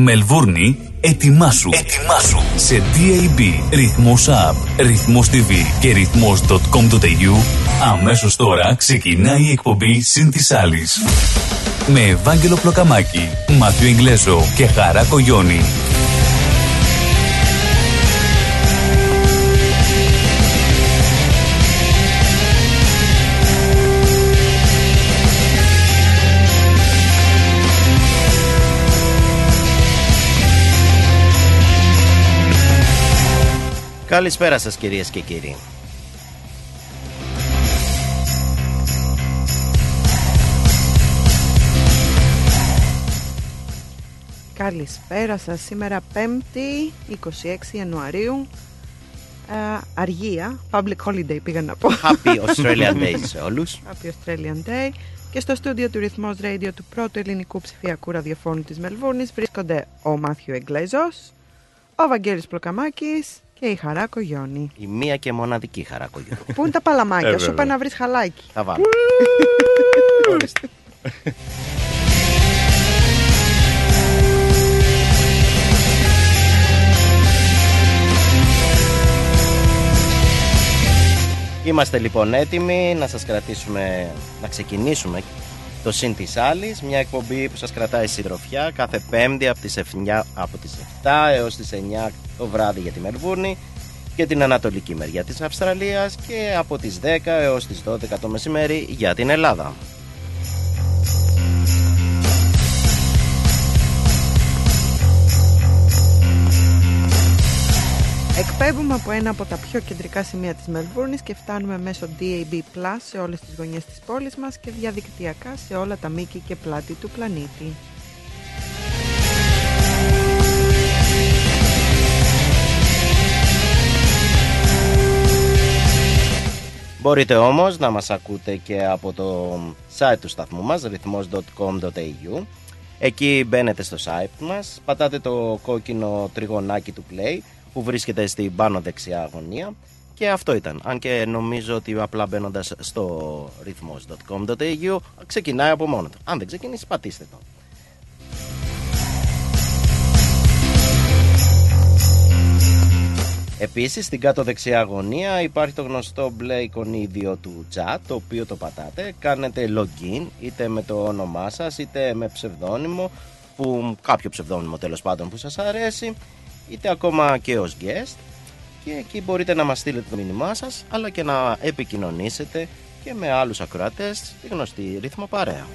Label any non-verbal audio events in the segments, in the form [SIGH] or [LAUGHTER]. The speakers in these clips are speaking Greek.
Μελβούρνη, ετοιμάσου. Ετοιμάσου. Σε DAB, ρυθμός app, ρυθμός TV και ρυθμός.com.au αμέσως τώρα ξεκινάει η εκπομπή «Συν της άλλης». Με Ευάγγελο Πλοκαμάκη, Μάθιο Ιγκλέζο και Χαρά Κογιόνι. Καλησπέρα σας κυρίες και κύριοι. Καλησπέρα σας. Σήμερα 5η 26 Ιανουαρίου. Ε, αργία. Public holiday πήγα να πω. Happy [LAUGHS] Australian Day σε όλους. Happy Australian Day. Και στο στούντιο του Ρυθμός Radio του πρώτου ελληνικού ψηφιακού ραδιοφώνου της Μελβούρνης βρίσκονται ο Μάθιο Εγκλέζος, ο Βαγγέλης Πλοκαμάκης και η Χαρά Κογιόνι. Η μία και μοναδική χαρά κογιόνι. Πού είναι τα παλαμάκια, Ε, σου βέβαια. είπα να βρεις χαλάκι. Θα βάλω. Ορίστε. Είμαστε λοιπόν έτοιμοι να σας κρατήσουμε, να ξεκινήσουμε το Συν της Άλλης, μια εκπομπή που σας κρατάει συντροφιά κάθε πέμπτη από τις, 7, από τις 7 έως τις 9 το βράδυ για τη Μελβούρνη και την ανατολική μεριά της Αυστραλίας και από τις 10 έως τις 12 το μεσημέρι για την Ελλάδα. Εκπέμπουμε από ένα από τα πιο κεντρικά σημεία της Μελβούρνης και φτάνουμε μέσω DAB Plus σε όλες τις γωνιές της πόλης μας και διαδικτυακά σε όλα τα μήκη και πλάτη του πλανήτη. Μπορείτε όμως να μας ακούτε και από το site του σταθμού μας ρυθμός.com.au Εκεί μπαίνετε στο site μας, πατάτε το κόκκινο τριγωνάκι του play που βρίσκεται στην πάνω δεξιά γωνία και αυτό ήταν. Αν και νομίζω ότι απλά μπαίνοντας στο ρυθμός.com.au ξεκινάει από μόνος του. Αν δεν ξεκινήσει πατήστε το. Επίσης στην κάτω δεξιά γωνία υπάρχει το γνωστό μπλε εικονίδιο του chat το οποίο το πατάτε κάνετε login είτε με το όνομά σας είτε με ψευδόνυμο που κάποιο ψευδόνυμο τέλος πάντων που σας αρέσει είτε ακόμα και ως guest και εκεί μπορείτε να μας στείλετε το μήνυμά σας αλλά και να επικοινωνήσετε και με άλλους ακροατές στη γνωστή ρύθμο παρέα.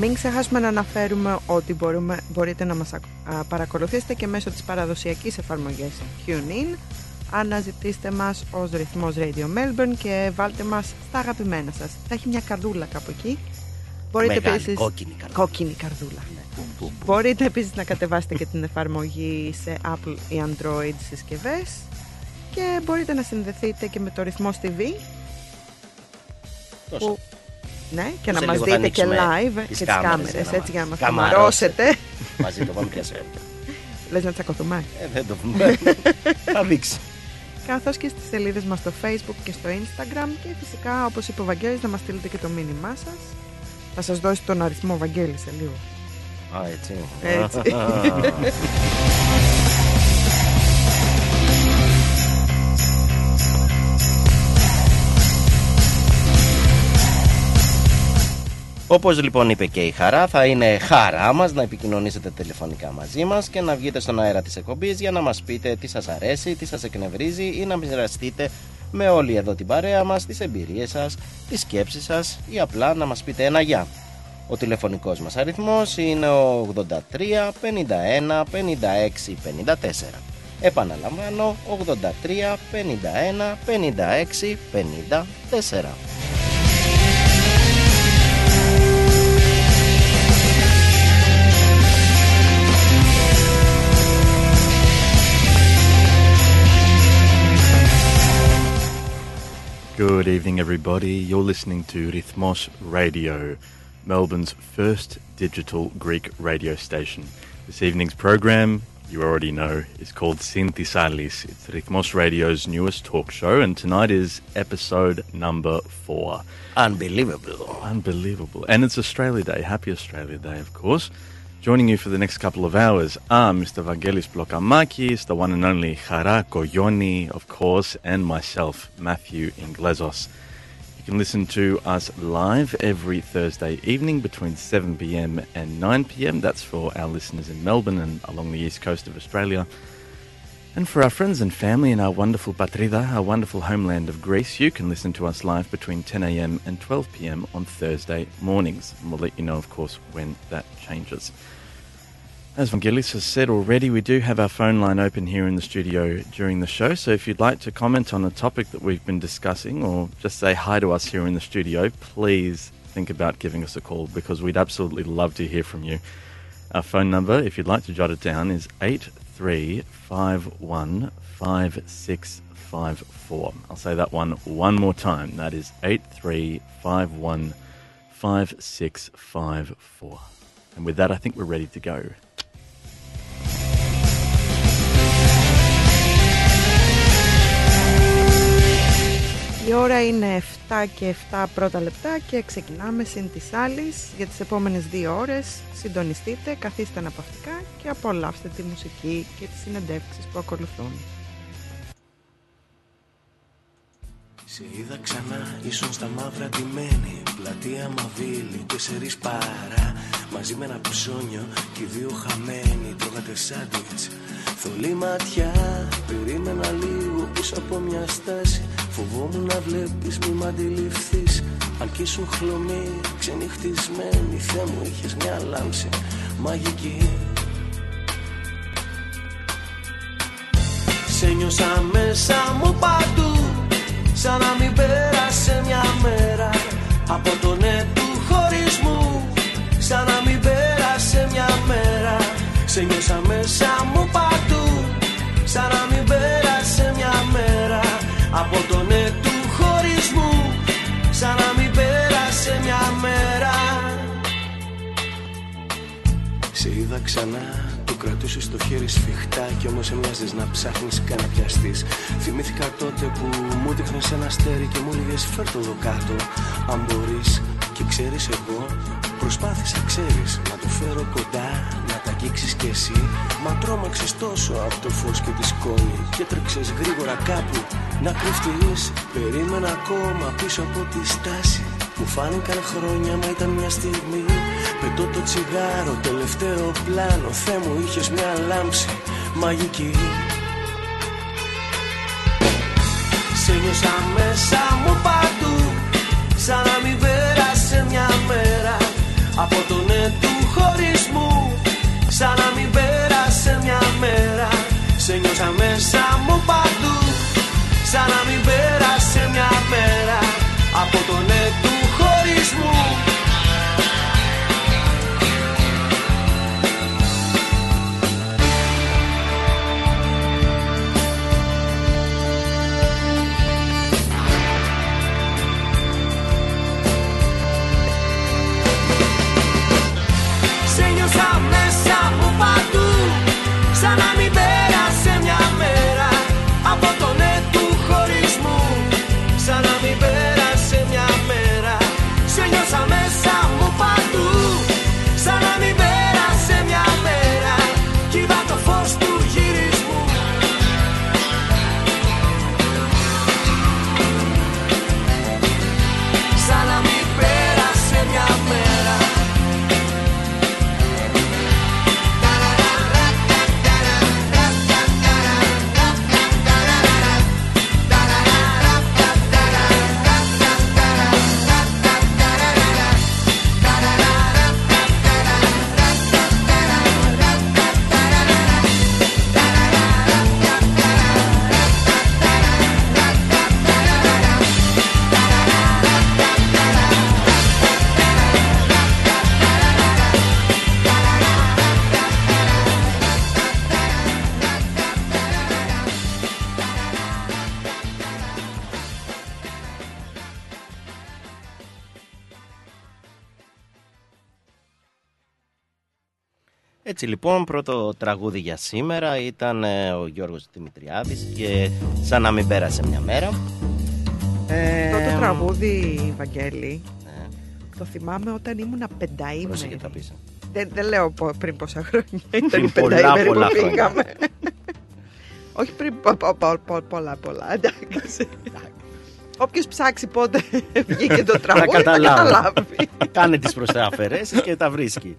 Μην ξεχάσουμε να αναφέρουμε ότι μπορούμε, μπορείτε να μας ακ- α, παρακολουθήσετε και μέσω της παραδοσιακής εφαρμογής TuneIn. Αναζητήστε μας ως ρυθμός Radio Melbourne και βάλτε μας στα αγαπημένα σας. Θα έχει μια καρδούλα κάπου εκεί. Μπορείτε Μεγάλη, επίσης... κόκκινη καρδούλα. Κόκκινη καρδούλα. Μπορείτε επίσης να κατεβάσετε και την εφαρμογή σε Apple ή Android συσκευές και μπορείτε να συνδεθείτε και με το ρυθμός TV Τόσο. που ναι, και να Σε μας λίγο θα δείτε και ανοίξουμε live τις και τις κάμερες κάμερες, για να έτσι για να μας μας καμαρώσετε. Μαζί το πάμε πιάσουμε. [LAUGHS] Λες να τσακωθούμε. Ε, δεν το πούμε. [LAUGHS] Θα δείξει. Καθώς και στις σελίδες μας στο facebook και στο instagram και φυσικά όπως είπε ο Βαγγέλης να μας στείλετε και το μήνυμά σας. Θα σας δώσει τον αριθμό ο Βαγγέλης σε λίγο. Α, έτσι. Έτσι. [LAUGHS] Όπως λοιπόν είπε και η χαρά, θα είναι χαρά μας να επικοινωνήσετε τηλεφωνικά μαζί μας και να βγείτε στον αέρα της εκπομπής για να μας πείτε τι σας αρέσει, τι σας εκνευρίζει ή να μοιραστείτε με όλη εδώ την παρέα μας τις εμπειρίες σας, τις σκέψεις σας ή απλά να μας πείτε ένα γεια. Ο τηλεφωνικός μας αριθμός είναι ο 83 51 56 54. Επαναλαμβάνω 83 51 56 54. Good evening, everybody. You're listening to Rhythmos Radio, Melbourne's first digital Greek radio station. This evening's program you already know, is called Sintisalis. It's Rhythmos Radio's newest talk show, and tonight is episode number four. Unbelievable. Unbelievable. And it's Australia Day. Happy Australia Day, of course. Joining you for the next couple of hours are Mr. Vangelis Blokamakis, the one and only Chara Koyoni, of course, and myself, Matthew Inglesos. You can listen to us live every Thursday evening between 7 pm and 9 pm. That's for our listeners in Melbourne and along the east coast of Australia. And for our friends and family in our wonderful Patrida, our wonderful homeland of Greece, you can listen to us live between 10am and 12pm on Thursday mornings. And we'll let you know, of course, when that changes. As Vangelis has said already, we do have our phone line open here in the studio during the show. So if you'd like to comment on a topic that we've been discussing or just say hi to us here in the studio, please think about giving us a call because we'd absolutely love to hear from you. Our phone number, if you'd like to jot it down, is 83515654. I'll say that one one more time. That is 83515654. And with that, I think we're ready to go. Η ώρα είναι 7 και 7 πρώτα λεπτά και ξεκινάμε συν της άλλης για τις επόμενες δύο ώρες. Συντονιστείτε, καθίστε αναπαυτικά και απολαύστε τη μουσική και τις συνεντεύξεις που ακολουθούν. Σε είδα ξανά, ίσον στα μαύρα ντυμένη. Πλατεία Μαβίλη, τέσσερις παρά Μαζί με ένα ψώνιο και οι δύο χαμένοι. Τρώγατε σάντουιτς Θολή ματιά, περίμενα λίγο πίσω από μια στάση. Φοβόμουν να βλέπεις μη μ' αντιληφθείς. Αν κι ήσουν χλωμή, ξενυχτισμένη Θεέ μου είχες μια λάμψη μαγική. Σε νιώσα μέσα μου παντού Σαν να μην πέρασε μια μέρα Από το ναι του χωρισμού Σαν να μην πέρασε μια μέρα Σε νιώσα μέσα μου παντού. Σαν να μην πέρασε μια μέρα Από το ναι του χωρισμού Σαν να μην πέρασε μια μέρα. Σε είδα ξανά. του κρατούσες στο χέρι σφιχτά Κι όμως έμοιαζες να ψάχνεις και να πιαστείς Θυμήθηκα τότε που μου δείχνες ένα αστέρι Και μου έλεγες φέρ το εδώ κάτω Αν μπορείς και ξέρεις εγώ Προσπάθησα ξέρεις να το φέρω κοντά Να τα αγγίξεις κι εσύ. Μα τρόμαξες τόσο από το φως και τη σκόνη Και τρέξες γρήγορα κάπου να κρυφτείς. Περίμενα ακόμα πίσω από τη στάση μου φάνηκαν χρόνια μα ήταν μια στιγμή Πετώ το τσιγάρο, τελευταίο πλάνο. Θεέ μου είχες μια λάμψη μαγική. Σε νιώσα μέσα μου παντού Σαν να μην πέρασε μια μέρα. Από το ναι του χωρισμού Σαν να μην πέρασε μια μέρα. Σε νιώσα μέσα μου παντού Σαν να μην πέρασε μια μέρα. Από το Έτσι λοιπόν, πρώτο τραγούδι για σήμερα ήταν ε, ο Γιώργος Δημητριάδης και σαν να μην πέρασε μια μέρα. Ε, Πρώτο τραγούδι, Βαγγέλη, ναι. το θυμάμαι όταν ήμουν πενταήμερη. Πρόσεχε θα πεις. Δεν, δεν λέω πο- πριν πόσα χρόνια ήταν Πριν η πολλά, πενταήμερη πολλά που χρόνια. πήγαμε. [LAUGHS] Όχι πριν πο- πο- πο- πο- πολλά πολλά, εντάξει. Όποιος ψάξει πότε [LAUGHS] βγήκε το τραγούδι θα καταλάβει. καταλάβει. Κάνε τις προσταφαιρέσεις και τα βρίσκει.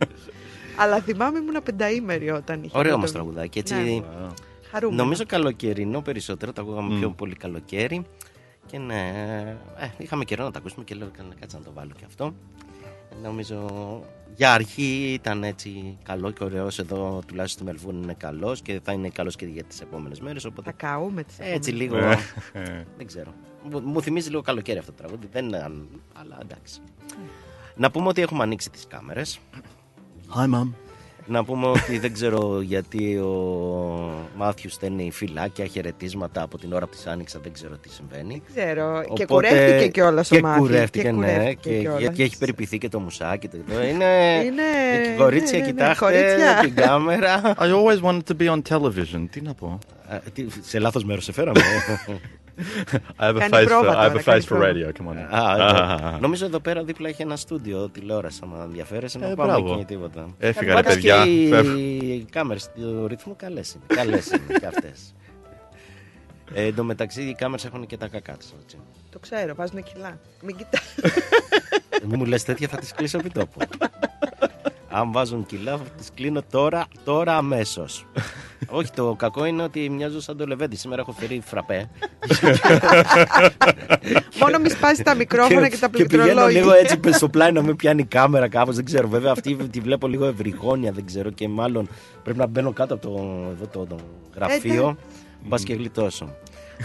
Αλλά θυμάμαι ήμουν πενταήμερη όταν είχε. Ωραίο αυτό όμως το- τραγουδάκι. Έτσι, Ναι. Χαρούμενο. Νομίζω καλοκαιρινό περισσότερο, τα ακούγαμε Μμ. πιο πολύ καλοκαίρι. Και ναι, ε, είχαμε καιρό να τα ακούσουμε και λέω «Καλά, κάτσε να το βάλω και αυτό. Ε, Νομίζω για αρχή ήταν έτσι καλό και ωραίος εδώ τουλάχιστον στη Μελβούρνη είναι καλός και θα είναι καλός και για τις επόμενες μέρες Θα οπότε καούμε τις έτσι επόμενες. λίγο Ε, δεν ξέρω μου, μου θυμίζει λίγο καλοκαίρι αυτό το τραγούδι δεν είναι αν- αλλά εντάξει να πούμε ότι έχουμε ανοίξει τις κάμερες Hi, Mum. να πούμε ότι δεν ξέρω γιατί ο Μάθιους στέλνει φυλάκια, χαιρετίσματα από την ώρα που τη άνοιξα. Δεν ξέρω τι συμβαίνει. Δεν ξέρω. και Οπότε- κουρεύτηκε κιόλας ο Και Μάθης. κουρεύτηκε, ναι. κουρεύτηκε Και, κιόλας. γιατί έχει περιποιηθεί και το μουσάκι. Το, το είναι. Είναι. και κορίτσια, ναι, ναι, ναι, κοιτάξτε κορίτσια. την κάμερα. [LAUGHS] I always wanted to be on television. Τι να πω. Α, τι, σε λάθος μέρος σε φέραμε. [LAUGHS] I have a Κάνει face for, πρόβα I have a τώρα, face κάνει for πρόβα. radio. Come on. Α, Ah. [LAUGHS] εδώ. Νομίζω εδώ πέρα δίπλα έχει ένα στούντιο τηλεόραση. Αν ενδιαφέρεσαι, να Ε, πάμε μπράβο. εκεί τίποτα. Έφυγα ρε Πάντως παιδιά. Και Φεύγω. οι κάμερες του ρυθμού καλές είναι. Καλές είναι και αυτές. Ε, εν τω μεταξύ οι κάμερες έχουν και τα κακά τους. Το ξέρω, βάζουν κιλά. Μην κοιτάς. Μην μου λες τέτοια θα τις κλείσω επί τόπου. [LAUGHS] Αν βάζουν κιλά, θα τις κλείνω τώρα, τώρα αμέσως. [LAUGHS] Όχι, το κακό είναι ότι μοιάζω σαν το λεβέντι. Σήμερα έχω φέρει φραπέ. [LAUGHS] Μόνο μη σπάσεις τα μικρόφωνα και, τα και πηγαίνω πληκτρολόγια. λίγο έτσι [LAUGHS] πες στο πλάι να με πιάνει η κάμερα κάπως, δεν ξέρω. Βέβαια αυτή τη βλέπω λίγο ευρυγόνια, δεν ξέρω και μάλλον πρέπει να μπαίνω κάτω από το, εδώ, το, το γραφείο. Μπας και γλιτώσω.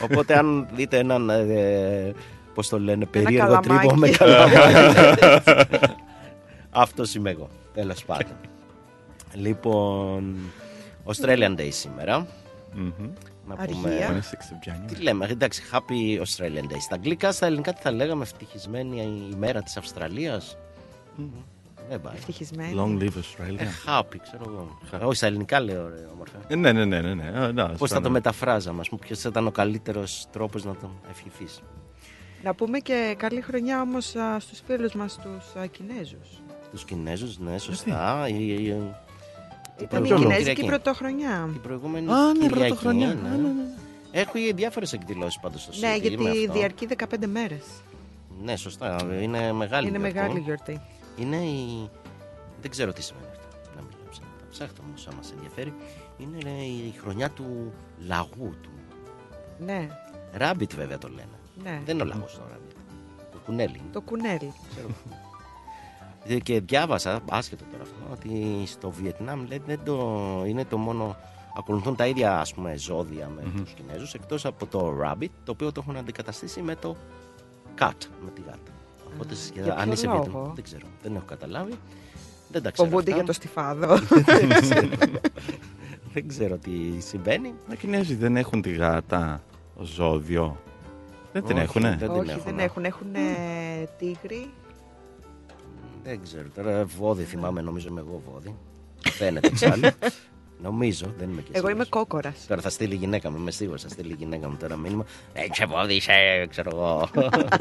Οπότε αν δείτε έναν, ε, πώς το λένε, περίεργο καλαμάκι. τρύπο με καλαμάκι. Αυτό είμαι εγώ, τέλος πάντων. [LAUGHS] λοιπόν, Australian Day σήμερα. Mhm. Να Αργία. πούμε 26th of January. τι λέμε, εντάξει, Happy Australian Day. Στα αγγλικά, στα ελληνικά τι θα λέγαμε, ευτυχισμένη ημέρα της Αυστραλίας; Δεν πάει. Ευτυχισμένη. Ε, Long live Australia. happy, ξέρω εγώ. Όχι, στα ελληνικά λέω, ρε, όμορφα. Ε, Ναι, ναι, ναι, ναι. ναι. Α, να, Πώς θα σαν- το μεταφράζαμε, ας πούμε, ποιος θα ήταν ο καλύτερος τρόπος να τον ευχηθείς; Να πούμε και καλή χρονιά όμως στους φίλους μας τους Κινέζους. Τους Κινέζους, ναι, σωστά. Η- η- η- Ήταν η προηγούμενη Κινέζικη Κυριακή. πρωτοχρονιά; Την προηγούμενη Α, ναι, Κυριακή, πρωτοχρονιά. ναι. Α, ναι, ναι. Έχει διάφορες εκδηλώσεις πάντως στο Ναι, City με γιατί αυτό. διαρκεί 15 μέρες. Ναι, σωστά. Είναι μεγάλη Είναι γιορτή. μεγάλη γιορτή. Είναι η... Δεν ξέρω τι σημαίνει αυτό. Να μην λέω ψέματα. Ψάχτε όμως αν μας ενδιαφέρει. Είναι ε, η χρονιά του λαγού του. Ναι, Ράμπιτ βέβαια το λένε. ναι. Δεν είναι ο λαγός το ράμπιτ. Το κουνέλι. Το κουνέλι. Ξέρω. Ε, Και διάβασα, άσχετο τώρα αυτό, ότι στο Βιετνάμ λέει, δεν το, είναι το μόνο. Ακολουθούν τα ίδια ας πούμε ζώδια με τους Κινέζους εκτός από το rabbit το οποίο το έχουν αντικαταστήσει με το cat, με τη γάτα. Οπότε σχεδόν- για αν ποιο είσαι λόγο; Βιετναμ, δεν ξέρω, δεν έχω καταλάβει. Δεν τα ξέρω. Φοβούνται αυτά. για το στιφάδο. [LAUGHS] Δεν ξέρω τι συμβαίνει. Οι Κινέζοι δεν έχουν τη γάτα ως ζώδιο. Δεν την Όχι, έχουνε; δεν την Όχι, έχουν. δεν έχουν. Έχουν τίγρη. Δεν ξέρω. Τώρα βόδι θυμάμαι, νομίζω είμαι εγώ βόδι. Φαίνεται εξάλλου. νομίζω, δεν είμαι και Εγώ είμαι σίγουρος. κόκορας. Τώρα θα στείλει η γυναίκα μου, είμαι σίγουρος. Θα στείλει η γυναίκα μου τώρα μήνυμα. Δεν είσαι βόδι, είσαι, ξέρω εγώ.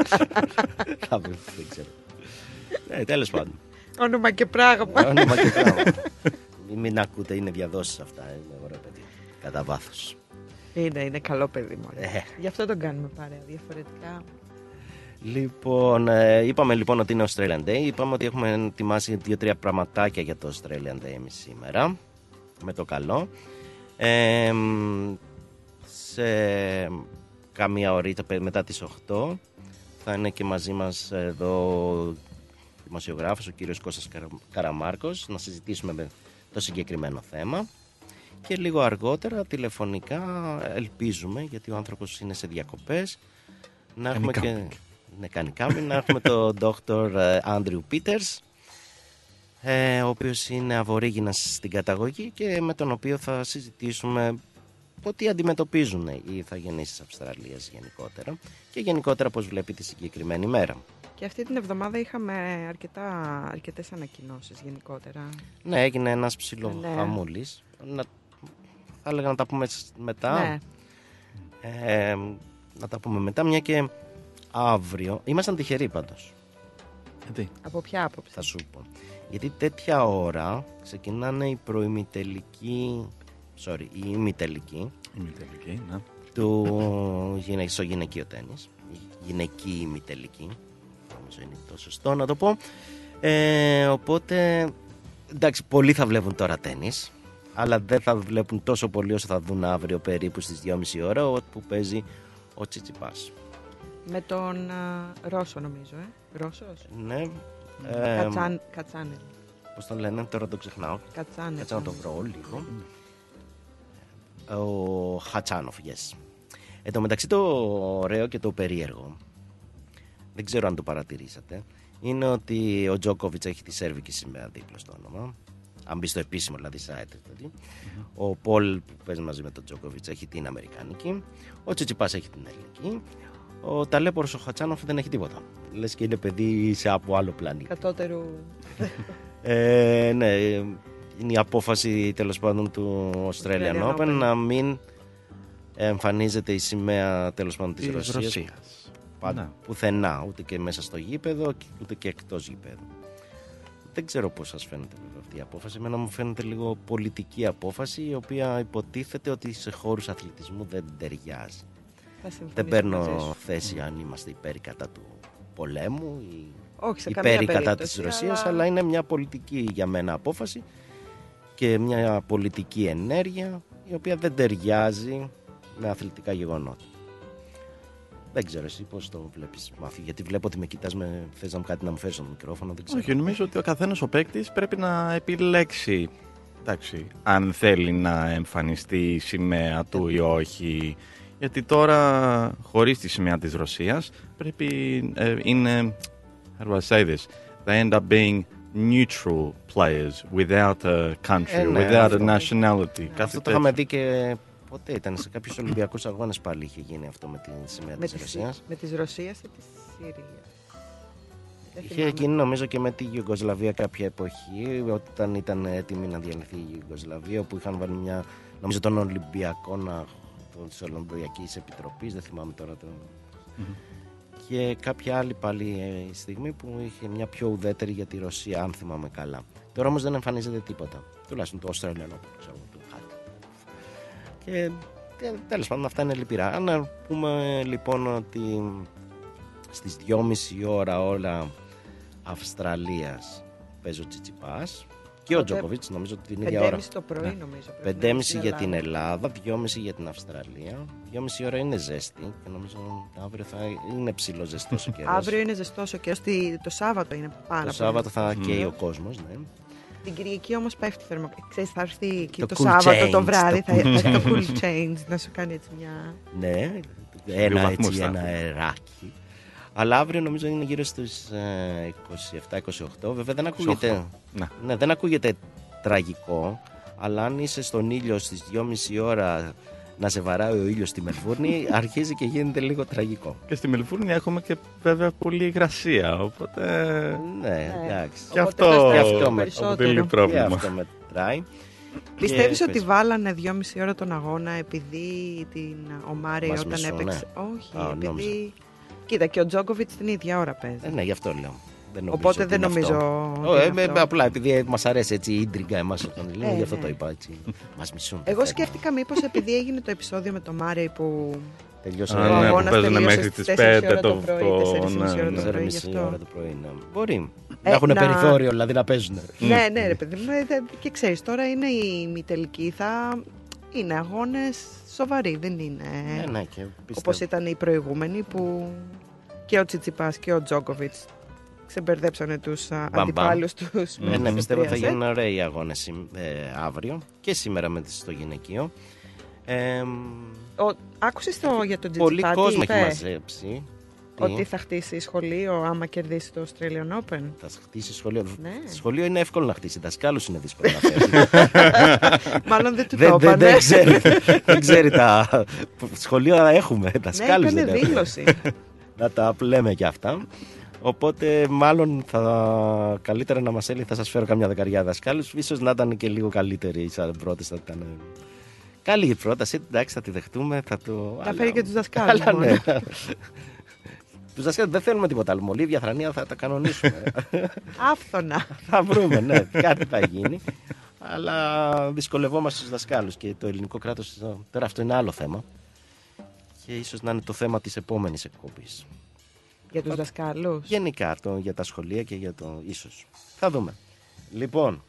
[LAUGHS] Θα πει, δεν ξέρω. Ε, τέλος πάντων. Όνομα και πράγμα. Όνομα και πράγμα. Μην- Μην ακούτε, είναι διαδόσεις αυτά. Είναι ωραίο παιδί. Κατά βάθος. Είναι, είναι καλό παιδί μου. Ε. Γι' αυτό τον κάνουμε παρέα. Διαφορετικά. Λοιπόν, ε, είπαμε λοιπόν ότι είναι Australian Day. Είπαμε ότι έχουμε ετοιμάσει δύο-τρία πραγματάκια για το Australian Day εμείς σήμερα. Με το καλό. Ε, μ, σε καμία ωρίτσα πε- μετά τις 8 θα είναι και μαζί μας εδώ ο δημοσιογράφος, ο κύριος Κώστας Καρα- Καραμάρκος, να συζητήσουμε με το συγκεκριμένο θέμα. Και λίγο αργότερα, τηλεφωνικά, ελπίζουμε, γιατί ο άνθρωπος είναι σε διακοπές, να Κάνει έχουμε και... κάμπινγκ. Ναι, κάνει κάμπινγκ, να έχουμε τον Dr. Άντριου Πίτερς, ε, ο οποίος είναι αβορήγινας στην καταγωγή και με τον οποίο θα συζητήσουμε το τι αντιμετωπίζουν οι ηθαγενείς της Αυστραλίας γενικότερα και γενικότερα πώς βλέπει τη συγκεκριμένη μέρα. Και αυτή την εβδομάδα είχαμε αρκετά, αρκετές ανακοινώσεις γενικότερα. Ναι, έγινε ένας ψηλό Ναι. χαμούλης. Να, θα έλεγα να τα πούμε σ- μετά. Ναι. Ε, να τα πούμε μετά, μια και αύριο. Ήμασταν τυχεροί πάντως, Γιατί; Από ποια άποψη; θα σου πω. Γιατί τέτοια ώρα ξεκινάνε οι προημιτελικοί, sorry, οι ημιτελικοί Είμαι τελική, ναι. του γυναικ... στο γυναικείο τέννις. Η Γυναική ημιτελική. Νομίζω είναι το σωστό να το πω. Ε, οπότε, εντάξει, πολλοί θα βλέπουν τώρα τέννις, αλλά δεν θα βλέπουν τόσο πολύ όσο θα δουν αύριο περίπου στις 2.30 ώρα όπου παίζει ο Τσιτσιπάς. Με τον α, Ρώσο νομίζω, ε. Ρώσος; Ναι. Ε, Κατσάν, Κατσάνελ. πώς τον λένε, τώρα το ξεχνάω. Κατσάνελ. Κάτσε να το βρω λίγο. Ο Χατσάνοφ, yes. Εν τω μεταξύ το ωραίο και το περίεργο, δεν ξέρω αν το παρατηρήσατε, είναι ότι ο Τζόκοβιτς έχει τη σέρβικη σημαία δίπλα στο όνομα. Αν μπει στο επίσημο δηλαδή site. Δηλαδή. Ο Πολ που παίζει μαζί με τον Τζόκοβιτς έχει την Αμερικάνικη. Ο Τσιτσιπάς έχει την Ελληνική. Ο ταλέπορος ο Χατσάνοφ δεν έχει τίποτα. Λες και είναι παιδί σε από άλλο πλανήτη. Κατώτερου. Ε, ναι, είναι η απόφαση τέλος πάντων του Australian Australian Open, Open. να μην εμφανίζεται η σημαία τέλος πάντων της, Της Ρωσίας, Ρωσίας. Πάντα, Ναι. πουθενά, ούτε και μέσα στο γήπεδο ούτε και εκτός γήπεδου. Δεν ξέρω πώς σας φαίνεται βέβαια αυτή η απόφαση. Εμένα μου φαίνεται λίγο πολιτική απόφαση η οποία υποτίθεται ότι σε χώρους αθλητισμού δεν ταιριάζει. Θα συμφωνήσω Δεν μαζί παίρνω σου. θέση αν είμαστε υπέρ ή κατά του πολέμου ή Όχι, σε καμία υπέρ ή κατά περίπτωση, της Ρωσίας, αλλά... είναι μια πολιτική για μένα απόφαση και μια πολιτική ενέργεια η οποία δεν ταιριάζει με αθλητικά γεγονότα. Δεν ξέρω εσύ πώς το βλέπεις Μάφη, γιατί βλέπω ότι με κοιτάς, με... θες να μου κάτι να μου φέρεις στο μικρόφωνο, δεν ξέρω. Όχι, νομίζω ότι ο καθένας ο παίκτης πρέπει να επιλέξει εντάξει, αν θέλει να εμφανιστεί η σημαία του ή όχι. Γιατί τώρα, χωρίς τη σημαία της Ρωσίας, πρέπει, ε, είναι, how do I say this, they end up being neutral players without a country, Ε, ναι, without αυτό. a nationality. κάτι Αυτό το τέτοιο. είχαμε δει και ποτέ ήταν σε κάποιους Ολυμπιακούς αγώνες πάλι είχε γίνει αυτό με τη σημαία Με της τη, Ρωσίας. με της Ρωσίας ή της Συρίας. Δεν Είχε θυμάμαι. γίνει νομίζω και με τη Ιουγκοσλαβία κάποια εποχή, όταν ήταν έτοιμη να διαλυθεί η Ιουγκοσλαβία, που είχαν βάλει μια, νομίζω τον Ολυμπιακό να, τη Ολυμπιακή Επιτροπής, δεν θυμάμαι τώρα το. Και κάποια άλλη πάλι ε, στιγμή που είχε μια πιο ουδέτερη για τη Ρωσία, αν θυμάμαι καλά. Τώρα όμως δεν εμφανίζεται τίποτα. Τουλάχιστον το Australian Open, ξέρω του Χάκ. Και τέλος πάντων αυτά είναι λυπηρά. Αν πούμε λοιπόν ότι στις 2.30 ώρα όλα Αυστραλίας παίζει ο Τσιτσιπάς και ο Τότε Τζόκοβιτς νομίζω ότι την ίδια ώρα 5.30 το πρωί νομίζω. πρέπει 5.30 να είναι στην για την Ελλάδα. Ελλάδα, 2.30 για την Αυστραλία 2.30 ώρα είναι ζέστη και νομίζω αύριο θα είναι ψηλό ζεστός ο [LAUGHS] καιρός Αύριο είναι ζεστός ο καιρός. Το Σάββατο είναι πάρα Το πολύ. Σάββατο θα καίει ο κόσμος ναι. Την Κυριακή όμως πέφτει θερμοκρασία. Ξέρεις, θα έρθει εκεί Το το, cool Σάββατο change, το βράδυ. το θα cool έρθει το cool change να σου κάνει έτσι μια. Ναι, ένα βαθμούς έτσι, θα ένα έχουν. αεράκι. Αλλά αύριο νομίζω είναι γύρω στους ε, 27-28. Βέβαια δεν ακούγεται, Ναι. ναι, δεν ακούγεται τραγικό, αλλά αν είσαι στον ήλιο στις 2.30 ώρα να σε βαράει ο ήλιος στη Μελβούρνη, [LAUGHS] αρχίζει και γίνεται λίγο τραγικό. Και στη Μελβούρνη έχουμε και βέβαια πολύ υγρασία, οπότε Ναι, εντάξει. και Οπότε αυτό, θα στρέφει το αποτελεί περισσότερο. Και πρόβλημα. αυτό μετράει. Πιστεύεις Και ότι πες. βάλανε 2,5 ώρα τον αγώνα επειδή την ο Μάρεϊ Μας όταν μισούν, έπαιξε. Όχι, Α, επειδή. νόμιζα. Κοίτα, και ο Τζόκοβιτ την ίδια ώρα παίζει. Ε, ναι, γι' αυτό λέω. Δεν νομίζω Οπότε ότι δεν είναι νομίζω. αυτό. ότι Ω, είναι ε, αυτό. απλά επειδή μας αρέσει έτσι η ίντριγκα εμάς όταν λέμε, Ε, γι' αυτό ναι. το είπα έτσι. Μας μισούν. Εγώ σκέφτηκα μήπως επειδή έγινε το επεισόδιο με τον Μάρεϊ που Τελειώσε Α, ο ναι, που αγώνας παίζουν τελείωσε μέχρι στις τις 4 πέντε ώρα το το- πρωί. το- 4.30 ναι, ώρα ναι. το πρωί, γι' 4.30 αυτό. ώρα το πρωί. Ναι. Μπορεί. Ε, να έχουν να- περιθώριο δηλαδή να παίζουν. Ναι, ναι, ρε παιδί μου. ε, δε- Και ξέρεις, τώρα είναι η μη τελική. Θα είναι αγώνες σοβαροί, δεν είναι. Ναι, ναι, και Όπως πιστεύω. ήταν οι προηγούμενοι που και ο Τσιτσιπάς και ο Τζόκοβιτ ξεμπερδέψανε τους μπαμ. αντιπάλους τους. Ναι, ναι, πιστεύω θα γίνουν ωραίοι αγώνες αύριο και σήμερα με τις- στο γυναικείο. Ε, Άκουσες το για τον πολύ Τσιτσιπά. τι κόσμο έχει είπε; μαζέψει. Τι; Ότι θα χτίσει σχολείο άμα κερδίσει το Australian Open. Θα χτίσει σχολείο. Ναι. Σχολείο είναι εύκολο να χτίσει. Δασκάλους είναι δύσκολο να [LAUGHS] φέρει. Μάλλον δεν του το δεν, δεν, είπανε. δεν, ξέρει, δεν ξέρει τα. Σχολεία έχουμε. Ναι, Δασκάλους έκανε δεν έχουμε. δήλωση. Να τα λέμε και αυτά. Οπότε μάλλον θα καλύτερα να μας έλεγε θα σας φέρω καμιά δεκαριά δασκάλους Ίσως να ήταν και λίγο καλύτερη σαν πρώτες θα ήταν Καλή η πρόταση, εντάξει θα τη δεχτούμε Θα, το... Θα φέρει και τους δασκάλους Αλλά, μόνο. ναι. Τους δασκάλους δεν θέλουμε τίποτα άλλο Μολύβια, θρανία θα τα κανονίσουμε Άφθονα. Θα βρούμε, ναι, κάτι θα γίνει Αλλά δυσκολευόμαστε στους δασκάλους Και το ελληνικό κράτος τώρα αυτό είναι άλλο θέμα Και ίσως να είναι το θέμα της επόμενης εκπομπής Για τους δασκάλους. Γενικά το, για τα σχολεία και για το ίσως. Θα δούμε. Λοιπόν,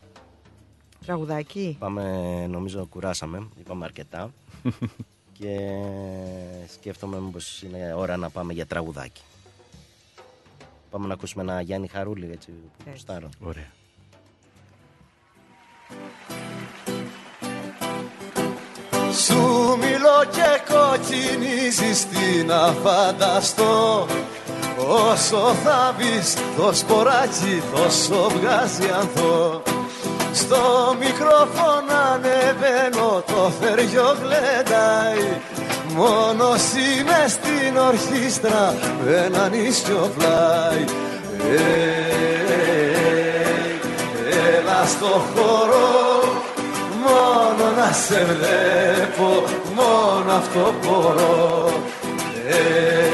Τραγουδάκι. πάμε, νομίζω κουράσαμε, είπαμε αρκετά [LAUGHS] και σκέφτομαι μήπως είναι ώρα να πάμε για τραγουδάκι. Πάμε να ακούσουμε ένα Γιάννη Χαρούλη έτσι που Έτσι. γουστάρω. Ωραία. Σου μιλώ και κοκκινίζεις τι να φανταστώ Όσο θα μπεις το σποράκι τόσο βγάζει ανθό. Στο μικρόφωνο ανεβαίνω το θεριό γλεντάει. Μόνος είμαι στην ορχήστρα με έναν ίσιο πλάι Ε, Έλα στο χώρο Μόνο να σε βλέπω, μόνο αυτό μπορώ. Ε,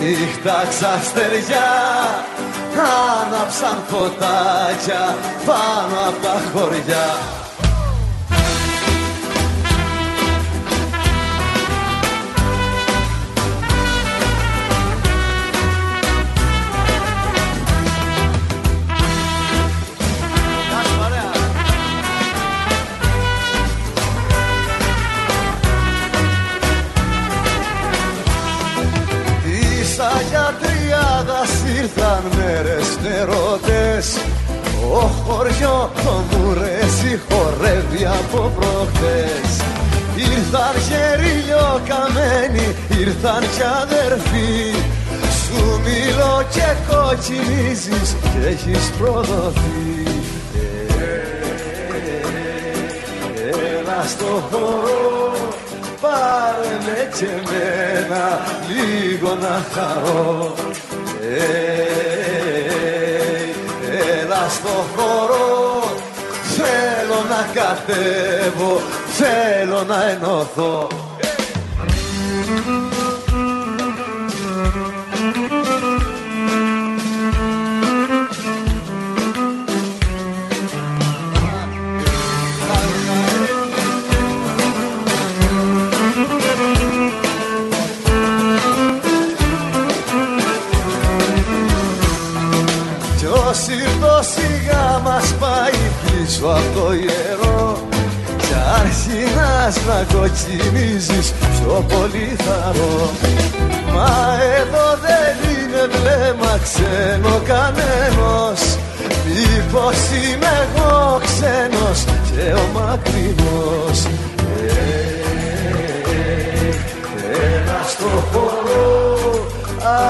Νύχτα ξαστεριά Άναψαν φωτάκια πάνω από τα χωριά τριάδας ήρθαν μέρες νερότες Ο χωριό το μουρέζι χορεύει από προχτές. Ήρθαν γεριλιό καμένοι, ήρθαν κι αδερφοί. Σου μιλώ και κοκκινίζεις και έχεις προδοθεί. Έλα στο χώρο πάρε με και εμένα λίγο να χαρώ. Ε, Έλα στο χώρο θέλω να κατέβω θέλω να ενωθώ αρχινάς να κοκκινίζεις πιο πολύ θαρώ Μα εδώ δεν είναι βλέμμα ξένο κανένος Μήπως είμαι εγώ ξένος και ο μακρινός; Ένα στο χώρο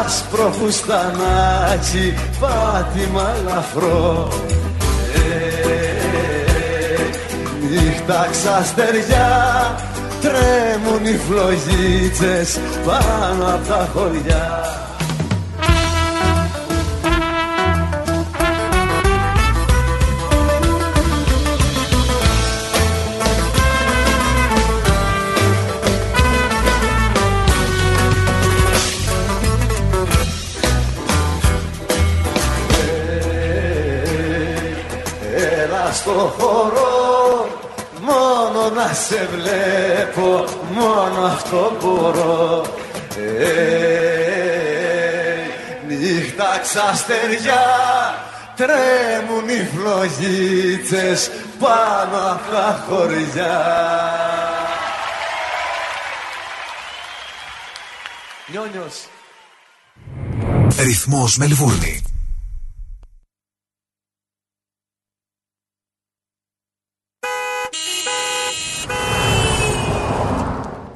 άσπρο φουστανάκι πάτημα ελαφρώ νύχτα ξαστεριά τρέμουν οι φλογίτσες πάνω από τα χωριά σε βλέπω μόνο αυτό μπορώ. Ε, Νύχτα ξαστεριά τρέμουν οι φλογίτσες πάνω από τα χωριά. Νιόνιος. Ρυθμός Μελβούρνη.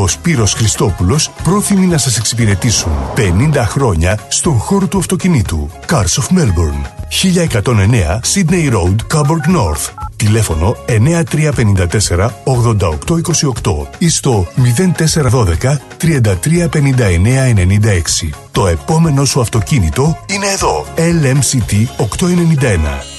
ο Σπύρος Χριστόπουλος πρόθυμοι να σας εξυπηρετήσουν 50 χρόνια στον χώρο του αυτοκινήτου. Cars of Melbourne. 1109 Sydney Road, Coburg North. Τηλέφωνο 9354 8828 ή στο 0412 335996. Το επόμενο σου αυτοκίνητο είναι εδώ. LMCT 891.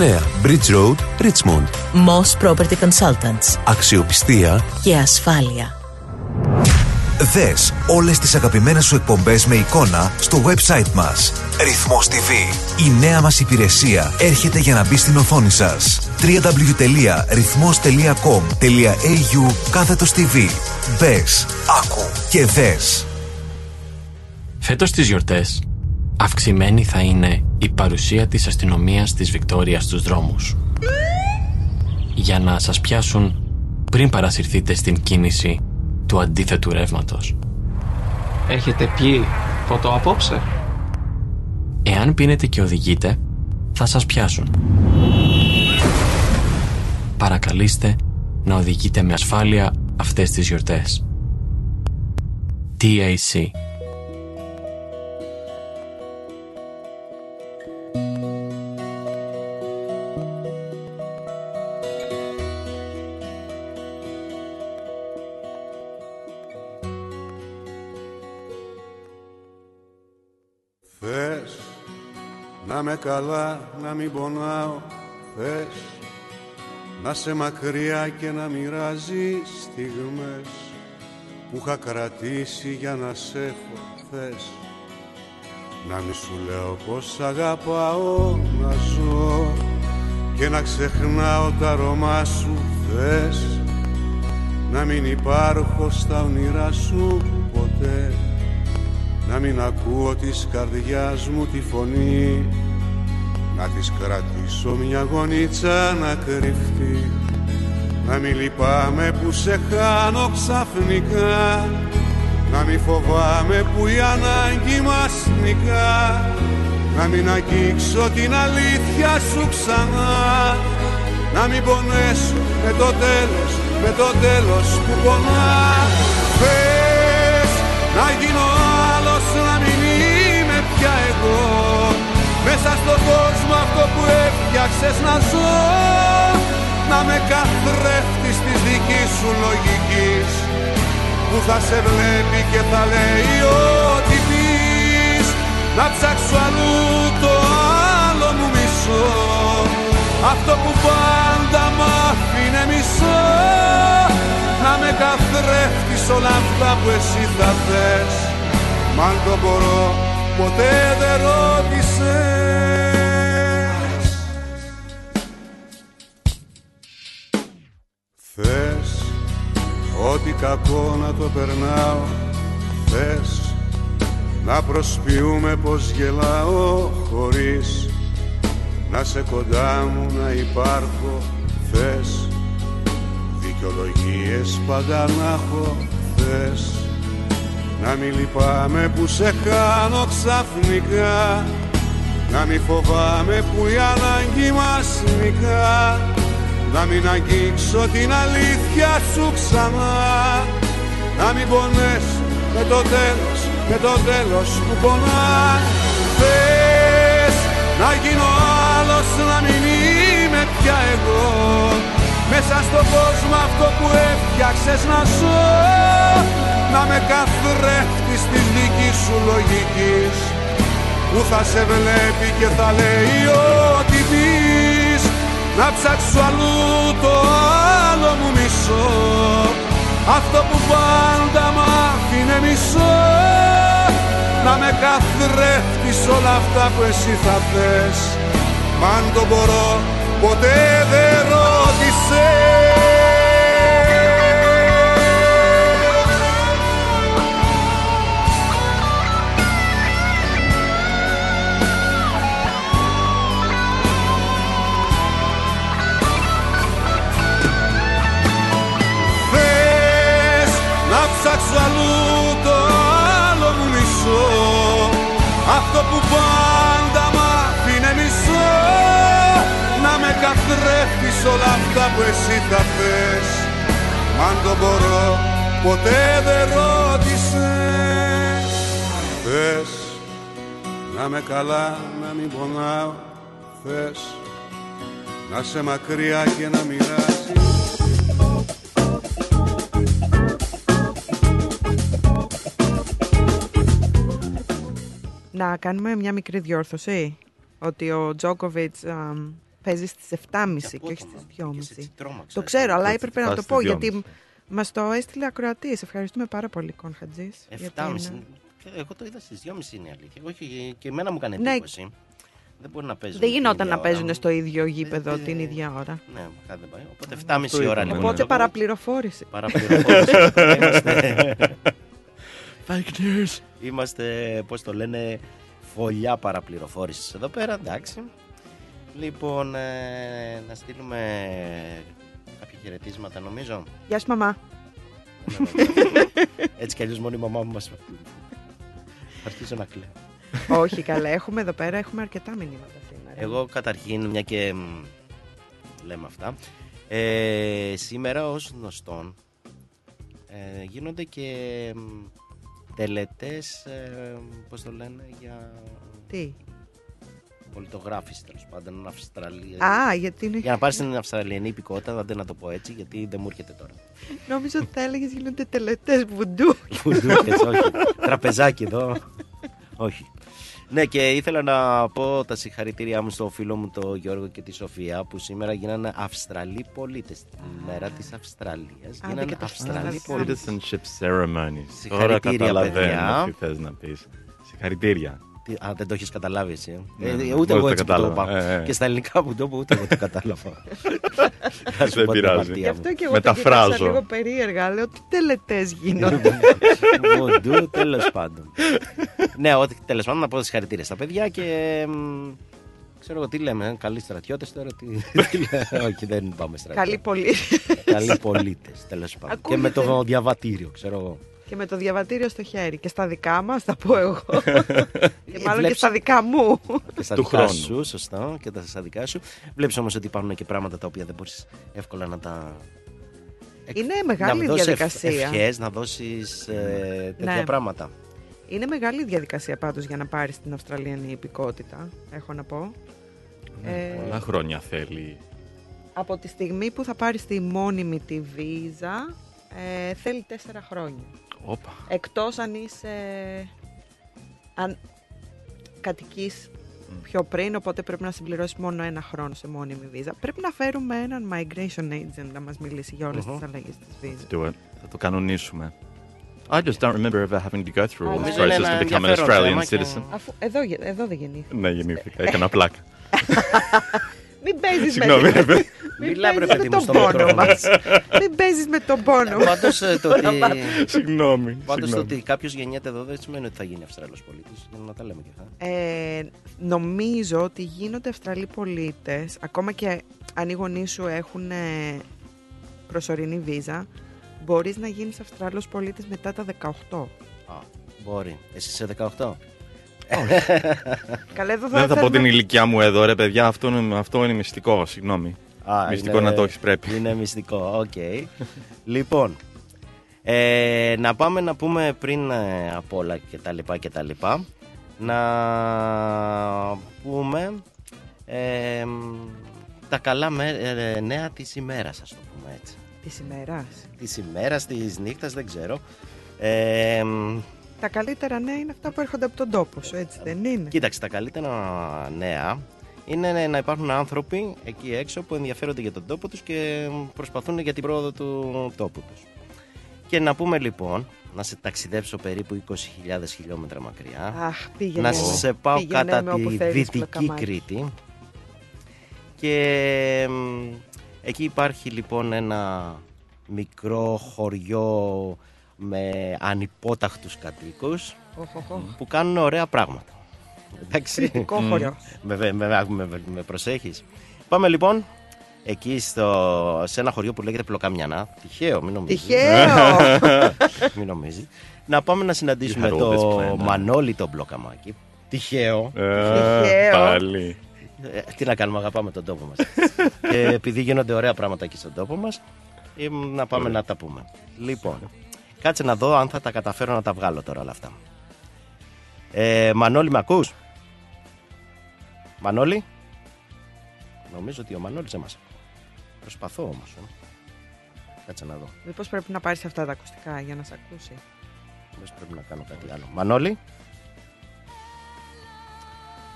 Bridge Road, Richmond. Moss Property Consultants. Αξιοπιστία και ασφάλεια. Δες όλες τις αγαπημένες σου εκπομπές με εικόνα στο website μας. Ρυθμός TV. Η νέα μας υπηρεσία έρχεται για να μπει στην οθόνη σας. www.rythmos.com.au κάθετος TV. Μπες, άκου και δες. Φέτος στις γιορτές αυξημένη θα είναι η παρουσία της αστυνομίας της Βικτόριας στους δρόμους. Για να σας πιάσουν πριν παρασυρθείτε στην κίνηση του αντίθετου ρεύματος. Έχετε πιει ποτό απόψε; Εάν πίνετε και οδηγείτε, θα σας πιάσουν. Παρακαλείστε να οδηγείτε με ασφάλεια αυτές τις γιορτές. TAC καλά, να μην πονάω, θες Να σε μακριά και να μοιράζει στιγμές. Που είχα κρατήσει για να σε έχω, θες. Να μη σου λέω πως αγαπάω να ζω. Και να ξεχνάω τα αρώμα σου, θες. Να μην υπάρχω στα όνειρά σου ποτέ. Να μην ακούω της καρδιάς μου τη φωνή να της κρατήσω. Μια γονίτσα να κρυφτεί. Να μην λυπάμαι που σε χάνω ξαφνικά. Να μην φοβάμαι που η ανάγκη μας νικά. Να μην αγγίξω την αλήθεια σου ξανά. Να μην πονέσω με το τέλος, με το τέλος που πονά. Πες να γίνω μέσα στον κόσμο αυτό που έφτιαξες να ζω. Να με καθρέφτεις της δικής σου λογικής. Που θα σε βλέπει και θα λέει ό,τι πεις. Να ψάξω αλλού το άλλο μου μισό. Αυτό που πάντα μ' άφηνε μισό. Να με καθρέφτεις όλα αυτά που εσύ θα θες. Μα αν το μπορώ ποτέ δεν ρώτησες. Θες ό,τι κακό να το περνάω Θες να προσποιούμε πως γελάω χωρίς να σε κοντά μου να υπάρχω Θες δικαιολογίες πάντα να έχω Θες να μην λυπάμαι που σε χάνω ξαφνικά. Να μην φοβάμαι που η ανάγκη μας νικά. Να μην αγγίξω την αλήθεια σου ξανά. Να μην πονές με το τέλος, με το τέλος που πονά. Θες να γίνω άλλος, να μην είμαι πια εγώ. Μέσα στον κόσμο αυτό που έφτιαξες να ζω Να με καθρέφτεις της δικής σου λογικής Που θα σε βλέπει και θα λέει ό,τι πεις. Να ψάξω αλλού το άλλο μου μισό Αυτό που πάντα μ' άφηνε μισό. Να με καθρέφτεις όλα αυτά που εσύ θα θες Μ' αν το μπορώ ποτέ δεν ρώτησες ψάξω αλλού το άλλο μου μισό. Αυτό που πάντα μ' άφηνε μισό. Να με καθρέφτεις όλα αυτά που εσύ θα θες. Μ' αν το μπορώ ποτέ δεν ρώτησες. Θες να με καλά να μην πονάω Θες να σε μακριά και να μοιράζει Να κάνουμε μια μικρή διόρθωση. Ότι ο Τζόκοβιτ παίζει στις 7.30 και όχι στις 2.30. Το ξέρω, αλλά έπρεπε να το πω γιατί μας το έστειλε ακροατής. Ευχαριστούμε πάρα πολύ, Κονχατζή. 7.30. Εγώ το είδα στις 2.30 είναι η αλήθεια. Όχι, και εμένα μου έκανε Ναι. εντύπωση. Δεν μπορεί να παίζουν. Δεν την γινόταν ίδια να ώρα. παίζουν στο ίδιο γήπεδο την ίδια ώρα. Ναι, κάτι δεν πάει. Οπότε 7.30 ώρα λοιπόν. Οπότε παραπληροφόρηση. Παραπληροφόρηση. [LAUGHS] [LAUGHS] Είμαστε- Fake news. Είμαστε, πώς το λένε, φωλιά παραπληροφόρησης εδώ πέρα, εντάξει. Λοιπόν, ε, να στείλουμε κάποια χαιρετίσματα νομίζω. Γεια σου, μαμά. [LAUGHS] Έτσι κι αλλιώς μόνο η μαμά μου μας... Θα αρχίσω να κλαίω. όχι, καλά. Έχουμε εδώ πέρα έχουμε αρκετά μηνύματα σήμερα. Εγώ καταρχήν, μια και μ, λέμε αυτά, ε, σήμερα ως γνωστόν ε, γίνονται και μ, τελετές, ε, πώς το λένε, για Τι; πολιτογράφηση τέλος πάντων, Αυστραλία. Α, γιατί είναι. Για να πάρεις την Αυστραλιανή υπηκότητα, δεν να το πω έτσι, γιατί δεν μου έρχεται τώρα. Νόμιζα ότι θα έλεγες γίνονται τελετές βουντού. Φουντούκες, όχι. Τραπεζάκι εδώ. όχι. Ναι, και ήθελα να πω τα συγχαρητήριά μου στο φίλο μου τον Γιώργο και τη Σοφία που σήμερα γίνανε Αυστραλοί πολίτες. Τη μέρα της Αυστραλίας. Γίνανε και τα Αυστραλοί πολίτες. Citizenship ceremonies. Συγχαρητήρια, Τώρα καταλαβαίνω παιδιά. τι θες να πεις. Συγχαρητήρια. Α, δεν το έχεις καταλάβει εσύ. ε; Ναι, Ε, ναι, ούτε μόλις εγώ το έτσι που το κατάλαβα. είπα. Ε, ε. Και στα ελληνικά που το είπα, ούτε εγώ το κατάλαβα. [LAUGHS] Θα σου Δεν πω την πειράζει. απαρτία Γι' μου. αυτό και εγώ Μεταφράζω. το κοίταξα λίγο περίεργα. Λέω τι τελετές γίνονται. [LAUGHS] Βοντού, τέλος πάντων. ναι, ότι τέλος πάντων να πω συγχαρητήρια στα παιδιά και. μ, Ξέρω εγώ τι λέμε, ε, καλοί στρατιώτες τώρα. Τι, [LAUGHS] τι λέμε. Όχι, δεν πάμε στρατιώτες. Καλή πολύ. Καλοί πολίτες, τέλος πάντων. Και με Ακούγεται. το διαβατήριο, ξέρω εγώ. Και με το διαβατήριο στο χέρι. Και στα δικά μας, θα πω εγώ. [LAUGHS] και μάλλον και Ε, βλέπεις- στα δικά μου. Και στα Του δικά χρόνου. σου, σωστά, και τα στα δικά σου. Βλέπεις όμως ότι υπάρχουν και πράγματα τα οποία δεν μπορείς εύκολα να τα. εκ- Είναι μεγάλη να δώσεις διαδικασία. Ευχές, να δώσεις τέτοια Ναι. πράγματα. Είναι μεγάλη διαδικασία πάντως για να πάρεις την Αυστραλιανή υπηκότητα, έχω να πω. Ε, Πολλά χρόνια θέλει. από τη στιγμή που θα πάρεις τη μόνιμη τη βίζα, ε, θέλει τέσσερα χρόνια. Όπα. Εκτός αν είσαι... Αν κατοικείς πιο πριν, οπότε πρέπει να συμπληρώσεις μόνο ένα χρόνο σε μόνιμη βίζα. Πρέπει να φέρουμε έναν migration agent να μας μιλήσει για όλες Μμμ. τις αλλαγές της βίζας. Do it. Θα το κανονίσουμε. I just don't remember ever having to go through all this Νομίζω είναι process ένα to become an ενδιαφέρον Australian θέμα και- citizen. Αφού, εδώ, γε- εδώ δεν γεννήθηκα. Ναι, γεννήθηκα. Έκανα πλάκα. Μην παίζεις με, Συγγνώμη, ρε παιδί. μην Μιλάμε, ρε παίζεις παιδί με μου, τον στο πόνο μικρόφωνο. μας. Μην παίζεις με τον πόνο μας. Πάντως το ότι. [LAUGHS] Συγγνώμη. Πάντως το συγγνώμη. ότι κάποιος γεννιέται εδώ δεν σημαίνει ότι θα γίνει Αυστραλός πολίτης. Να τα λέμε και αυτά. Ε, νομίζω ότι γίνονται Αυστραλοί πολίτες, ακόμα και αν οι γονείς σου έχουν ε, προσωρινή βίζα, μπορείς να γίνεις Αυστραλός πολίτης μετά τα 18. Α, μπορεί. Εσύ είσαι 18. [LAUGHS] Καλά, εδώ θα Δεν θα πω θέλουμε- την ηλικία μου εδώ, ρε παιδιά. Αυτό είναι, αυτό είναι μυστικό, συγγνώμη. Α, Μυστικό να το έχεις πρέπει. Είναι μυστικό, οκ. λοιπόν, ε, να πάμε να πούμε πριν ε, από όλα και τα λοιπά και τα λοιπά, να πούμε ε, τα καλά με- ε, νέα της ημέρας, ας το πούμε έτσι. Της ημέρας. Της ημέρας, της νύχτας, δεν ξέρω. Ε, Τα καλύτερα νέα είναι αυτά που έρχονται από τον τόπο σου, έτσι δεν είναι; Κοίταξε, τα καλύτερα νέα είναι να υπάρχουν άνθρωποι εκεί έξω που ενδιαφέρονται για τον τόπο τους και προσπαθούν για την πρόοδο του τόπου τους. Και να πούμε λοιπόν, να σε ταξιδέψω περίπου 20.000 χιλιόμετρα μακριά, Αχ, πήγαινε. να σε πάω Πήγαινε κατά με τη όπου θέλεις, Δυτική πλοκαμάκι. Κρήτη και μ, εκεί υπάρχει λοιπόν ένα μικρό χωριό με ανυπόταχτους κατοίκους Οχ, οχ, οχ. που κάνουν ωραία πράγματα. Εντάξει. Κριτικό χωριό. με, με, με, με, με προσέχεις. Πάμε λοιπόν εκεί στο, σε ένα χωριό που λέγεται Πλοκαμιανά. Τυχαίο, μην νομίζεις. Τυχαίο. [LAUGHS] μην νομίζεις. Να πάμε να συναντήσουμε Χαρόδες το πλένα. Μανώλη τον Μπλοκαμάκι. Τυχαίο. Τυχαίο. Πάλι. Ε, τι να κάνουμε, αγαπάμε τον τόπο μας. [LAUGHS] και επειδή γίνονται ωραία πράγματα εκεί στον τόπο μας, ε, να πάμε να τα πούμε. Λοιπόν, κάτσε να δω αν θα τα καταφέρω να τα βγάλω τώρα όλα αυτά. Ε, Μανώλη, με ακούς; Μανώλη; Νομίζω ότι ο Μανώλης δεν μας ακούει. Προσπαθώ όμως. Ε. Κάτσε να δω. Μήπως πρέπει να πάρεις αυτά τα ακουστικά για να σε ακούσει. Μήπως πρέπει να κάνω κάτι άλλο. Μανώλη;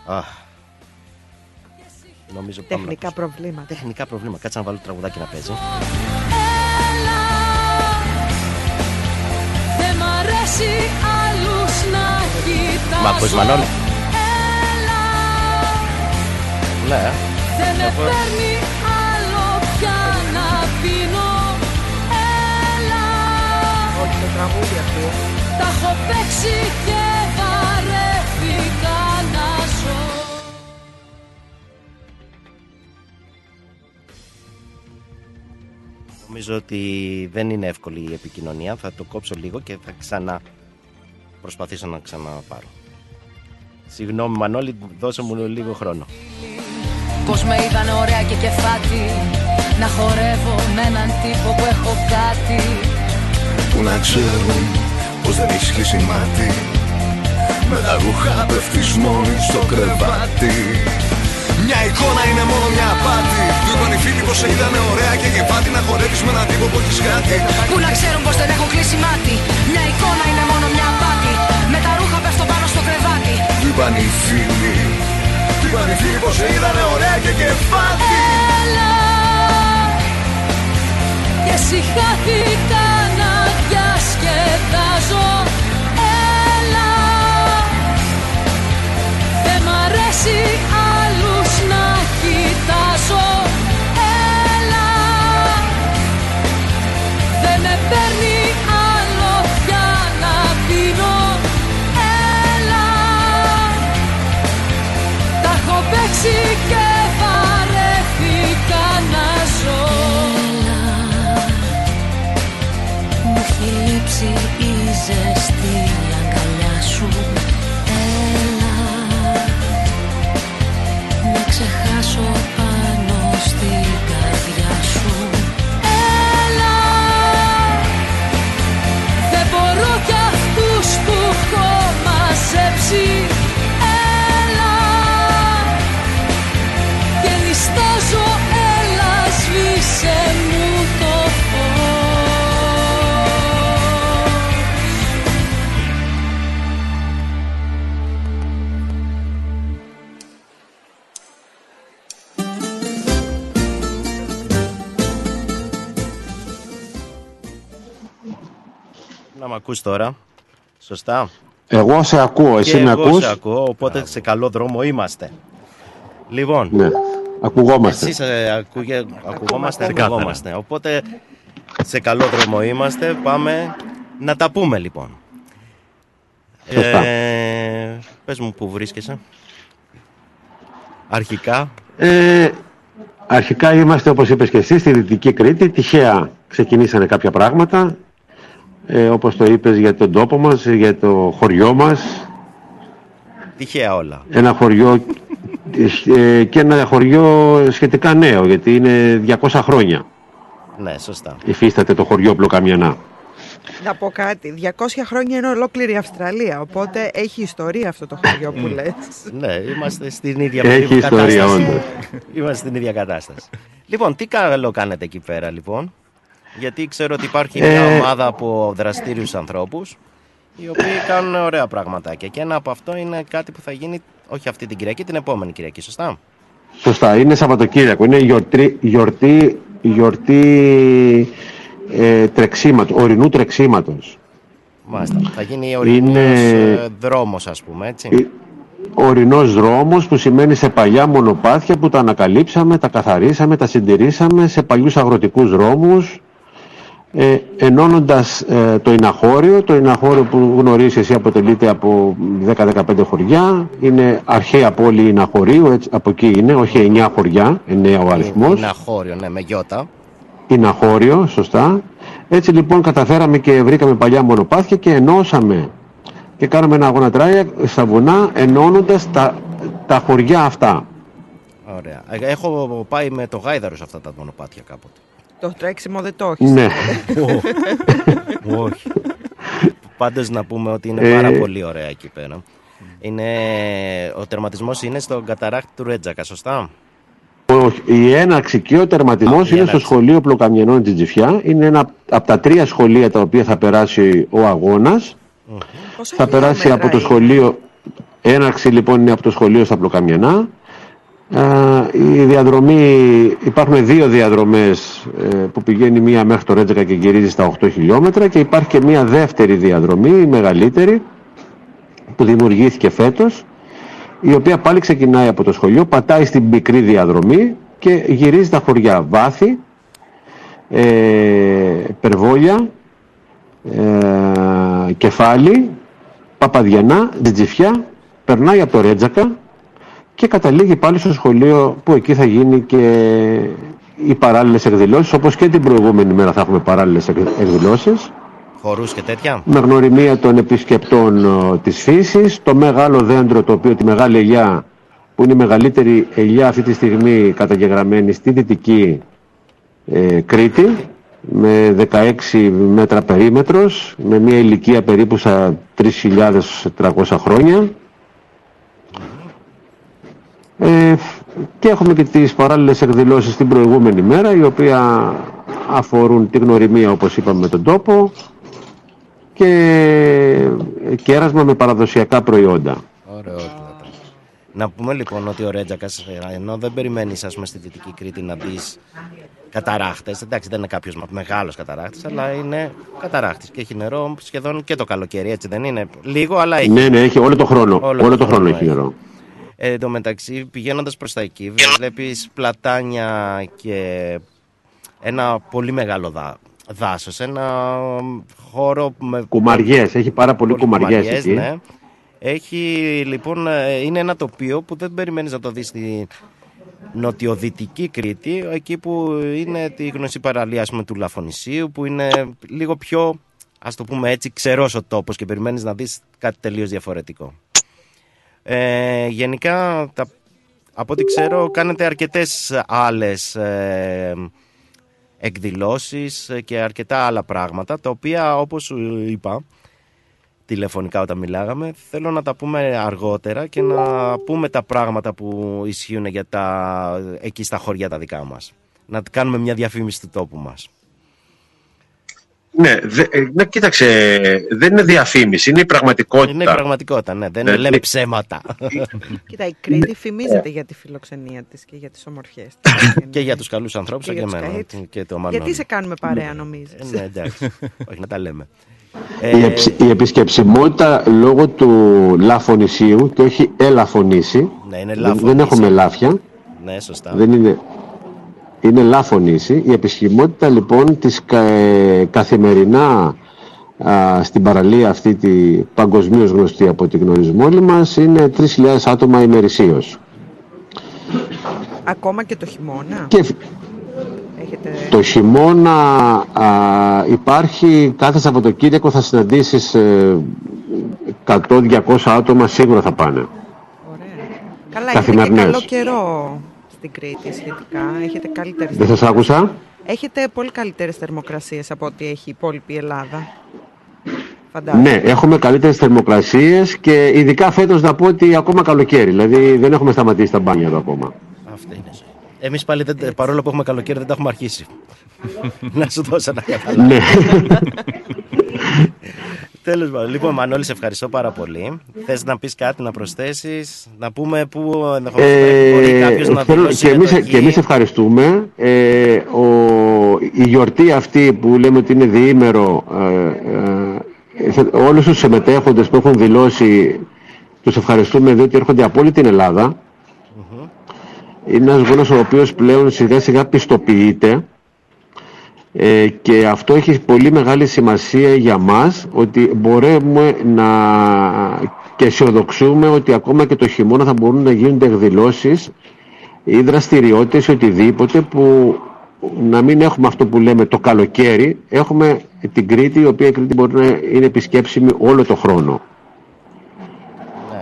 Αχ. Νομίζω πάμε να Τεχνικά ακούσουμε. προβλήματα. Τεχνικά προβλήματα. Κάτσε να βάλω το τραγουδάκι να παίζει. Δεν μ' αρέσει άλλους να κοιτάζω Μ' ακούς Μανώλη; Ναι. δεν με Εγώ- παίρνει άλλο πια να πίνω Έλα, Όχι, το τραγούδι ακούω. τα έχω παίξει και βαρέθηκα να ζω Νομίζω ότι δεν είναι εύκολη η επικοινωνία. Θα το κόψω λίγο και θα ξανά προσπαθήσω να ξαναπάρω. Συγγνώμη Μανώλη, δώσε μου λίγο χρόνο. Πως με είδαν ωραία και κεφάτη Να χορεύω με έναν τύπο που έχω κάτι. Που να ξέρουν πως δεν έχεις κλείσει μάτι. Με τα ρούχα πέφτεις μόνη στο κρεβάτι. Μια εικόνα είναι μόνο μια απάτη. Του είπαν οι φίλοι πως σε είδανε ωραία και κεφάτι Να χορεύεις με έναν τύπο που έχεις κάτι. Που να ξέρουν πως δεν έχω κλείσει μάτι. Μια εικόνα είναι μόνο μια απάτη. Με τα ρούχα πέφτω πάνω στο κρεβάτι. Του είπαν οι φίλοι Του είπαν οι φίλοι πως σε είδανε ωραία και κεφάτι Έλα Και συχάθηκα να διασκεδάζω. Έλα Δεν μ' αρέσει άλλους να κοιτάζω. Έλα Δεν με παίρνει έχω παίξει και βαρέθηκα να ζω. Μου έχει λείψει η ζεστή αγκαλιά σου. Έλα Να ξεχάσω πάνω στην καρδιά σου. Έλα Δεν μπορώ κι αυτούς που έχω μαζέψει ακούς τώρα. Σωστά. Εγώ σε ακούω, εσύ και με εγώ ακούς; σε ακούω, οπότε σε καλό δρόμο είμαστε. Λοιπόν, Ναι, ακουγόμαστε. εσείς ε, ακούγε, ακουγόμαστε, Ξεκάθαρα. ακουγόμαστε. Οπότε σε καλό δρόμο είμαστε. Πάμε να τα πούμε λοιπόν. Σωστά. Ε, πες μου που βρίσκεσαι. Αρχικά. Ε, αρχικά είμαστε, όπως είπες και εσύ, στη Δυτική Κρήτη. Τυχαία ξεκινήσανε κάποια πράγματα. Ε, όπως το είπες για τον τόπο μας, για το χωριό μας. Τυχαία όλα. Ένα χωριό ε, και ένα χωριό σχετικά νέο, γιατί είναι 200 χρόνια. Ναι, σωστά. Υφίσταται το χωριό Πλοκαμιανά. Να πω κάτι. 200 χρόνια είναι ολόκληρη η Αυστραλία. Οπότε έχει ιστορία αυτό το χωριό που [LAUGHS] λες. Ναι, είμαστε στην ίδια Έχει ιστορία, κατάσταση. όντως. Είμαστε στην ίδια κατάσταση. Λοιπόν, τι καλό κάνετε εκεί πέρα, λοιπόν; Γιατί ξέρω ότι υπάρχει μια Ε, ομάδα από δραστήριους ανθρώπους οι οποίοι κάνουν ωραία πραγματάκια. Και ένα από αυτό είναι κάτι που θα γίνει όχι αυτή την Κυριακή, την επόμενη Κυριακή, σωστά; Σωστά, είναι Σαββατοκύριακο. Είναι γιορτή, γιορτή, γιορτή ε, τρεξίματος, ορεινού τρεξίματος. Μάλιστα. Θα γίνει ορεινός Είναι- ε, δρόμος, ας πούμε, έτσι. Ε, Ορεινός δρόμος που σημαίνει σε παλιά μονοπάτια που τα ανακαλύψαμε, τα καθαρίσαμε, τα συντηρήσαμε σε παλιούς αγροτικούς δρόμους ε, ενώνοντας ε, το Ιναχώριο, το Ιναχώριο που γνωρίζεις εσύ αποτελείται από 10-15 χωριά, είναι αρχαία πόλη Ιναχωρίου, έτσι, από εκεί είναι, όχι 9 χωριά, 9 ο αριθμός. Είναι αχώριο, ναι, με γιώτα. Ιναχώριο, σωστά. Έτσι λοιπόν καταφέραμε και βρήκαμε παλιά μονοπάτια και ενώσαμε και κάναμε ένα αγώνα τράγια στα βουνά ενώνοντας τα, τα χωριά αυτά. Ωραία. Ε, Έχω πάει με το γάιδαρος σε αυτά τα μονοπάτια κάποτε. Το τρέξιμο δεν το έχεις. Ναι. Όχι. Πάντως να πούμε ότι είναι Ε, πάρα πολύ ωραία εκεί πέρα. Είναι, ο τερματισμός είναι στον καταράκτη του Ρέτζακα, σωστά; Όχι, Η έναρξη και ο τερματισμός Α, η είναι στο έναρξη. σχολείο Πλοκαμιανών Τζιτζιφιά. Είναι ένα από τα τρία σχολεία τα οποία θα περάσει ο αγώνας. Θα περάσει από το σχολείο. Έναρξη λοιπόν είναι από το σχολείο στα Πλοκαμιανά. Α, η διαδρομή, υπάρχουν δύο διαδρομές ε, που πηγαίνει μία μέχρι το Ρέτζακα και γυρίζει στα 8 χιλιόμετρα και υπάρχει και μία δεύτερη διαδρομή, η μεγαλύτερη, που δημιουργήθηκε φέτος η οποία πάλι ξεκινάει από το σχολείο, πατάει στην μικρή διαδρομή και γυρίζει τα χωριά Βάθη, ε, Περβόλια, ε, Κεφάλι, Παπαδιανά, Τζιτζιφιά, περνάει από το Ρέτζακα και καταλήγει πάλι στο σχολείο που εκεί θα γίνει και οι παράλληλες εκδηλώσεις, όπως και την προηγούμενη μέρα θα έχουμε παράλληλες εκ- εκδηλώσεις. Χορούς και τέτοια. με γνωριμία των επισκεπτών ε, της φύσης, το μεγάλο δέντρο το οποίο τη μεγάλη ελιά που είναι η μεγαλύτερη ελιά αυτή τη στιγμή καταγεγραμμένη στη Δυτική ε, Κρήτη με 16 μέτρα περίμετρος με μια ηλικία περίπου στα 3.300 χρόνια ε, και έχουμε και τις παράλληλες εκδηλώσεις την προηγούμενη μέρα η οποία αφορούν τη γνωριμία όπως είπαμε με τον τόπο και κέρασμα με παραδοσιακά προϊόντα. Ωραιότατα. Να πούμε λοιπόν ότι ο Ρέτζακας, ενώ δεν περιμένεις, ας πούμε, στη Δυτική Κρήτη να δει καταράχτες. Εντάξει, δεν είναι κάποιος μεγάλος καταράχτης, αλλά είναι καταράχτης και έχει νερό σχεδόν και το καλοκαίρι, έτσι δεν είναι. Λίγο, αλλά έχει. Ναι, ναι, έχει όλο το χρόνο. Όλο, το χρόνο έχει έχει. νερό. Ε, εν τω μεταξύ, πηγαίνοντας προς τα εκεί, βλέπεις πλατάνια και ένα πολύ μεγάλο δά, δάσος, ένα χώρο με Κουμαριές, έχει πάρα πολύ κουμαριές κουμαριές, εκεί. ναι. Έχει λοιπόν, ε, είναι ένα τοπίο που δεν περιμένεις να το δεις στη νοτιοδυτική Κρήτη, εκεί που είναι τη γνωστή παραλία ας πούμε, του Λαφωνησίου, που είναι λίγο πιο, ας το πούμε έτσι, ξερός ο τόπος και περιμένεις να δεις κάτι τελείως διαφορετικό. Ε, γενικά, τα, από ό,τι ξέρω, κάνετε αρκετές άλλες ε, εκδηλώσεις και αρκετά άλλα πράγματα, τα οποία όπως σου είπα, τηλεφωνικά όταν μιλάγαμε, θέλω να τα πούμε αργότερα και να πούμε τα πράγματα που ισχύουν για τα, εκεί στα χωριά τα δικά μας. Να κάνουμε μια διαφήμιση του τόπου μας. Ναι, δε, ε, ναι, κοίταξε, δεν είναι διαφήμιση, είναι η πραγματικότητα. Είναι η πραγματικότητα, ναι, δεν Ναι, λέμε ναι. ψέματα. [LAUGHS] Κοίτα, η Κρήτη φημίζεται για τη φιλοξενία της και για τις ομορφιές της. [LAUGHS] και για τους καλούς ανθρώπους, Και και για για τους μένα. καλούς. Και το Μανώλη. Γιατί σε κάνουμε παρέα, νομίζεις; Ε, Ναι, εντάξει. [LAUGHS] Όχι, να τα λέμε. Η, Ε, εψ- η επισκεψιμότητα λόγω του λαφωνησίου και όχι ελαφωνήσει, Ναι, είναι δεν, λαφωνήσι. δεν έχουμε λάφια, ναι, σωστά. δεν είναι, είναι λαφωνήσει. Η επισκεψιμότητα λοιπόν της κα, ε, καθημερινά α, στην παραλία αυτή τη παγκοσμίως γνωστή από την γνωρίζουμε όλοι μας είναι 3.000 άτομα ημερησίως. Ακόμα και το χειμώνα; Και Έχετε... Το χειμώνα α, υπάρχει κάθε Σαββατοκύριακο θα συναντήσεις ε, 100-200 άτομα σίγουρα θα πάνε. Καλά, έχετε και καθημερινές. καλό καιρό στην Κρήτη σχετικά. Έχετε καλύτερες Δεν σας άκουσα. Έχετε πολύ καλύτερες θερμοκρασίες από ό,τι έχει η υπόλοιπη Ελλάδα. Φαντάζομαι. Ναι, έχουμε καλύτερες θερμοκρασίες και ειδικά φέτος να πω ότι ακόμα καλοκαίρι. Δηλαδή δεν έχουμε σταματήσει τα μπάνια εδώ ακόμα. Αυτή είναι η ζωή. Εμείς πάλι δεν, παρόλο που έχουμε καλοκαίρι δεν τα έχουμε αρχίσει. [LAUGHS] να σου δώσω ένα καταλάβει. [LAUGHS] Ναι. Τέλος πάντων. Λοιπόν, Μανώλη, σε ευχαριστώ πάρα πολύ. Θες να πεις κάτι, να προσθέσεις, να πούμε πού ενδεχομένως μπορεί κάποιος να Ε, θέλω- δηλώσει και, εμείς, μετοχή. και εμείς ευχαριστούμε. Ε, ο, η γιορτή αυτή που λέμε ότι είναι διήμερο, ε, ε, θε- όλους τους συμμετέχοντες που έχουν δηλώσει, τους ευχαριστούμε διότι έρχονται από όλη την Ελλάδα. Είναι ένας γόνος ο οποίος πλέον σιγά σιγά πιστοποιείται ε, και αυτό έχει πολύ μεγάλη σημασία για μας ότι μπορούμε να και αισιοδοξούμε ότι ακόμα και το χειμώνα θα μπορούν να γίνονται εκδηλώσεις ή δραστηριότητες ή οτιδήποτε που να μην έχουμε αυτό που λέμε το καλοκαίρι. Έχουμε την Κρήτη η οποία η Κρήτη μπορεί να είναι επισκέψιμη όλο το χρόνο.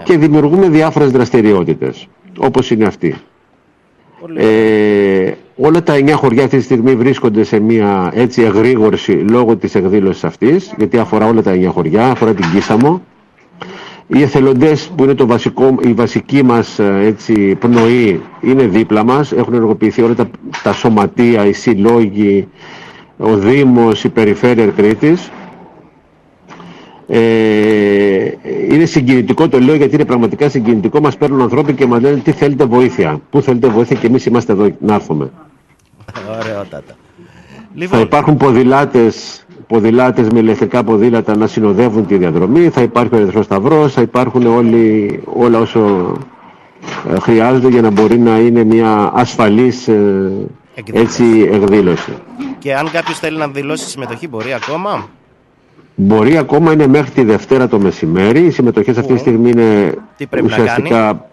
Και δημιουργούμε διάφορες δραστηριότητες όπως είναι αυτή. Ε, όλα τα εννιά χωριά αυτή τη στιγμή βρίσκονται σε μια έτσι εγρήγορση λόγω της εκδήλωσης αυτής γιατί αφορά όλα τα εννιά χωριά, αφορά την Κίσαμο οι εθελοντές που είναι το βασικό, η βασική μας ε, έτσι, πνοή είναι δίπλα μας. Έχουν ενεργοποιηθεί όλα τα, τα σωματεία, οι συλλόγοι ο Δήμος, η Περιφέρεια Κρήτης ε, είναι συγκινητικό το λέω γιατί είναι πραγματικά συγκινητικό μας παίρνουν ανθρώποι και μας λένε τι θέλετε βοήθεια; Πού θέλετε βοήθεια και εμείς είμαστε εδώ να έρθουμε Ωραιότατα. θα υπάρχουν ποδηλάτες, ποδηλάτες με ηλεκτρικά ποδήλατα να συνοδεύουν τη διαδρομή, θα υπάρχει ο Ερυθρός Σταυρός, θα υπάρχουν όλοι, όλα όσο ε, χρειάζονται για να μπορεί να είναι μια ασφαλής ε, έτσι, εκδήλωση. Και αν κάποιος θέλει να δηλώσει συμμετοχή, μπορεί ακόμα. Μπορεί ακόμα είναι μέχρι τη Δευτέρα το μεσημέρι. Οι συμμετοχές αυτή τη στιγμή είναι Τι πρέπει να ουσιαστικά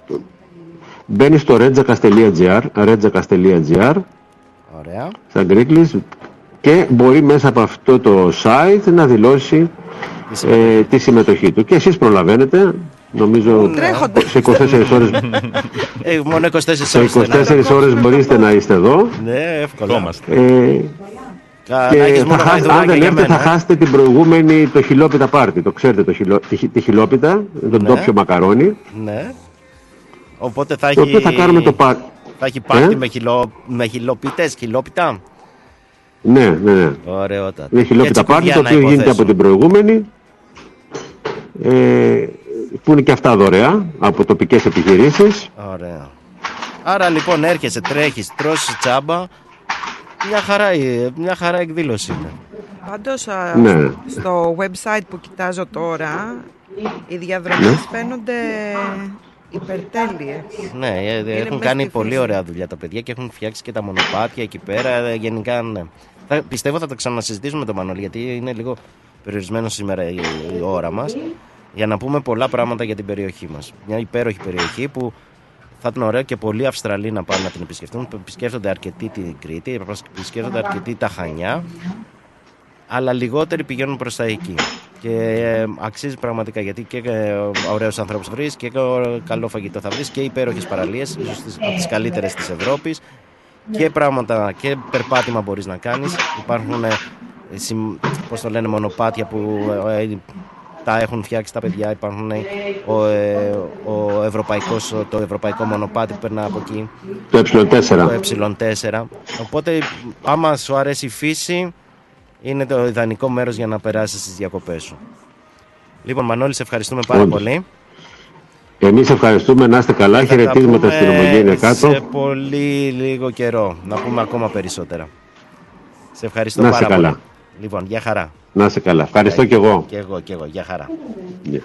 μπαίνει στο redjacas.gr redjacas.gr Ωραία. σαν Γκρίκλης και μπορεί μέσα από αυτό το site να δηλώσει ε, τη συμμετοχή του. Και εσείς προλαβαίνετε, νομίζω σε 24 [LAUGHS] ώρες, Ε, μόνο 24 σε ώρες. 24 ώρες μπορείτε να είστε εδώ. Ναι, εύκολα. Ε, Κα- και να έχεις θα μόνο χάσετε, αν γαϊδουράκια δεν για έρθετε θα μένα, ε. χάσετε την προηγούμενη το χιλόπιτα πάρτι. Το ξέρετε το, χιλό, τη, τη χιλόπιτα, τον Ναι. τόπιο μακαρόνι. Ναι. Οπότε θα Το έχει. οποίο θα κάνουμε το πάρτι. Θα έχει πάρτι Ε; με, χιλό... με χιλοπίτες, χιλόπιτα; Ναι, ναι, ναι. Ωραιότατα. Είναι χιλόπιτα Έτσι, πάρτι, κουβιά το να οποίο γίνεται υποθέσω. από την προηγούμενη. Ε, που είναι και αυτά δωρεά από τοπικές επιχειρήσεις. Ωραία. Άρα λοιπόν έρχεσαι, τρέχεις, τρώσεις τσάμπα. Μια χαρά, ε, μια χαρά εκδήλωση είναι. Πάντως α, Ναι. στο website που κοιτάζω τώρα οι διαδρομές Ναι. φαίνονται υπερτέλειες. Ναι, ε, ε, Είναι έχουν μέσα κάνει στη πολύ φύση. ώρα δουλειά τα παιδιά και έχουν φτιάξει και τα μονοπάτια εκεί πέρα. ε, Γενικά, ναι. Θα, πιστεύω θα τα ξανασυζητήσουμε με τον Μανώλη γιατί είναι λίγο περιορισμένο σήμερα η, η ώρα μας για να πούμε πολλά πράγματα για την περιοχή μας. Μια υπέροχη περιοχή που θα ήταν ωραίο και πολλοί Αυστραλοί να πάνε να την επισκεφτούν. Επισκέφτονται αρκετοί την Κρήτη, επισκέφτονται αρκετοί τα Χανιά, αλλά λιγότεροι πηγαίνουν προς τα εκεί. Και ε, αξίζει πραγματικά γιατί και ε, ωραίους ανθρώπους θα βρεις και ε, καλό φαγητό θα βρεις και υπέροχες παραλίες, ίσως τις, από τις καλύτερες της Ευρώπης και πράγματα και περπάτημα μπορείς να κάνεις. Υπάρχουν, ε, συμ- πώς το λένε, μονοπάτια που ε, ε, τα έχουν φτιάξει τα παιδιά. Υπάρχουν ε, ο, ε, ο ευρωπαϊκός, το ευρωπαϊκό μονοπάτι που περνά από εκεί. Το ε4. Το ε4. Οπότε, άμα σου αρέσει η φύση, είναι το ιδανικό μέρος για να περάσεις τις διακοπές σου. Λοιπόν, Μανώλη, σε ευχαριστούμε πάρα Όντως. πολύ. Εμείς ευχαριστούμε, να είστε καλά, Θα τα χαιρετίσματα πούμε στην ομογένεια κάτω. Σε πολύ λίγο καιρό. Να πούμε ακόμα περισσότερα. Σε ευχαριστώ Να είστε πάρα καλά. πολύ. Λοιπόν, για χαρά. Να είστε καλά. Ευχαριστώ και εγώ. Και εγώ, και εγώ. Για χαρά. Ναι.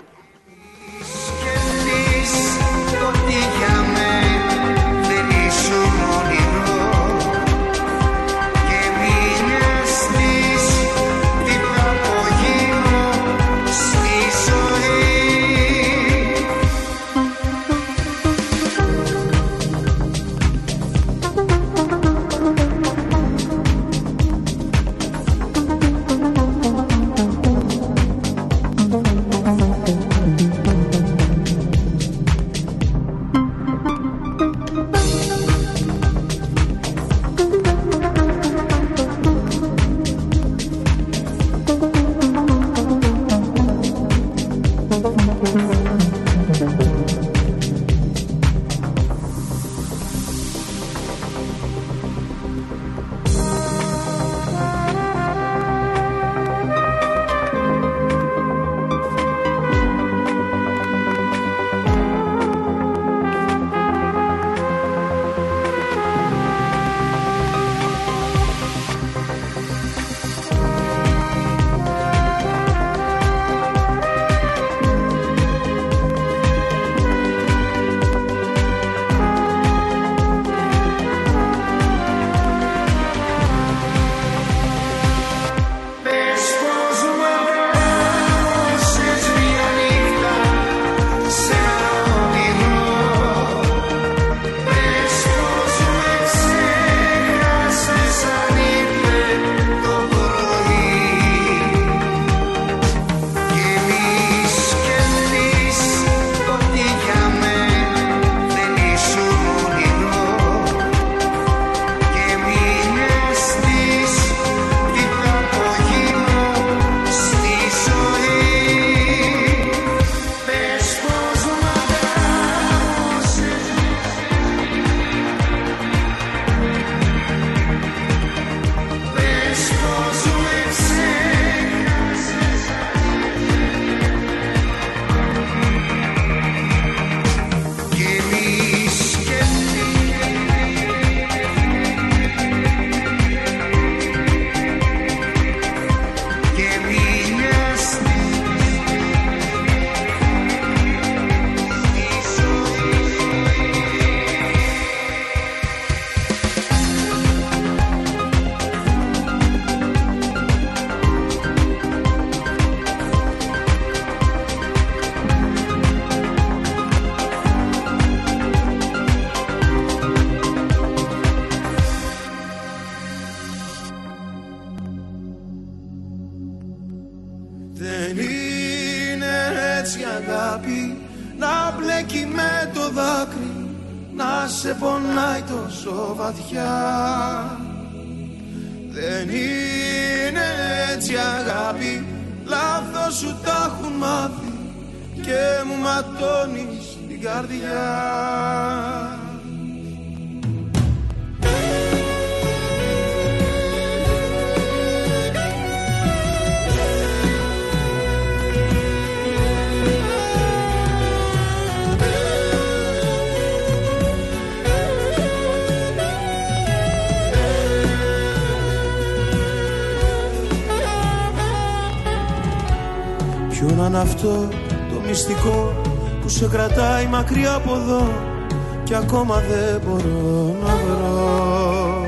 Ακόμα δεν μπορώ να βρω.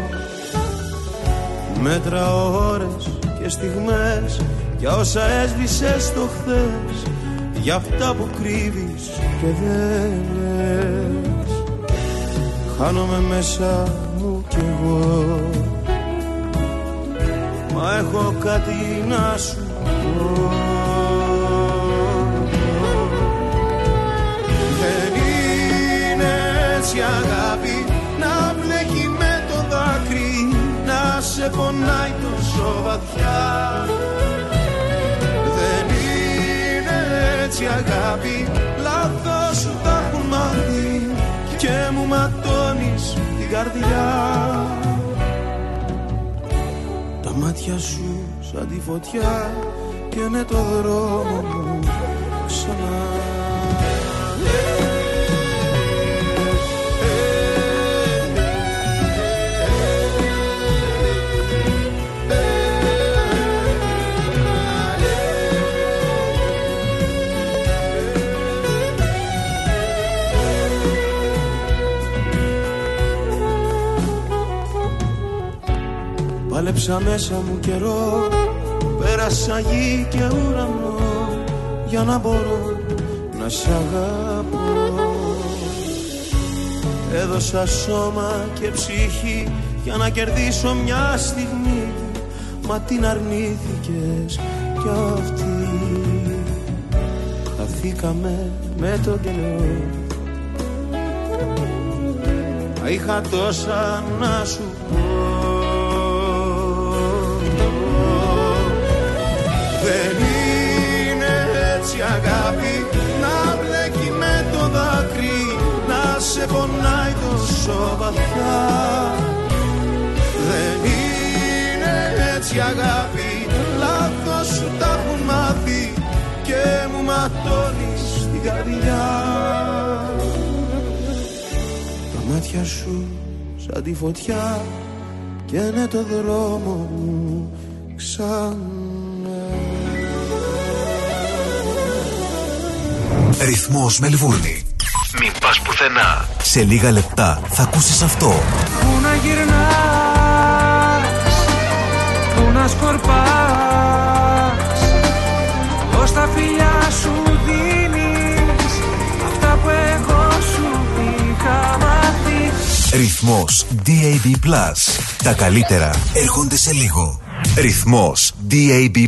Μέτρα ώρες και στιγμές για όσα έσβησες το χθες για αυτά που κρύβεις και δεν λες. Χάνομαι μέσα μου κι εγώ. Μα έχω κάτι να σου πω έτσι αγάπη να μπλέκει με το δάκρυ να σε πονάει τόσο βαθιά. Δεν είναι έτσι αγάπη λάθος σου τα έχουν μάθει και μου ματώνεις την καρδιά. Τα μάτια σου σαν τη φωτιά και είναι το δρόμο μου Πάλεψα μέσα μου καιρό. Πέρασα γη και ουρανό Για να μπορώ να σ' αγαπώ. Έδωσα σώμα και ψυχή Για να κερδίσω μια στιγμή. Μα την αρνήθηκες κι αυτή. Χαθήκαμε με τον καιρό Μα είχα τόσα να σου πω Δεν είναι έτσι αγάπη Να μπλέκει με το δάκρυ Να σε πονάει τόσο βαθιά. Δεν είναι έτσι αγάπη Λάθος σου τα έχουν μάθει Και μου ματώνεις την καρδιά. Τα μάτια σου σαν τη φωτιά Και είναι το δρόμο μου ξανά Ρυθμός Μελβούρνη. Μην πας πουθενά. Σε λίγα λεπτά θα ακούσεις αυτό. Πού να γυρνάς Πού να σκορπάς Πώς τα φιλιά σου δίνεις Αυτά που εγώ σου είχα μάθει Ρυθμός DAB+. Τα καλύτερα έρχονται σε λίγο. Ρυθμός DAB+.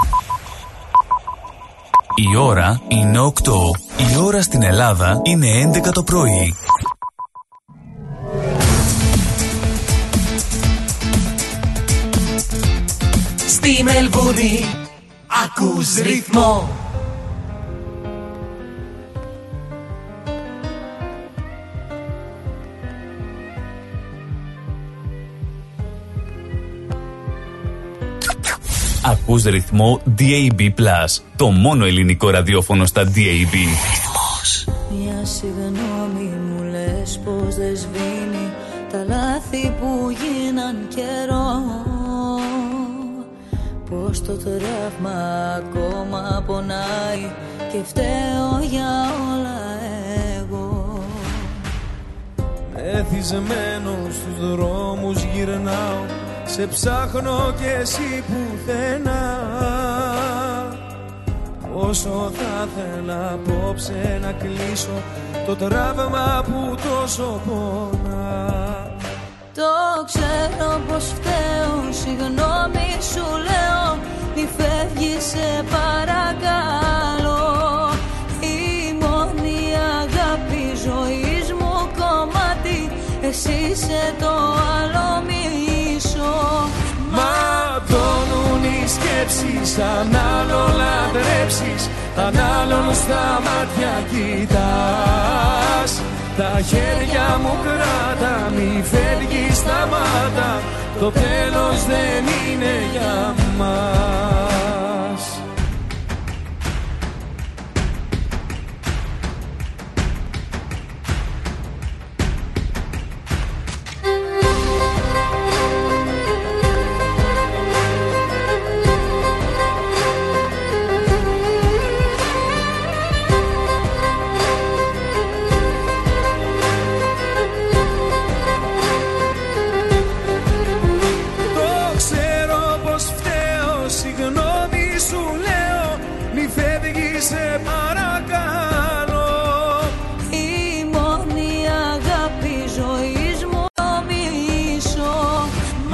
Η ώρα είναι 8. Η ώρα στην Ελλάδα είναι 11 το πρωί. Στη Μελβούνι ακούς ρυθμό Ακούς ρυθμό DAB+. Το μόνο ελληνικό ραδιόφωνο στα DAB. Μια συγγνώμη μου λες πως δεν σβήνει Τα λάθη που γίναν καιρό Πως το τραύμα ακόμα πονάει Και φταίω για όλα εγώ Εθισμένο στους δρόμους γυρνάω Σε ψάχνω κι εσύ πουθενά. Όσο θα θέλα απόψε να κλείσω Το τραύμα που τόσο πονά. Το ξέρω πως φταίω Συγγνώμη σου λέω Μη φεύγεις σε παρακαλώ σκέψεις Αν άλλο λατρέψεις Αν άλλον στα μάτια κοιτάς. Τα χέρια μου κράτα Μη φεύγεις σταμάτα. Το τέλος δεν είναι για μας σε παρακαλώ Η μόνη αγάπη ζωής μου μισό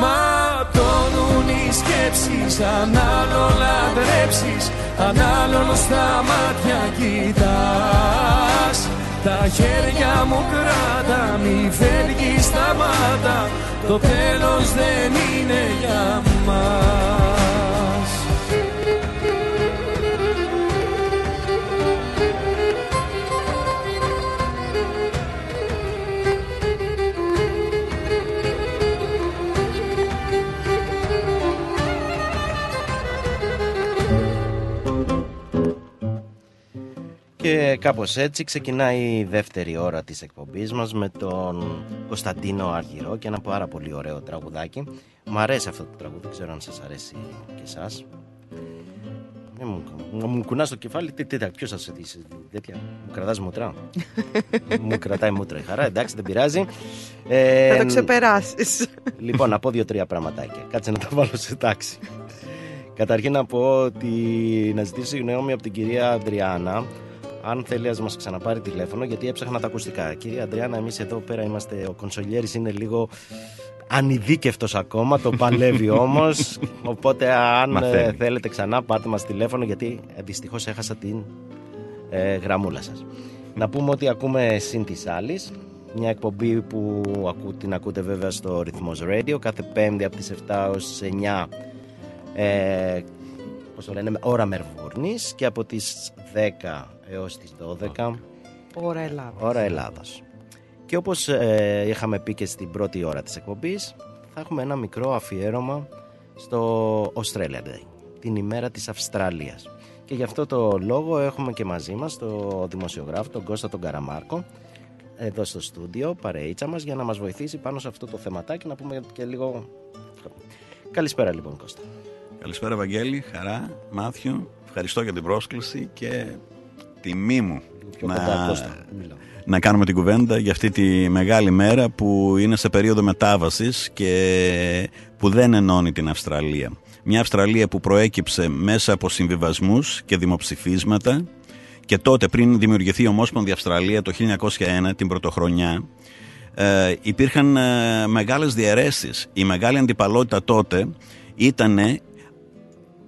Ματώνουν οι σκέψεις Αν άλλο λατρέψεις Αν άλλον στα μάτια κοιτάς. Τα χέρια μου κράτα Μη φεύγεις σταμάτα. Το τέλος δεν είναι για μας Και κάπως έτσι ξεκινάει η δεύτερη ώρα της εκπομπής μας με τον Κωνσταντίνο Αργυρό και ένα πάρα πολύ ωραίο τραγουδάκι. Μου αρέσει αυτό το τραγούδι, δεν ξέρω αν σας αρέσει και εσάς. Ε, μου, μου κουνάς το κεφάλι, τι, τι, ποιος σας ειδήσει, τέτοια, μου κρατάς μούτρα. [LAUGHS] μου κρατάει μούτρα η χαρά, εντάξει δεν πειράζει. Ε, Θα το ξεπεράσεις. Λοιπόν, να πω δύο-τρία πραγματάκια. Κάτσε να τα βάλω σε τάξη. Καταρχήν να πω ότι να ζητήσω συγγνώμη από την κυρία Αντριάννα αν θέλεις, α μας ξαναπάρει τηλέφωνο, γιατί έψαχνα τα ακουστικά. Κυρία Αντριάννα, εμείς εδώ πέρα είμαστε. Ο κονσολιέρης είναι λίγο ανειδίκευτος ακόμα, το παλεύει όμως [LAUGHS] οπότε αν ε, Μαθαίνει. θέλετε ξανά πάρτε μας τηλέφωνο γιατί ε, δυστυχώς έχασα την ε, γραμμούλα σας να πούμε ότι ακούμε συν της άλλης μια εκπομπή που ακού, την ακούτε βέβαια στο Ρυθμός Radio κάθε πέμπτη από τις 7 ως 9 ε, πώς το λένε, ώρα Μερβούρνης και από τις 10 έως τις 12 Ώρα Ελλάδας. ώρα Ελλάδας. Και όπως ε, είχαμε πει και στην πρώτη ώρα της εκπομπής, θα έχουμε ένα μικρό αφιέρωμα στο Australia Day, την ημέρα της Αυστραλίας. Και γι' αυτό το λόγο έχουμε και μαζί μας τον δημοσιογράφο, τον Κώστα τον Καραμάρκο, εδώ στο στούντιο, παρείτσα μας, για να μας βοηθήσει πάνω σε αυτό το θεματάκι, να πούμε και λίγο... Καλησπέρα λοιπόν Κώστα. Καλησπέρα Βαγγέλη, χαρά, Μάθιο, ευχαριστώ για την πρόσκληση και τιμή μου Πιο κοντά, Κώστα, μιλάω. να κάνουμε την κουβέντα για αυτή τη μεγάλη μέρα που είναι σε περίοδο μετάβασης και που δεν ενώνει την Αυστραλία. Μια Αυστραλία που προέκυψε μέσα από συμβιβασμούς και δημοψηφίσματα και τότε πριν δημιουργηθεί η Ομόσπονδη Αυστραλία το 1901 την πρωτοχρονιά ε, υπήρχαν ε, μεγάλες διαιρέσεις. Η μεγάλη αντιπαλότητα τότε ήταν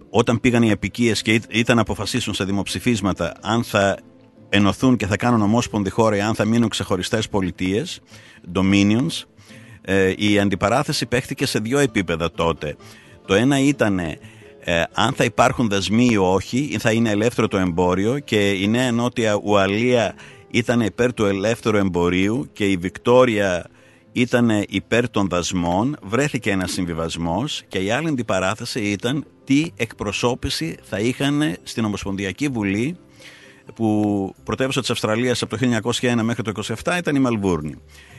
όταν πήγαν οι επικίες και ή- ήταν να αποφασίσουν σε δημοψηφίσματα αν θα ενωθούν και θα κάνουν ομόσπονδη χώρα ή αν θα μείνουν ξεχωριστές πολιτείες, dominions, ε, η αντιπαράθεση παίχτηκε σε δύο επίπεδα τότε. Το ένα ήταν ε, αν θα υπάρχουν δεσμοί ή όχι, ή θα είναι ελεύθερο το εμπόριο και η Νέα Νότια Ουαλία ήταν υπέρ του ελεύθερου εμπορίου και η Βικτόρια ήταν υπέρ των δασμών, βρέθηκε ένας συμβιβασμός και η άλλη αντιπαράθεση ήταν τι εκπροσώπηση θα είχαν στην Ομοσπονδιακή Βουλή που πρωτεύουσα της Αυστραλίας από το 1901 μέχρι το 1927 ήταν η Μαλβούρνη.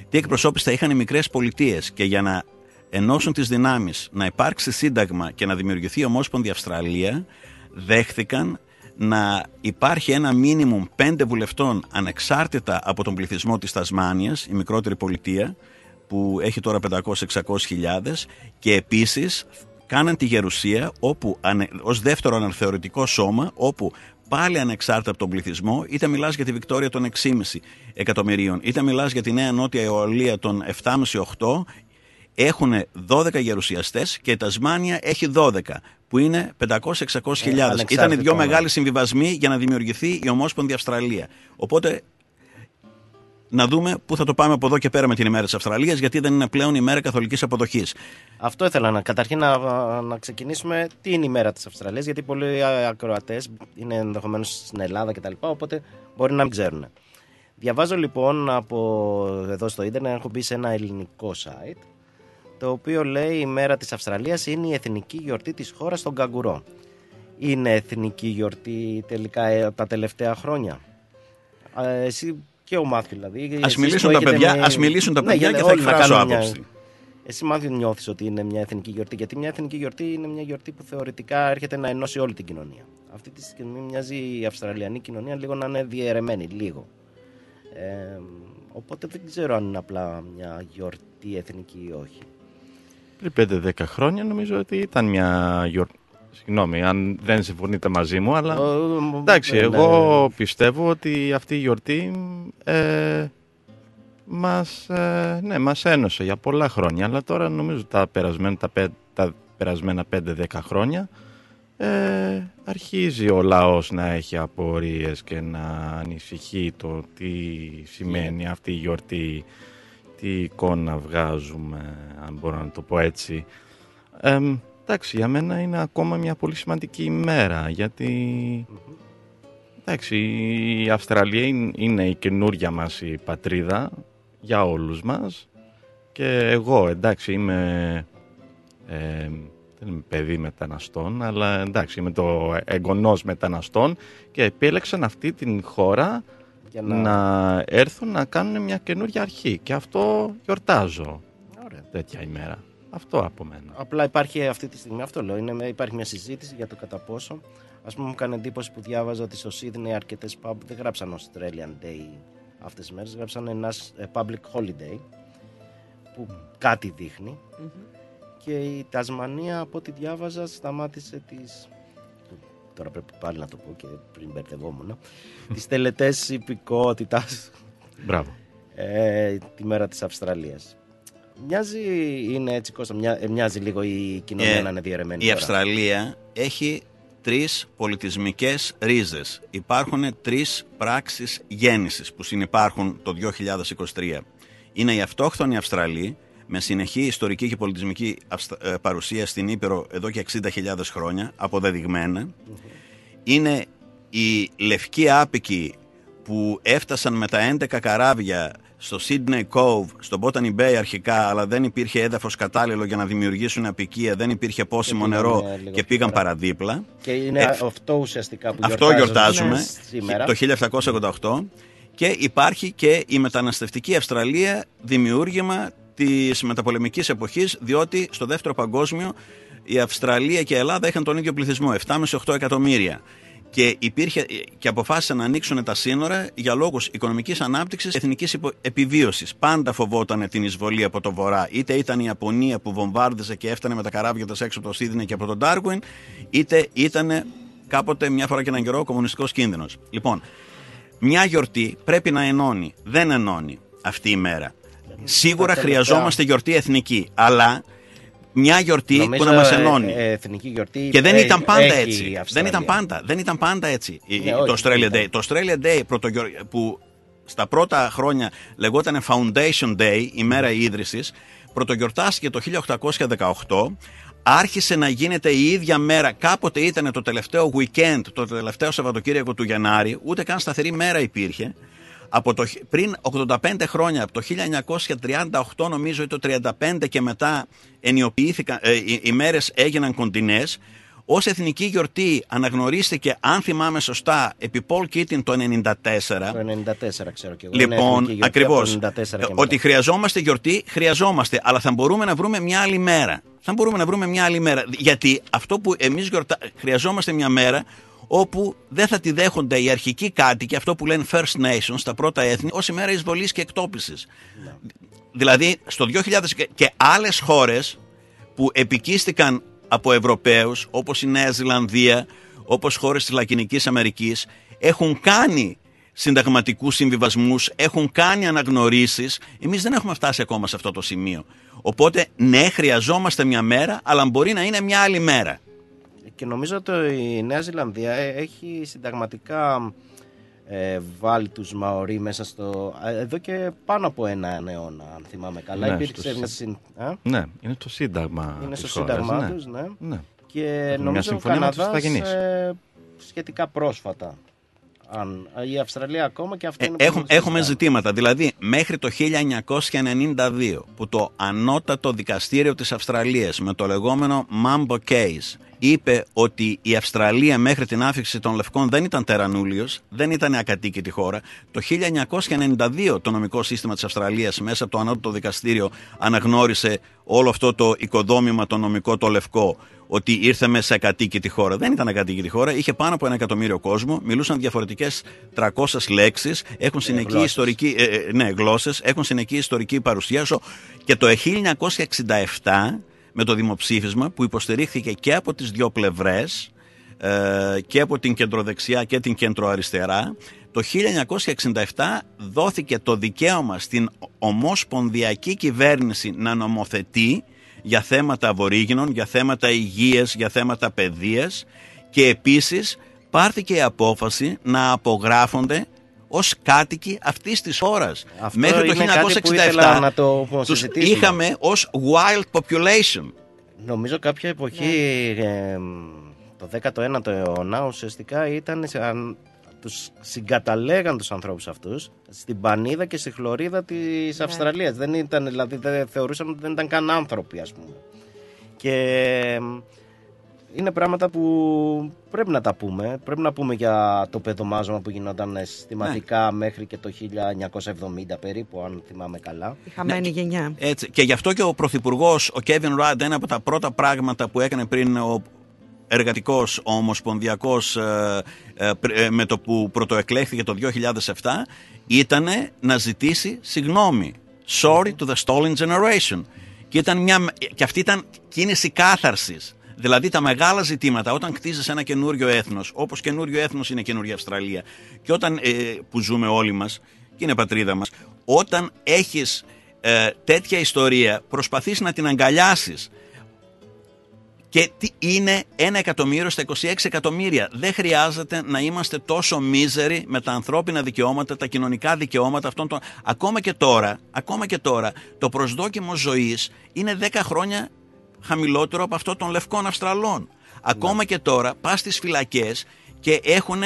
Τι εκπροσώπηση θα είχαν οι μικρές πολιτείες και για να ενώσουν τις δυνάμεις, να υπάρξει σύνταγμα και να δημιουργηθεί η Ομόσπονδη Αυστραλία, δέχθηκαν να υπάρχει ένα μίνιμουμ πέντε βουλευτών ανεξάρτητα από τον πληθυσμό της Τασμάνιας, η μικρότερη πολιτεία, που έχει τώρα 500-600 χιλιάδες και επίσης κάναν τη γερουσία όπου, ανε- ως δεύτερο αναθεωρητικό σώμα όπου πάλι ανεξάρτητα από τον πληθυσμό είτε μιλάς για τη Βικτόρια των 6,5 εκατομμυρίων είτε μιλάς για τη Νέα Νότια Ιωαλία των 7,5-8 έχουν 12 γερουσιαστές και η Τασμάνια έχει 12 που είναι 500-600 χιλιάδες. Ήταν ανεξάρτητο δύο κόμμα. μεγάλοι συμβιβασμοί για να δημιουργηθεί η Ομόσπονδη Αυστραλία. Οπότε να δούμε πού θα το πάμε από εδώ και πέρα με την ημέρα της Αυστραλίας γιατί δεν είναι πλέον η μέρα καθολικής αποδοχής. Αυτό ήθελα να καταρχήν να, να ξεκινήσουμε τι είναι η μέρα της Αυστραλίας γιατί πολλοί ακροατές είναι ενδεχομένως στην Ελλάδα κτλ. Οπότε μπορεί να μην ξέρουν. Διαβάζω λοιπόν από εδώ στο ίντερνετ, έχω μπει σε ένα ελληνικό site το οποίο λέει η μέρα της Αυστραλίας είναι η εθνική γιορτή της χώρας των καγκουρών. Είναι εθνική γιορτή τελικά ε, τα τελευταία χρόνια. Ε, εσύ και ο Μάθιο δηλαδή. Ας εσείς μιλήσουν που τα έχετε παιδιά- μια- ας μιλήσουν τα Ναι, παιδιά για- και θα όλοι να εκφράσω κάνουν μια- άποψη. Εσύ Μάθιο νιώθεις ότι είναι μια εθνική γιορτή γιατί μια εθνική γιορτή είναι μια γιορτή που θεωρητικά έρχεται να ενώσει όλη την κοινωνία. Αυτή τη στιγμή μοιάζει η Αυστραλιανή κοινωνία λίγο να είναι διαιρεμένη, λίγο. Ε, οπότε δεν ξέρω αν είναι απλά μια γιορτή εθνική ή όχι. Πριν 5-10 χρόνια νομίζω ότι ήταν μια γιορτή. Συγγνώμη, αν δεν συμφωνείτε μαζί μου, αλλά. Ε, Εντάξει, ναι, εγώ ναι. πιστεύω ότι αυτή η γιορτή ε, μας, ε, ναι, μας ένωσε για πολλά χρόνια. Αλλά τώρα νομίζω τα περασμένα, τα, πέ- τα περασμένα 5-10 χρόνια ε, αρχίζει ο λαός να έχει απορίες και να ανησυχεί το τι σημαίνει αυτή η γιορτή, τι εικόνα βγάζουμε, αν μπορώ να το πω έτσι. Ε, εντάξει, για μένα είναι ακόμα μια πολύ σημαντική ημέρα, γιατί... Εντάξει, η Αυστραλία είναι- είναι η καινούρια μας η πατρίδα για όλους μας και εγώ, εντάξει, είμαι, ε, δεν είμαι παιδί μεταναστών, αλλά εντάξει, είμαι το εγγονός μεταναστών και επέλεξαν αυτή την χώρα Για να... να- έρθουν να κάνουν μια καινούργια αρχή. Και αυτό γιορτάζω Ωραία. τέτοια ημέρα. Αυτό από μένα. Απλά υπάρχει αυτή τη στιγμή, αυτό λέω, είναι, υπάρχει μια συζήτηση για το κατά πόσο. Α πούμε, μου έκανε εντύπωση που διάβαζα ότι στο Sydney αρκετές pub δεν γράψαν Australian Day αυτές τις μέρες, γράψαν ένας ε, public holiday που κάτι δείχνει. Και η Τασμανία, από ό,τι διάβαζα, σταμάτησε τις... Τώρα πρέπει πάλι να το πω και πριν μπερδευόμουν. [LAUGHS] τις τελετές υπηκότητας Μπράβο. ε, τη μέρα της Αυστραλίας. Μοιάζει, είναι έτσι Κώστα, μοιά- ε, μοιάζει λίγο η κοινωνία Ε, να είναι διαιρεμένη Η τώρα. Αυστραλία έχει τρεις πολιτισμικές ρίζες. Υπάρχουν τρεις πράξεις γέννησης που συνυπάρχουν το 2023. Είναι η αυτόχθονη Αυστραλή με συνεχή ιστορική και πολιτισμική αυστα- ε, παρουσία στην Ήπειρο εδώ και 60.000 χρόνια, αποδεδειγμένα. Είναι οι λευκοί άπικοι που έφτασαν με τα 11 καράβια στο Sydney Cove, στο Botany Bay αρχικά, αλλά δεν υπήρχε έδαφος κατάλληλο για να δημιουργήσουν απικία, δεν υπήρχε πόσιμο πήγαν, νερό ε, λίγο και πιο πήγαν πέρα. παραδίπλα. Και είναι Ε, αυτό ουσιαστικά που Αυτό γιορτάζουμε σήμερα. το 1788 και υπάρχει και η μεταναστευτική Αυστραλία δημιούργημα της μεταπολεμικής εποχής διότι στο δεύτερο παγκόσμιο η Αυστραλία και η Ελλάδα είχαν τον ίδιο πληθυσμό 7 με 8 εκατομμύρια και, υπήρχε, και αποφάσισαν να ανοίξουν τα σύνορα για λόγους οικονομικής ανάπτυξης εθνικής υπο- επιβίωσης. Πάντα φοβόταν την εισβολή από το βορρά. Είτε ήταν η Ιαπωνία που βομβάρδιζε και έφτανε με τα καράβια της έξω από το Σίδνεϊ και από τον Ντάρκουιν, είτε ήταν κάποτε μια φορά και έναν καιρό ο κομμουνιστικός κίνδυνος. Λοιπόν, μια γιορτή πρέπει να ενώνει. Δεν ενώνει αυτή η μέρα. Σίγουρα Τα χρειαζόμαστε γιορτή εθνική, αλλά μια γιορτή Νομίζω, που να μας ε, ενώνει. ε, εθνική γιορτή Και δεν ε, ήταν πάντα έχει η έτσι. Δεν Αυστραλία. ήταν πάντα, δεν ήταν πάντα έτσι η- Ναι, το όχι, Australia ήταν. Day. Το Australia Day πρωτογιο- που στα πρώτα χρόνια λεγόταν Foundation Day, η μέρα ίδρυσης, πρωτογιορτάστηκε το 1818, άρχισε να γίνεται η ίδια μέρα, κάποτε ήταν το τελευταίο weekend, το τελευταίο Σαββατοκύριακο του Γενάρη, ούτε καν σταθερή μέρα υπήρχε. Από το, χ- πριν 85 χρόνια, από το 1938 νομίζω ή το 35 και μετά ενιοποιήθηκαν, ε, οι, οι μέρες έγιναν κοντινές, ως εθνική γιορτή αναγνωρίστηκε, αν θυμάμαι σωστά, επί Paul Keating το 1994. Το 94 ξέρω και εγώ. Είναι Λοιπόν, εθνική γιορτή ακριβώς. από το 94 και μετά. Ότι χρειαζόμαστε γιορτή, χρειαζόμαστε. Αλλά θα μπορούμε να βρούμε μια άλλη μέρα. Θα μπορούμε να βρούμε μια άλλη μέρα. Γιατί αυτό που εμείς γιορτα... χρειαζόμαστε μια μέρα όπου δεν θα τη δέχονται οι αρχικοί κάτοικοι, αυτό που λένε First Nations, τα πρώτα έθνη, ως ημέρα εισβολής και εκτόπισης. Δηλαδή, στο 2000 και- και άλλες χώρες που επικίστηκαν από Ευρωπαίους, όπως η Νέα Ζηλανδία, όπως χώρες της Λατινικής Αμερικής, έχουν κάνει συνταγματικούς συμβιβασμούς, έχουν κάνει αναγνωρίσεις. Εμείς δεν έχουμε φτάσει ακόμα σε αυτό το σημείο. Οπότε, ναι, χρειαζόμαστε μια μέρα, αλλά μπορεί να είναι μια άλλη μέρα. Και νομίζω ότι η Νέα Ζηλανδία ε, έχει συνταγματικά ε, βάλει τους Μαωρί μέσα στο... ε, Εδώ και πάνω από ένα αιώνα, αν θυμάμαι καλά. Ναι, Υπήρξε στο μια συ- συν... Α; Ναι, είναι το σύνταγμα. Είναι της στο χώρας, σύνταγμά ναι. τους, ναι. Ναι. Και Έχουν μια νομίζω ο συμφωνία με τους Καναδάς Ιθαγενείς. ε, σχετικά πρόσφατα. Αν, η Αυστραλία ακόμα και αυτό Ε, είναι που έχουμε, δεν έχουμε συζητάμε. ζητήματα. Δηλαδή, μέχρι το 1992 που το ανώτατο δικαστήριο της Αυστραλίας με το λεγόμενο Mambo Case είπε ότι η Αυστραλία μέχρι την άφηξη των Λευκών δεν ήταν τερανούλιος, δεν ήταν ακατοίκητη χώρα. Το 1992 το νομικό σύστημα της Αυστραλίας μέσα από το ανώτατο δικαστήριο αναγνώρισε όλο αυτό το οικοδόμημα το νομικό το λευκό ότι ήρθαμε σε ακατοίκητη χώρα. Δεν ήταν ακατοίκητη χώρα, είχε πάνω από ένα εκατομμύριο κόσμο, μιλούσαν διαφορετικές 300 λέξεις, έχουν συνεχή γλώσσες. ιστορική. ε, ε, ναι, γλώσσες, έχουν συνεχή ιστορική παρουσία. Σο- Και το 1967, με το δημοψήφισμα που υποστηρίχθηκε και από τις δύο πλευρές, ε, και από την κεντροδεξιά και την κεντροαριστερά, το 1967 δόθηκε το δικαίωμα στην ομοσπονδιακή κυβέρνηση να νομοθετεί για θέματα αβορήγινων, για θέματα υγείας, για θέματα παιδείας και επίσης πάρθηκε η απόφαση να απογράφονται ως κάτοικοι αυτής της χώρας. Αυτό Μέχρι το είναι κάτι που ήθελα 1967 να το τους συζητήσουμε. είχαμε ως wild population. Νομίζω κάποια εποχή, ε, το 19ο αιώνα, ουσιαστικά ήταν, σε- αν, τους συγκαταλέγαν τους ανθρώπους αυτούς στην Πανίδα και στη Χλωρίδα της Αυστραλίας. Δεν ήταν, δηλαδή δεν θεωρούσαν ότι δεν ήταν καν άνθρωποι, ας πούμε. Και είναι πράγματα που πρέπει να τα πούμε. Πρέπει να πούμε για το παιδομάζωμα που γινόταν συστηματικά μέχρι και το 1970 περίπου, αν θυμάμαι καλά. Η χαμένη γενιά. Έτσι. Και γι' αυτό και ο Πρωθυπουργός, ο Κέβιν Ράντ, ένα από τα πρώτα πράγματα που έκανε πριν ο εργατικός, ο ομοσπονδιακός ε, ε, ε, με το που πρωτοεκλέχθηκε το 2007 ήταν να ζητήσει συγγνώμη. Sorry to the stolen generation. Και, ήταν μια, και αυτή ήταν κίνηση κάθαρσης. Δηλαδή τα μεγάλα ζητήματα, όταν κτίζεις ένα καινούριο έθνος, όπως καινούριο έθνος είναι καινούργια Αυστραλία, και όταν που ζούμε όλοι μας, και είναι πατρίδα μας, όταν έχεις τέτοια ιστορία, προσπαθείς να την αγκαλιάσεις, και τι είναι ένα εκατομμύριο στα 26 εκατομμύρια. Δεν χρειάζεται να είμαστε τόσο μίζεροι με τα ανθρώπινα δικαιώματα, τα κοινωνικά δικαιώματα αυτών των. Ακόμα και τώρα, ακόμα και τώρα το προσδόκιμο ζωής είναι 10 χρόνια χαμηλότερο από αυτό των λευκών Αυστραλών. Ακόμα ναι. και τώρα πας στις φυλακές και έχουν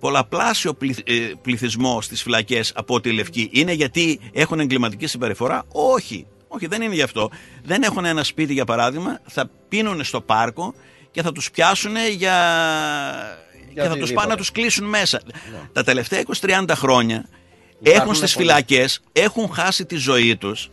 πολλαπλάσιο ε, πληθυσμό στις φυλακές από ό,τι λευκοί. Είναι γιατί έχουν εγκληματική συμπεριφορά; Όχι. Όχι, δεν είναι γι' αυτό. Δεν έχουν ένα σπίτι, για παράδειγμα, θα πίνουν στο πάρκο και θα τους πιάσουν για... για και θα τους πάνε να τους κλείσουν μέσα. Ναι. Τα τελευταία 20-30 χρόνια Υπάρχουν έχουν στις φυλακές, έχουν χάσει τη ζωή τους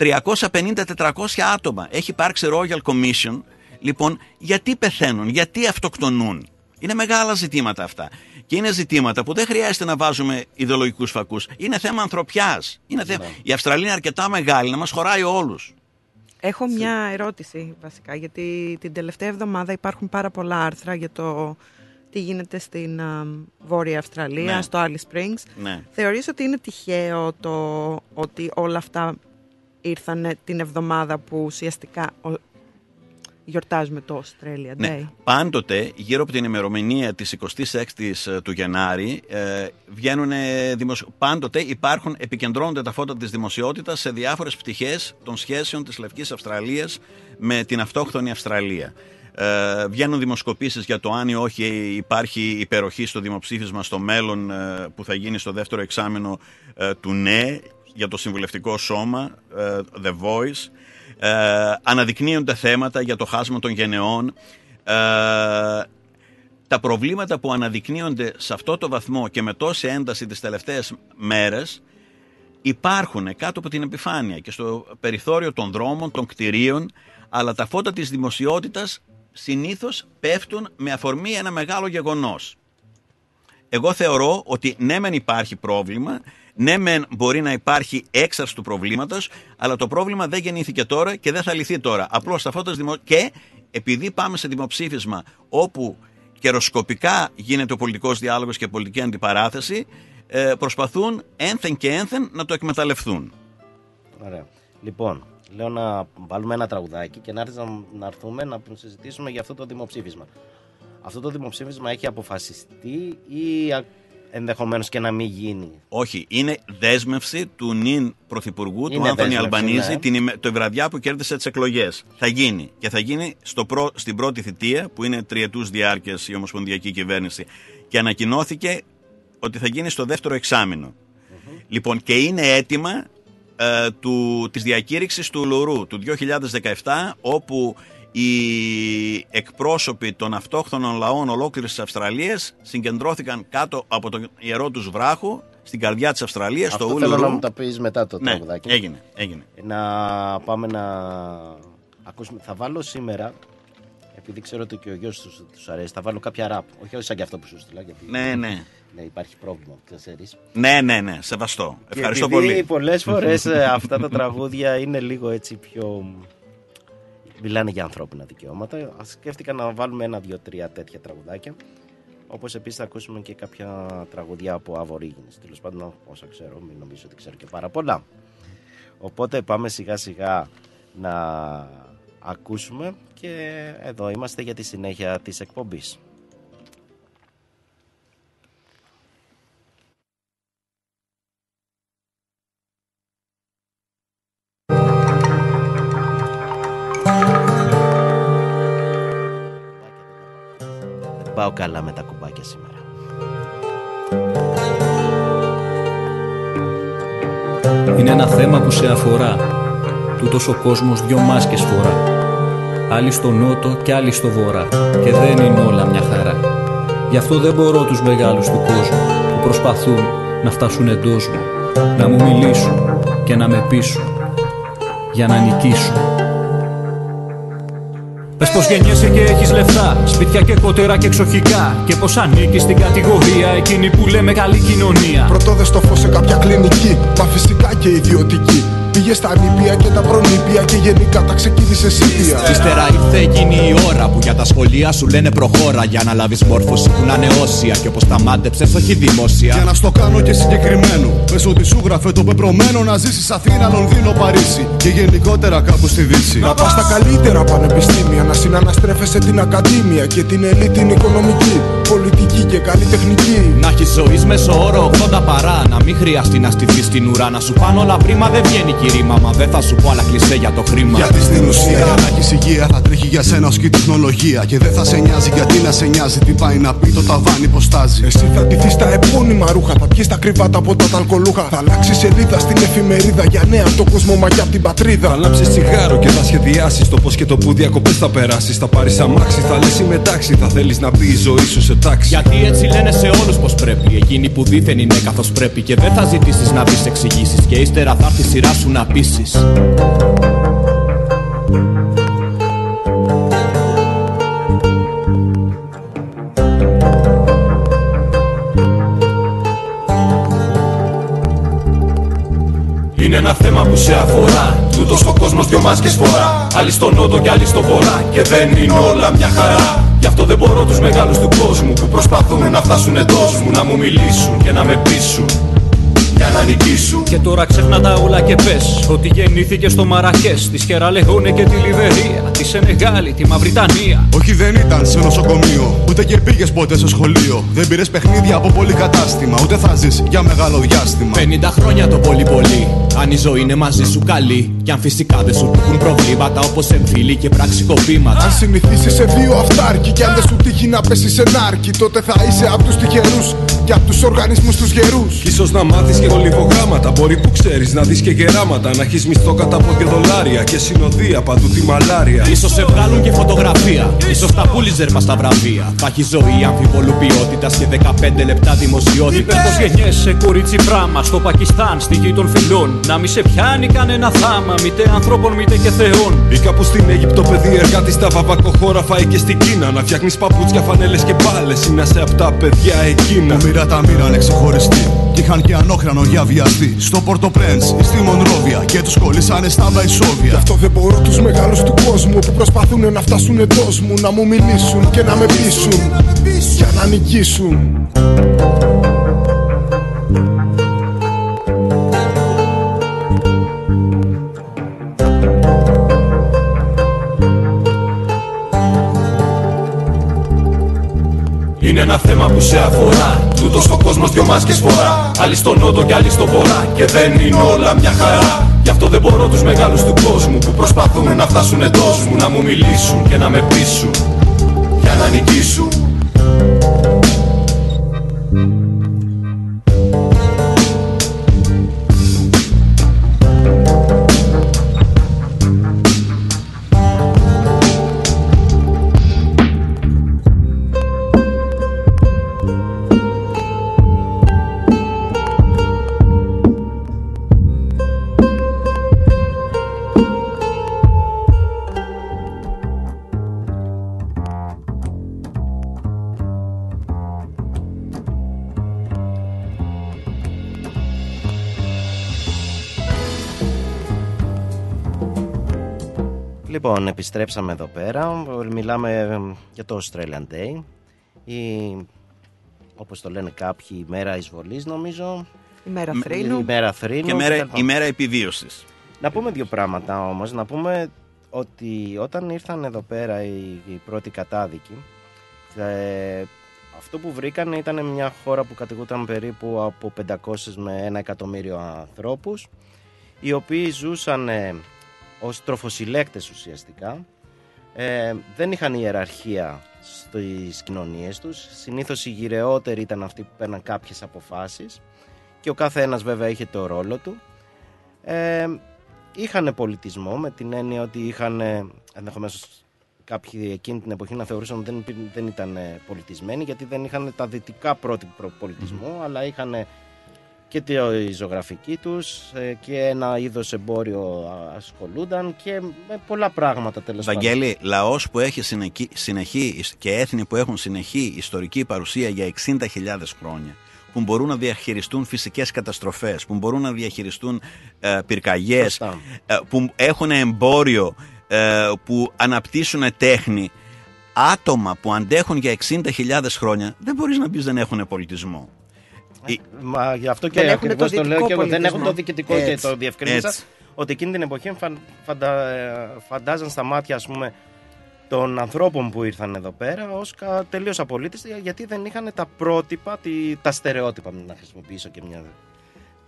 350-400 άτομα. Έχει υπάρξει Royal Commission. Λοιπόν, γιατί πεθαίνουν, γιατί αυτοκτονούν; Είναι μεγάλα ζητήματα αυτά. Και είναι ζητήματα που δεν χρειάζεται να βάζουμε ιδεολογικούς φακούς. Είναι θέμα ανθρωπιάς. Ναι. Η Αυστραλία είναι αρκετά μεγάλη να μας χωράει όλους. Έχω μια ερώτηση βασικά, γιατί την τελευταία εβδομάδα υπάρχουν πάρα πολλά άρθρα για το τι γίνεται στην Βόρεια Αυστραλία, ναι. στο Alice Springs. Ναι. Θεωρείς ότι είναι τυχαίο το ότι όλα αυτά ήρθαν την εβδομάδα που ουσιαστικά γιορτάζουμε το Australia Day. Ναι, πάντοτε γύρω από την ημερομηνία της 26ης ε, του Γενάρη ε, βγαίνουν δημοσιο... πάντοτε υπάρχουν, επικεντρώνονται τα φώτα της δημοσιότητας σε διάφορες πτυχές των σχέσεων της Λευκής Αυστραλίας με την αυτόχθονη Αυστραλία. Ε, βγαίνουν δημοσκοπήσεις για το αν ή όχι υπάρχει υπεροχή στο δημοψήφισμα στο μέλλον ε, που θα γίνει στο δεύτερο εξάμεινο του ΝΕ για το συμβουλευτικό σώμα, The Voice ε, αναδεικνύονται θέματα για το χάσμα των γενεών. Ε, τα προβλήματα που αναδεικνύονται σε αυτό το βαθμό και με τόση ένταση τις τελευταίες μέρες υπάρχουν κάτω από την επιφάνεια και στο περιθώριο των δρόμων, των κτηρίων, αλλά τα φώτα της δημοσιότητας συνήθως πέφτουν με αφορμή ένα μεγάλο γεγονός. Εγώ θεωρώ ότι ναι μεν υπάρχει πρόβλημα, ναι, μεν μπορεί να υπάρχει έξαρση του προβλήματος, αλλά το πρόβλημα δεν γεννήθηκε τώρα και δεν θα λυθεί τώρα. Απλώς αυτό το δημο... Και επειδή πάμε σε δημοψήφισμα όπου καιροσκοπικά γίνεται ο πολιτικός διάλογος και η πολιτική αντιπαράθεση, ε, προσπαθούν ένθεν και ένθεν να το εκμεταλλευτούν. Ωραία. Λοιπόν, λέω να βάλουμε ένα τραγουδάκι και να, να έρθουμε να συζητήσουμε για αυτό το δημοψήφισμα. Αυτό το δημοψήφισμα έχει αποφασιστεί ή ενδεχομένως και να μην γίνει. Όχι, είναι δέσμευση του νυν πρωθυπουργού, του Άνθονη Αλμπανίζη, ναι. την, το βραδιά που κέρδισε τις εκλογές. Θα γίνει. Και θα γίνει στο προ, στην πρώτη θητεία, που είναι τριετούς διάρκειας η Ομοσπονδιακή Κυβέρνηση. Και ανακοινώθηκε ότι θα γίνει στο δεύτερο Λοιπόν, και είναι έτοιμα ε, του, της διακήρυξης του Λουρού του 2017, όπου οι εκπρόσωποι των αυτόχθονων λαών ολόκληρης της Αυστραλίας συγκεντρώθηκαν κάτω από τον ιερό τους βράχο στην καρδιά της Αυστραλίας, Αυτό στο Ούλουρου. θέλω να μου τα πεις μετά το ναι, τραγουδάκι. έγινε, έγινε. Να πάμε να ακούσουμε. Θα βάλω σήμερα, επειδή ξέρω ότι και ο γιος τους, τους αρέσει, θα βάλω κάποια ραπ. Όχι σαν και αυτό που σου στείλα. Γιατί... Ναι, ναι. Ναι, υπάρχει πρόβλημα, ξέρεις. Ναι, ναι, ναι, σεβαστό. Ευχαριστώ και πολύ. πολλές φορές ε, αυτά τα [LAUGHS] τραγούδια είναι λίγο έτσι πιο μιλάνε για ανθρώπινα δικαιώματα. Σκέφτηκα να βάλουμε ένα, δύο, τρία τέτοια τραγουδάκια. Όπως επίσης θα ακούσουμε και κάποια τραγουδιά από Αβορήγινε. Τέλος πάντων, όσα ξέρω, μην νομίζω ότι ξέρω και πάρα πολλά. Οπότε πάμε σιγά σιγά να ακούσουμε και εδώ είμαστε για τη συνέχεια της εκπομπής. Πάω καλά με τα κουμπάκια σήμερα. Είναι ένα θέμα που σε αφορά. Τούτος ο κόσμος δυο μάσκες φορά. άλλοι στο νότο και άλλοι στο βορρά. Και δεν είναι όλα μια χαρά. Γι' αυτό δεν μπορώ τους μεγάλους του κόσμου που προσπαθούν να φτάσουν εντός μου, να μου μιλήσουν και να με πείσουν για να νικήσουν. Πες πως γεννιέσαι και έχεις λεφτά Σπίτια και κότερα και εξοχικά Και πως ανήκεις στην κατηγορία Εκείνη που λέμε καλή κοινωνία. Πρώτο δε στο φως σε κάποια κλινική Μα φυσικά και ιδιωτική Πήγε στα νηπία και τα προνήπια και γενικά τα ξεκίνησε σίδια. Ύστερα ήρθε εκείνη η ώρα που για τα σχολεία σου λένε προχώρα. Για να λάβεις μόρφωση που να είναι όσια και όπως τα μάντεψε, όχι δημόσια. Για να στο κάνω και συγκεκριμένο. Πε ότι σου γράφε το πεπρωμένο να ζήσεις Αθήνα, Λονδίνο, Παρίσι και γενικότερα κάπου στη Δύση. Να πας στα καλύτερα πανεπιστήμια, να συναναστρέφεσαι την ακαδήμια και την ελίτ την οικονομική, πολιτική και καλλιτεχνική. Να έχεις ζωή μέσω όρο 80 παρά. Να μην χρειαστεί να στηθείς στην ουρά. Να σου πάνω όλα πρίμα δεν βγαίνει κηρύμα. Μα δεν θα σου πω άλλα κλεισέ για το χρήμα. Γιατί στην ουσία για να έχει υγεία θα τρέχει για σένα ως και η τεχνολογία. Και δεν θα σε νοιάζει γιατί να σε νοιάζει τι πάει να πει το ταβάνι πώ στάζει. Εσύ θα ντυθείς τα επώνυμα ρούχα, θα πιεις τα κρυβάτα από τα ταλκολούχα. Θα αλλάξεις σελίδα στην εφημερίδα για νέα από το κόσμο μα και από την πατρίδα. Θα λάψει τσιγάρο και θα σχεδιάσεις το πώς και το που διακοπές θα περάσεις. Θα πάρεις αμάξι, θα λες μετάξι. Θα θέλεις να μπει η ζωή σου σε τάξη. Γιατί έτσι λένε σε όλους πως πρέπει. Εκείνοι που δίθεν είναι καθώς πρέπει. Και δεν θα ζητήσεις να βρει εξηγήσεις. Και ύστερα θα έρθει η σειρά σου να πείσεις. Είναι ένα θέμα που σε αφορά Τούτος ο κόσμος δυο μάσκες φορά Άλλοι στο νότο και άλλοι στο βορρά Και δεν είναι όλα μια χαρά Γι' αυτό δεν μπορώ τους μεγάλους του κόσμου Που προσπαθούν να φτάσουν εντός μου Να μου μιλήσουν και να με πείσουν για να νικήσουν. Και τώρα ξεχνά τα όλα και πες ότι γεννήθηκε στο Μαρακές, τη Σκεραλεγόνε και τη Λιβερία, τη Σενεγάλη, τη Μαυριτανία. Όχι δεν ήταν σε νοσοκομείο, ούτε και πήγες ποτέ στο σχολείο. Δεν πήρες παιχνίδια από πολύ κατάστημα, ούτε θα ζεις για μεγάλο διάστημα. 50 χρόνια το πολύ πολύ. Αν η ζωή είναι μαζί σου καλή, κι αν φυσικά δεν σου τύχουν προβλήματα όπως εμφύλοι και πραξικοπήματα. Αν συνηθίσεις σε δύο αυτάρκη, και αν δεν σου τύχει να πέσεις σε νάρκη, τότε θα είσαι από τους τυχερούς και από τους οργανισμούς τους γερούς. σω να μάθεις και γολιβογράμματα. Μπορεί που ξέρεις να δεις και γεράματα. Να έχεις μισθό κατά από και δολάρια και συνοδεία παντού τη μαλάρια. σω σε βγάλουν και φωτογραφία. σω τα πούλιζερ μα τα βραβεία. Θα έχεις ζωή αμφιβολού ποιότητας και 15 λεπτά δημοσιότητας. Είπε πω γεννιέσαι κορίτσι πράμα στο Πακιστάν, στη γη των φιλών. Να μη σε πιάνει κανένα θάμα, μήτε ανθρώπων μήτε και θεών. Ή κάπου στην Αίγυπτο, παιδί εργάτης στα βαβακοχώρα φάει και στην Κίνα. Να φτιάχνεις παπούτσια, φανέλες και μπάλες. Είναι σε αυτά παιδιά εκείνα. Που μοίρα τα μοίρανε ξεχωριστή. Κι είχαν και ανόχρανο για βιαστή. Στο Πορτο Πρέντ ή στη Μονρόβια. Και τους κολλήσανε στα Βαϊσόβια. Γι' αυτό δεν μπορώ τους μεγάλους του κόσμου που προσπαθούν να φτάσουν εντό μου. Να μου μιλήσουν και να με πείσουν. Για να νικήσουν. Είναι ένα θέμα που σε αφορά. Τούτος ο κόσμος δυο μάσκες φορά. Άλλοι στο νότο και άλλοι στο βορρά. Και δεν είναι όλα μια χαρά. Γι' αυτό δεν μπορώ τους μεγάλους του κόσμου Που προσπαθούν να φτάσουν εντός μου Να μου μιλήσουν και να με πείσουν. Για να νικήσουν επιστρέψαμε εδώ πέρα. Μιλάμε για το Australian Day. Η, όπως το λένε κάποιοι, μέρα εισβολής νομίζω. Η μέρα θρήνου. Η μέρα θρήνου. Και μέρα, η μέρα επιβίωσης. Να πούμε δύο πράγματα όμως. Να πούμε ότι όταν ήρθαν εδώ πέρα οι, οι πρώτοι κατάδικοι, ε, αυτό που βρήκαν ήταν μια χώρα που κατηγούταν περίπου από 500 με 1 εκατομμύριο ανθρώπους, οι οποίοι ζούσαν ε, ως τροφοσυλλέκτες ουσιαστικά. Ε, δεν είχαν ιεραρχία στις κοινωνίες τους. Συνήθως οι γυρεότεροι ήταν αυτοί που παίρναν κάποιες αποφάσεις και ο κάθε ένας βέβαια είχε το ρόλο του. Ε, είχαν πολιτισμό με την έννοια ότι είχαν ενδεχομένως κάποιοι εκείνη την εποχή να θεωρούσαν ότι δεν, υπή- δεν ήταν ε, πολιτισμένοι γιατί δεν είχαν τα δυτικά πρότυπα πολιτισμού αλλά είχαν και τη ζωγραφική τους ε, και ένα είδος εμπόριο α, ασχολούνταν και με πολλά πράγματα τέλος πάντων. Βαγγέλη, λαός που έχει συνεχή, συνεχή και έθνη που έχουν συνεχή ιστορική παρουσία για 60.000 χρόνια, που μπορούν να διαχειριστούν φυσικές καταστροφές, που μπορούν να διαχειριστούν ε, πυρκαγιές, Σωστά. ε, που έχουν εμπόριο, ε, που αναπτύσσουν τέχνη, άτομα που αντέχουν για 60.000 χρόνια, δεν μπορείς να πεις δεν έχουν πολιτισμό. Η- Μα γι' αυτό και Δεν έχουν ακριβώς το το λέω δυτικό και εγώ. Δεν πολιτισμό. έχουν το διοικητικό και Έτσι, το διευκρίνησα. έτσι. Ότι εκείνη την εποχή φαν, φαντα, ε, φαντάζαν στα μάτια ας πούμε, των ανθρώπων που ήρθαν εδώ πέρα ως τελείως απολύτες γιατί δεν είχαν τα πρότυπα, τη, τα στερεότυπα, να χρησιμοποιήσω και μια.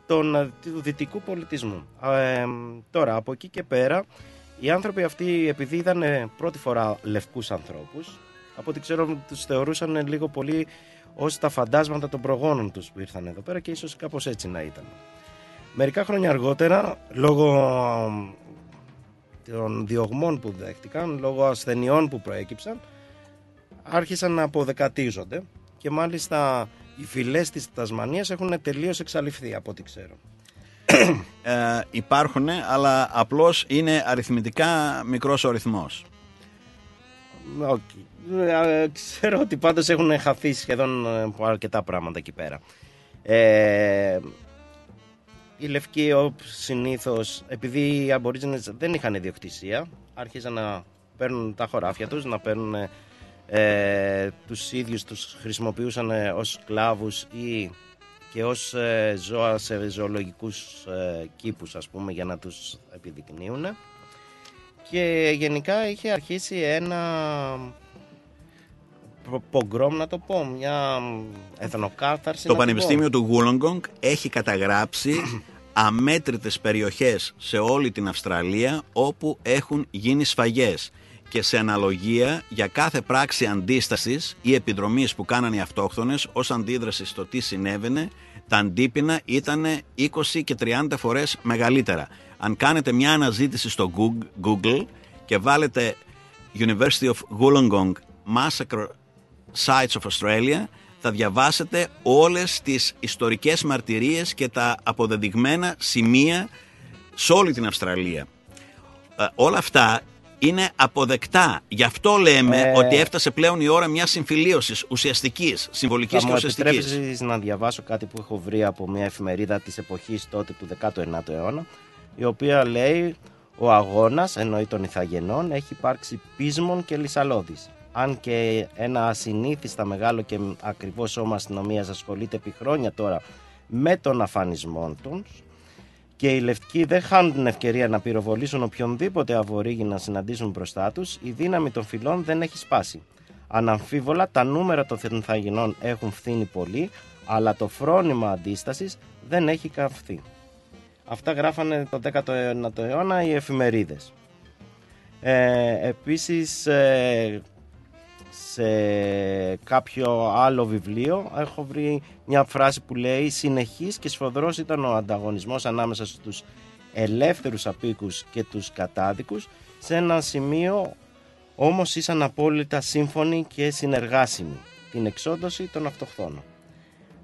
Τον, ε, του δυτικού πολιτισμού. Ε, τώρα, από εκεί και πέρα, οι άνθρωποι αυτοί, επειδή είδαν ε, πρώτη φορά λευκούς ανθρώπους, από ό,τι ξέρω τους θεωρούσαν λίγο πολύ ως τα φαντάσματα των προγόνων τους που ήρθαν εδώ πέρα και ίσως κάπως έτσι να ήταν. Μερικά χρόνια αργότερα, λόγω των διωγμών που δέχτηκαν, λόγω ασθενειών που προέκυψαν, άρχισαν να αποδεκατίζονται και μάλιστα οι φυλές της Τασμανίας έχουν τελείως εξαλειφθεί από ό,τι ξέρω. [COUGHS] Ε, υπάρχουν, αλλά απλώς είναι αριθμητικά μικρός ο αριθμός. Οκ. Ε, Ξέρω ότι πάντως έχουν χαθεί σχεδόν ε, από αρκετά πράγματα εκεί πέρα. Ε, οι Λευκοί όπως συνήθως, επειδή οι Aborigines δεν είχαν ιδιοκτησία, άρχισαν να παίρνουν τα χωράφια τους, να παίρνουν ε, τους ίδιους, τους χρησιμοποιούσαν ε, ως σκλάβους ή και ως ε, ζώα σε ζωολογικούς ε, κήπους ας πούμε για να τους επιδεικνύουν και γενικά είχε αρχίσει ένα προ- πογκρόμ να το πω, μια εθνοκάθαρση. Το να Πανεπιστήμιο πω. του Wollongong έχει καταγράψει [CLEARS THROAT] αμέτρητες περιοχές σε όλη την Αυστραλία όπου έχουν γίνει σφαγές και σε αναλογία για κάθε πράξη αντίστασης ή επιδρομής που κάνανε οι αυτόχθονες ως αντίδραση στο τι συνέβαινε τα αντίπεινα ήταν 20 και 30 φορές μεγαλύτερα. Αν κάνετε μια αναζήτηση στο Goog- Google και βάλετε University of Wollongong Massacre Sites of Australia θα διαβάσετε όλες τις ιστορικές μαρτυρίες και τα αποδεδειγμένα σημεία σε όλη την Αυστραλία. Ε, όλα αυτά είναι αποδεκτά. Γι' αυτό λέμε Ε. ότι έφτασε πλέον η ώρα μιας συμφιλίωσης ουσιαστικής, συμβολικής Θα και μου ουσιαστικής. επιτρέψεις να διαβάσω κάτι που έχω βρει από μια εφημερίδα της εποχής τότε του 19ου αιώνα η οποία λέει ο αγώνας, εννοεί των Ιθαγενών, έχει υπάρξει πείσμον και λυσαλώδης. Αν και ένα ασυνήθιστα μεγάλο και ακριβό σώμα αστυνομίας ασχολείται επί χρόνια τώρα με τον αφανισμό τους και οι λευκοί δεν χάνουν την ευκαιρία να πυροβολήσουν οποιονδήποτε αβορήγη να συναντήσουν μπροστά τους, η δύναμη των φυλών δεν έχει σπάσει. Αναμφίβολα, τα νούμερα των θενθαγενών έχουν φθήνει πολύ, αλλά το φρόνημα αντίστασης δεν έχει καυθεί. Αυτά γράφανε το 19ο αιώνα οι εφημερίδες. Ε, επίσης, ε, σε κάποιο άλλο βιβλίο έχω βρει μια φράση που λέει «Συνεχής και σφοδρός ήταν ο ανταγωνισμός ανάμεσα στους ελεύθερους απίκους και τους κατάδικους σε ένα σημείο όμως ήσαν απόλυτα σύμφωνοι και συνεργάσιμοι την εξόντωση των αυτοχθόνων».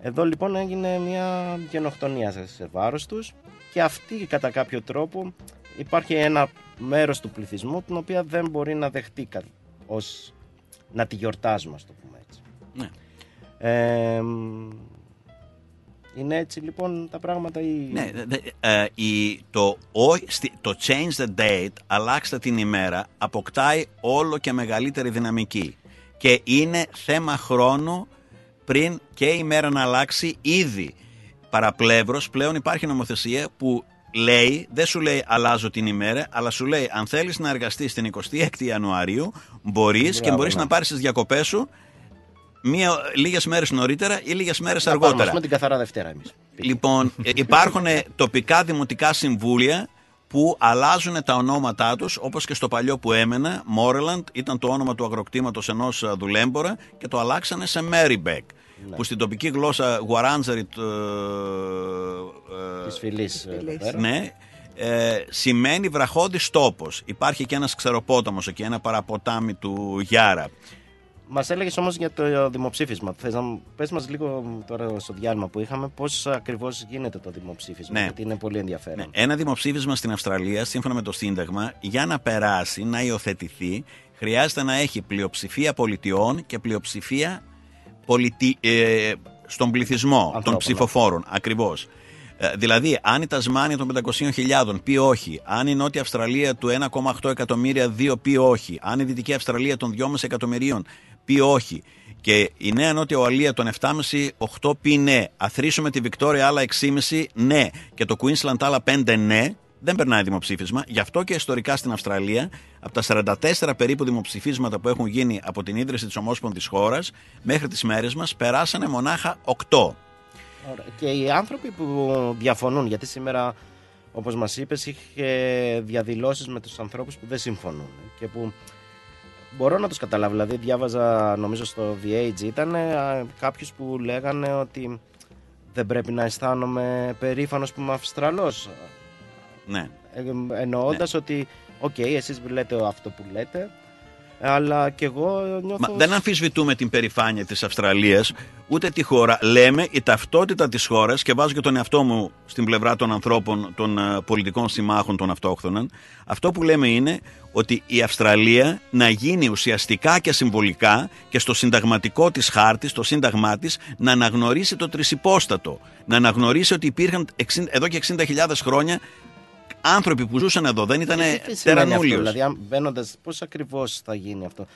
Εδώ λοιπόν έγινε μια γενοκτονία σε- σε βάρος τους και αυτή κατά κάποιο τρόπο υπάρχει ένα μέρος του πληθυσμού την οποία δεν μπορεί να δεχτεί κα- ως να τη γιορτάζουμε ας το πούμε έτσι. Ναι. Ε, μ, είναι έτσι λοιπόν τα πράγματα ή... Ναι, δε- δε- ε, η- το, ο- στη- το change the date, αλλάξτε την ημέρα, αποκτάει όλο και μεγαλύτερη δυναμική. Και είναι θέμα χρόνου πριν και η μέρα να αλλάξει ήδη. Παραπλεύρος, πλέον υπάρχει νομοθεσία που λέει, δεν σου λέει αλλάζω την ημέρα, αλλά σου λέει αν θέλεις να εργαστείς την 26η Ιανουαρίου, μπορείς και Μπράβο, μπορείς ναι. να πάρεις τις διακοπές σου μία, λίγες μέρες νωρίτερα ή λίγες μέρες Να πάρουμε, ας αργότερα. πούμε, την καθαρά Δευτέρα εμείς. Λοιπόν, ε, υπάρχουν ε, τοπικά δημοτικά συμβούλια που αλλάζουν τα ονόματά τους, όπως και στο παλιό που έμενα, Moreland ήταν το όνομα του αγροκτήματος ενός ε, δουλέμπορα και το αλλάξανε σε Marybeck, που στην τοπική γλώσσα Guaranzerit ε, ε, Της φυλής, ε, εδώ πέρα. ναι, ε, σημαίνει βραχώδης τόπος. Υπάρχει και ένας ξεροπόταμος εκεί, ένα παραποτάμι του Γιάρα. Μας έλεγες όμως για το δημοψήφισμα. Θες να πες μας λίγο τώρα στο διάλειμμα που είχαμε πώς ακριβώς γίνεται το δημοψήφισμα. Ναι. Γιατί είναι πολύ ενδιαφέρον. Ναι, ένα δημοψήφισμα στην Αυστραλία, σύμφωνα με το Σύνταγμα, για να περάσει, να υιοθετηθεί, χρειάζεται να έχει πλειοψηφία πολιτιών και πλειοψηφία πολιτι... ε, στον πληθυσμό των ψηφοφόρων. Ακριβώς. Δηλαδή, αν η Τασμάνια των 500.000 πει όχι, αν η Νότια Αυστραλία του 1,8 εκατομμύρια 2 πει όχι, αν η Δυτική Αυστραλία των 2,5 εκατομμυρίων πει όχι και η Νέα Νότια Ουαλία των 7,5-8 πει ναι, αθροίσουμε τη Βικτόρια άλλα 6,5 ναι και το Queensland άλλα 5 ναι, δεν περνάει δημοψήφισμα. Γι' αυτό και ιστορικά στην Αυστραλία, από τα 44 περίπου δημοψηφίσματα που έχουν γίνει από την ίδρυση της ομόσπονδης χώρας μέχρι τις μέρες μας, περάσανε μονάχα 8. Ωραία. Και οι άνθρωποι που διαφωνούν, γιατί σήμερα, όπως μας είπες, είχε διαδηλώσεις με τους ανθρώπους που δεν συμφωνούν και που μπορώ να τους καταλάβω. Δηλαδή, διάβαζα, νομίζω στο The Age ήταν κάποιους που λέγανε ότι δεν πρέπει να αισθάνομαι περήφανος που είμαι Αυστραλός. Ναι. Ε, εννοώντας ότι, ok, okay, εσείς λέτε αυτό που λέτε, αλλά και εγώ νιώθω... Μα δεν αμφισβητούμε την περηφάνεια της Αυστραλίας, ούτε τη χώρα. Λέμε η ταυτότητα της χώρας και βάζω και τον εαυτό μου στην πλευρά των ανθρώπων, των uh, πολιτικών συμμάχων των αυτόχθονων. Αυτό που λέμε είναι ότι η Αυστραλία να γίνει ουσιαστικά και συμβολικά και στο συνταγματικό της χάρτη, στο σύνταγμά της, να αναγνωρίσει το τρισυπόστατο. Να αναγνωρίσει ότι υπήρχαν 60, εδώ και 60.000 χρόνια άνθρωποι που ζούσαν εδώ, δεν ήταν τερανούλιος. Δηλαδή, αν μπαίνοντα, πώς ακριβώς θα γίνει αυτό;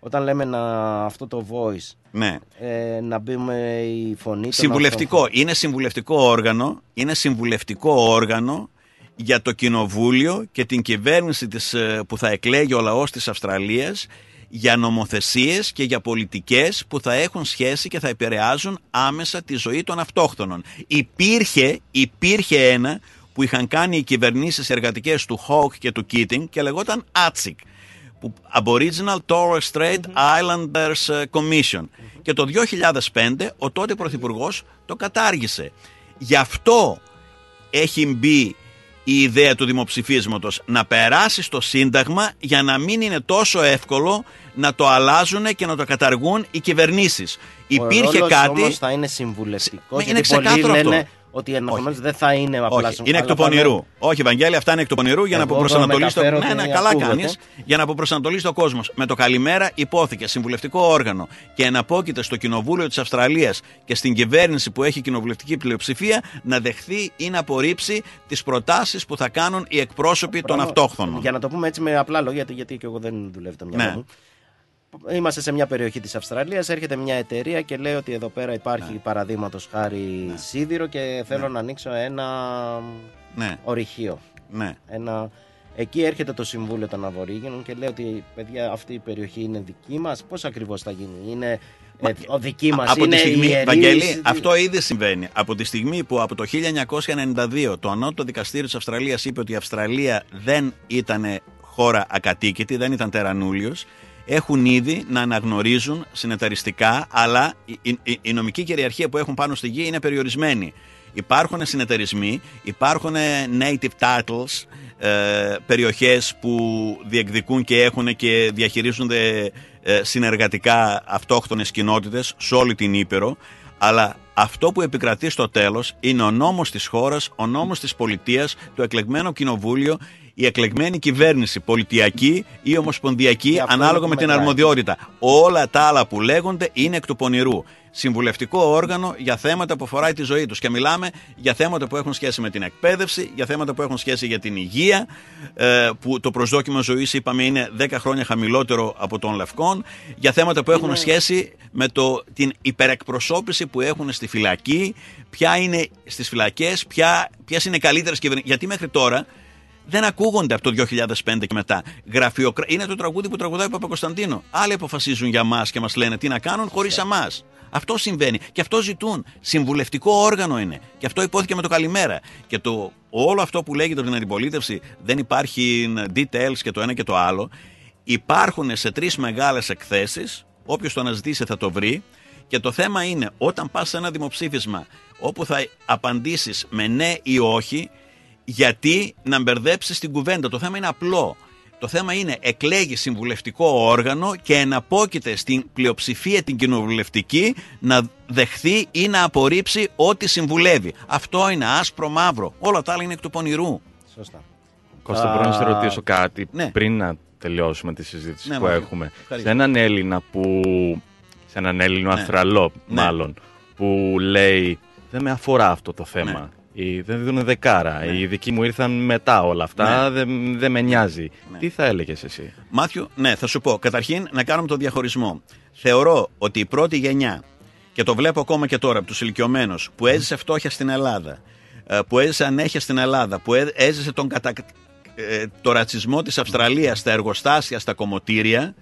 Όταν λέμε να, αυτό το voice, ναι. ε, να μπούμε η φωνή Συμβουλευτικό. Αυτό. Είναι συμβουλευτικό όργανο, είναι συμβουλευτικό όργανο για το κοινοβούλιο και την κυβέρνηση της, που θα εκλέγει ο λαός της Αυστραλίας για νομοθεσίες και για πολιτικές που θα έχουν σχέση και θα επηρεάζουν άμεσα τη ζωή των αυτόχθονων. Υπήρχε, υπήρχε ένα που είχαν κάνει οι κυβερνήσεις εργατικές του Χόκ και του Keating και λεγόταν ATSIC. Που Aboriginal Torres Strait Islanders Commission. Και το 2005 ο τότε Πρωθυπουργός το κατάργησε. Γι' αυτό έχει μπει η ιδέα του δημοψηφίσματος να περάσει στο Σύνταγμα για να μην είναι τόσο εύκολο να το αλλάζουν και να το καταργούν οι κυβερνήσεις. Ο Υπήρχε κάτι... όμως θα είναι συμβουλευτικός. Είναι ξεκάθαρο αυτό. Λένε ότι ενδεχομένως δεν θα είναι απλά Όχι, είναι εκ του πονηρού. Όχι, Ευαγγέλη, αυτά είναι εκ του πονηρού για να αποπροσανατολίσει το. Ναι, ναι, καλά κάνεις. Για να αποπροσανατολίσει το κόσμος. Με το καλημέρα υπόθηκε συμβουλευτικό όργανο και εναπόκειται στο Κοινοβούλιο της Αυστραλίας και στην κυβέρνηση που έχει κοινοβουλευτική πλειοψηφία να δεχθεί ή να απορρίψει τις προτάσεις που θα κάνουν οι εκπρόσωποι των αυτόχθονων. Για να το πούμε έτσι με απλά λόγια, γιατί και εγώ δεν δουλεύει το μυαλό Ναι. μου. Είμαστε σε μια περιοχή της Αυστραλίας, έρχεται μια εταιρεία και λέει ότι εδώ πέρα υπάρχει Ναι. παραδείγματος χάρη σίδηρο και θέλω να ανοίξω ένα Ναι. ορυχείο. Ναι. Ένα... Εκεί έρχεται το Συμβούλιο των Αβορήγενων και λέει ότι παιδιά αυτή η περιοχή είναι δική μας. Πώς ακριβώς θα γίνει, είναι ε, ο δική μας, από είναι τη στιγμή, ιερής, Βαγγέλη, αυτό ήδη συμβαίνει. Από τη στιγμή που από το 1992 το Ανώτατο Δικαστήριο της Αυστραλίας είπε ότι η Αυστραλία δεν ήταν χώρα ακατοίκητη, δεν ήταν τερανούλιος, έχουν ήδη να αναγνωρίζουν συνεταιριστικά, αλλά η, η- η νομική κυριαρχία που έχουν πάνω στη γη είναι περιορισμένη. Υπάρχουν συνεταιρισμοί, υπάρχουν native titles, ε, περιοχές που διεκδικούν και έχουν και διαχειρίζονται ε, συνεργατικά αυτόχθονες κοινότητες σε όλη την Ήπειρο, αλλά αυτό που επικρατεί στο τέλος είναι ο νόμος της χώρας, ο νόμος της πολιτείας, το εκλεγμένο κοινοβούλιο, η εκλεγμένη κυβέρνηση, πολιτιακή ή ομοσπονδιακή, αυτό ανάλογα είναι με που την μετράει. αρμοδιότητα. Όλα τα άλλα που λέγονται είναι εκ του πονηρού. Συμβουλευτικό όργανο για θέματα που αφοράει τη ζωή τους. Και μιλάμε για θέματα που έχουν σχέση με την εκπαίδευση, για θέματα που έχουν σχέση για την υγεία, ε, που το προσδόκιμο ζωής, είπαμε, είναι 10 χρόνια χαμηλότερο από των λευκών, για θέματα που έχουν σχέση με το, την υπερεκπροσώπηση που έχουν στη φυλακή, ποια είναι στις φυλακές, ποιες είναι οι καλύτερες κυβερνήσει. Γιατί μέχρι τώρα δεν ακούγονται από το 2005 και μετά. Γραφειοκρα... Είναι το τραγούδι που τραγουδάει ο Παπα-Κωνσταντίνο. Άλλοι αποφασίζουν για μας και μας λένε τι να κάνουν χωρίς εμά. Αυτό συμβαίνει. Και αυτό ζητούν. Συμβουλευτικό όργανο είναι. Και αυτό υπόθηκε με το καλημέρα. Και το, όλο αυτό που λέγεται από την αντιπολίτευση δεν υπάρχει details και το ένα και το άλλο. Υπάρχουν σε τρεις μεγάλες εκθέσεις. Όποιος το αναζητήσει θα το βρει. Και το θέμα είναι όταν πας σε ένα δημοψήφισμα όπου θα απαντήσεις με ναι ή όχι, γιατί να μπερδέψεις την κουβέντα. Το θέμα είναι απλό. Το θέμα είναι εκλέγει συμβουλευτικό όργανο και εναπόκειται στην πλειοψηφία την κοινοβουλευτική να δεχθεί ή να απορρίψει ό,τι συμβουλεύει. Αυτό είναι άσπρο μαύρο. Όλα τα άλλα είναι εκ του πονηρού. Σωστά. Κώστα, μπορώ να σε ρωτήσω κάτι Ναι. πριν να τελειώσουμε τη συζήτηση Ναι, που Μάριο. έχουμε. Ευχαριστώ. Σε έναν Έλληνα που. σε έναν Έλληνο Ναι. Αυστραλό, Ναι. μάλλον, που λέει Δεν με αφορά αυτό το θέμα. Ναι. Ή δεν δίνουν δεκάρα. Οι δικοί μου ήρθαν μετά όλα αυτά. Δεν, δεν με νοιάζει. Τι θα έλεγες εσύ; Μάθιο, ναι, θα σου πω. Καταρχήν, να κάνουμε τον διαχωρισμό. Θεωρώ ότι η πρώτη γενιά, και το βλέπω ακόμα και τώρα από τους ηλικιωμένους, που έζησε φτώχεια στην Ελλάδα, ε, που έζησε ανέχεια στην Ελλάδα, που έ- έζησε τον κατα... ε, το ρατσισμό της Αυστραλίας στα εργοστάσια, στα κομμωτήρια,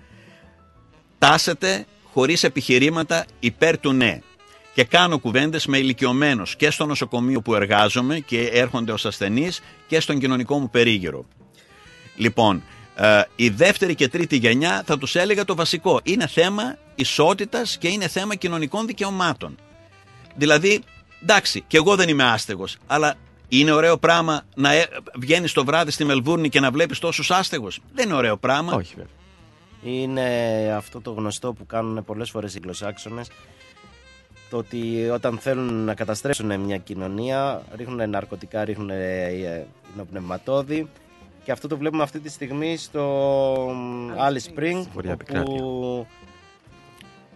τάσεται χωρίς επιχειρήματα υπέρ του ναι. Και κάνω κουβέντες με ηλικιωμένους και στο νοσοκομείο που εργάζομαι και έρχονται ως ασθενείς και στον κοινωνικό μου περίγυρο. Λοιπόν, ε, η δεύτερη και τρίτη γενιά θα τους έλεγα το βασικό. Είναι θέμα ισότητας και είναι θέμα κοινωνικών δικαιωμάτων. Δηλαδή, εντάξει, και εγώ δεν είμαι άστεγος, αλλά είναι ωραίο πράγμα να ε, βγαίνεις το βράδυ στη Μελβούρνη και να βλέπεις τόσους άστεγους. Δεν είναι ωραίο πράγμα. Όχι, βέβαια. Είναι αυτό το γνωστό που κάνουν πολλές φορές οι Αγγλοσάξονες το ότι όταν θέλουν να καταστρέψουν μια κοινωνία ρίχνουν ναρκωτικά, ρίχνουν πνευματόδη και αυτό το βλέπουμε αυτή τη στιγμή στο Alice Spring Βορειά όπου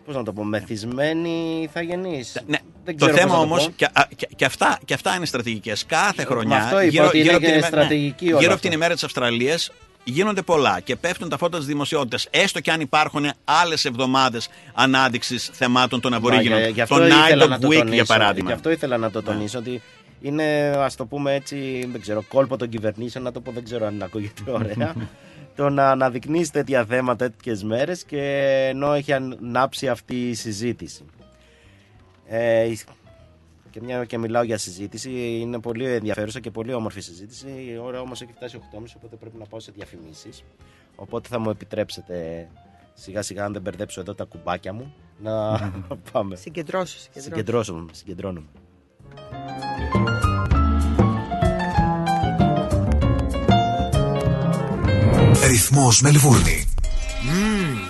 πώς να το πω, μεθυσμένοι θα γεννείς. Ναι. Δεν το ξέρω θέμα πώς να το όμως, πω. και, α, και, και αυτά, και αυτά είναι στρατηγικές. Κάθε χρονιά. αυτό είπα ότι είναι από και την ημέρα- στρατηγική όλα γύρω από αυτά. την ημέρα της Αυστραλίας γίνονται πολλά και πέφτουν τα φώτα της δημοσιότητας. Έστω και αν υπάρχουν άλλες εβδομάδες ανάδειξης θεμάτων των Μα, Αβορήγινων. για- γι' αυτό Το ήθελα Night να of το Week, τονίσω. για παράδειγμα. Γι' αυτό ήθελα να το τονίσω ότι είναι, ας το πούμε έτσι, δεν ξέρω, κόλπο των κυβερνήσεων, να το πω, δεν ξέρω αν ακούγεται ωραία. [LAUGHS] το να αναδεικνύει τέτοια θέματα τέτοιες μέρες και ενώ έχει ανάψει αυτή η συζήτηση. Ε, και μια και μιλάω για συζήτηση, είναι πολύ ενδιαφέρουσα και πολύ όμορφη συζήτηση. Η ώρα όμως έχει φτάσει 8.30, οπότε πρέπει να πάω σε διαφημίσεις. Οπότε θα μου επιτρέψετε σιγά σιγά, αν δεν μπερδέψω εδώ τα κουμπάκια μου, να [LAUGHS] πάμε. Συγκεντρώσου, συγκεντρώσου. Συγκεντρώσω, συγκεντρώνω. Ρυθμός Μελβούρνη.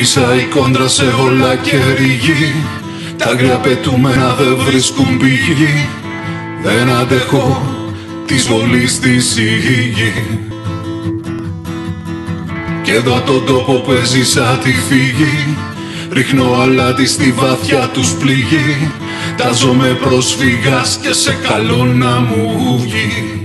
Φύσα η κόντρα σε όλα και ρηγή Τα άγρια πετούμενα δεν βρίσκουν πηγή. Δεν αντέχω της βολής της η γη Και εδώ τον τόπο που έζησα τη φύγη. Ρίχνω αλάτι στη βαθιά τους πληγή. Τάζομαι πρόσφυγας και σε καλό να μου βγει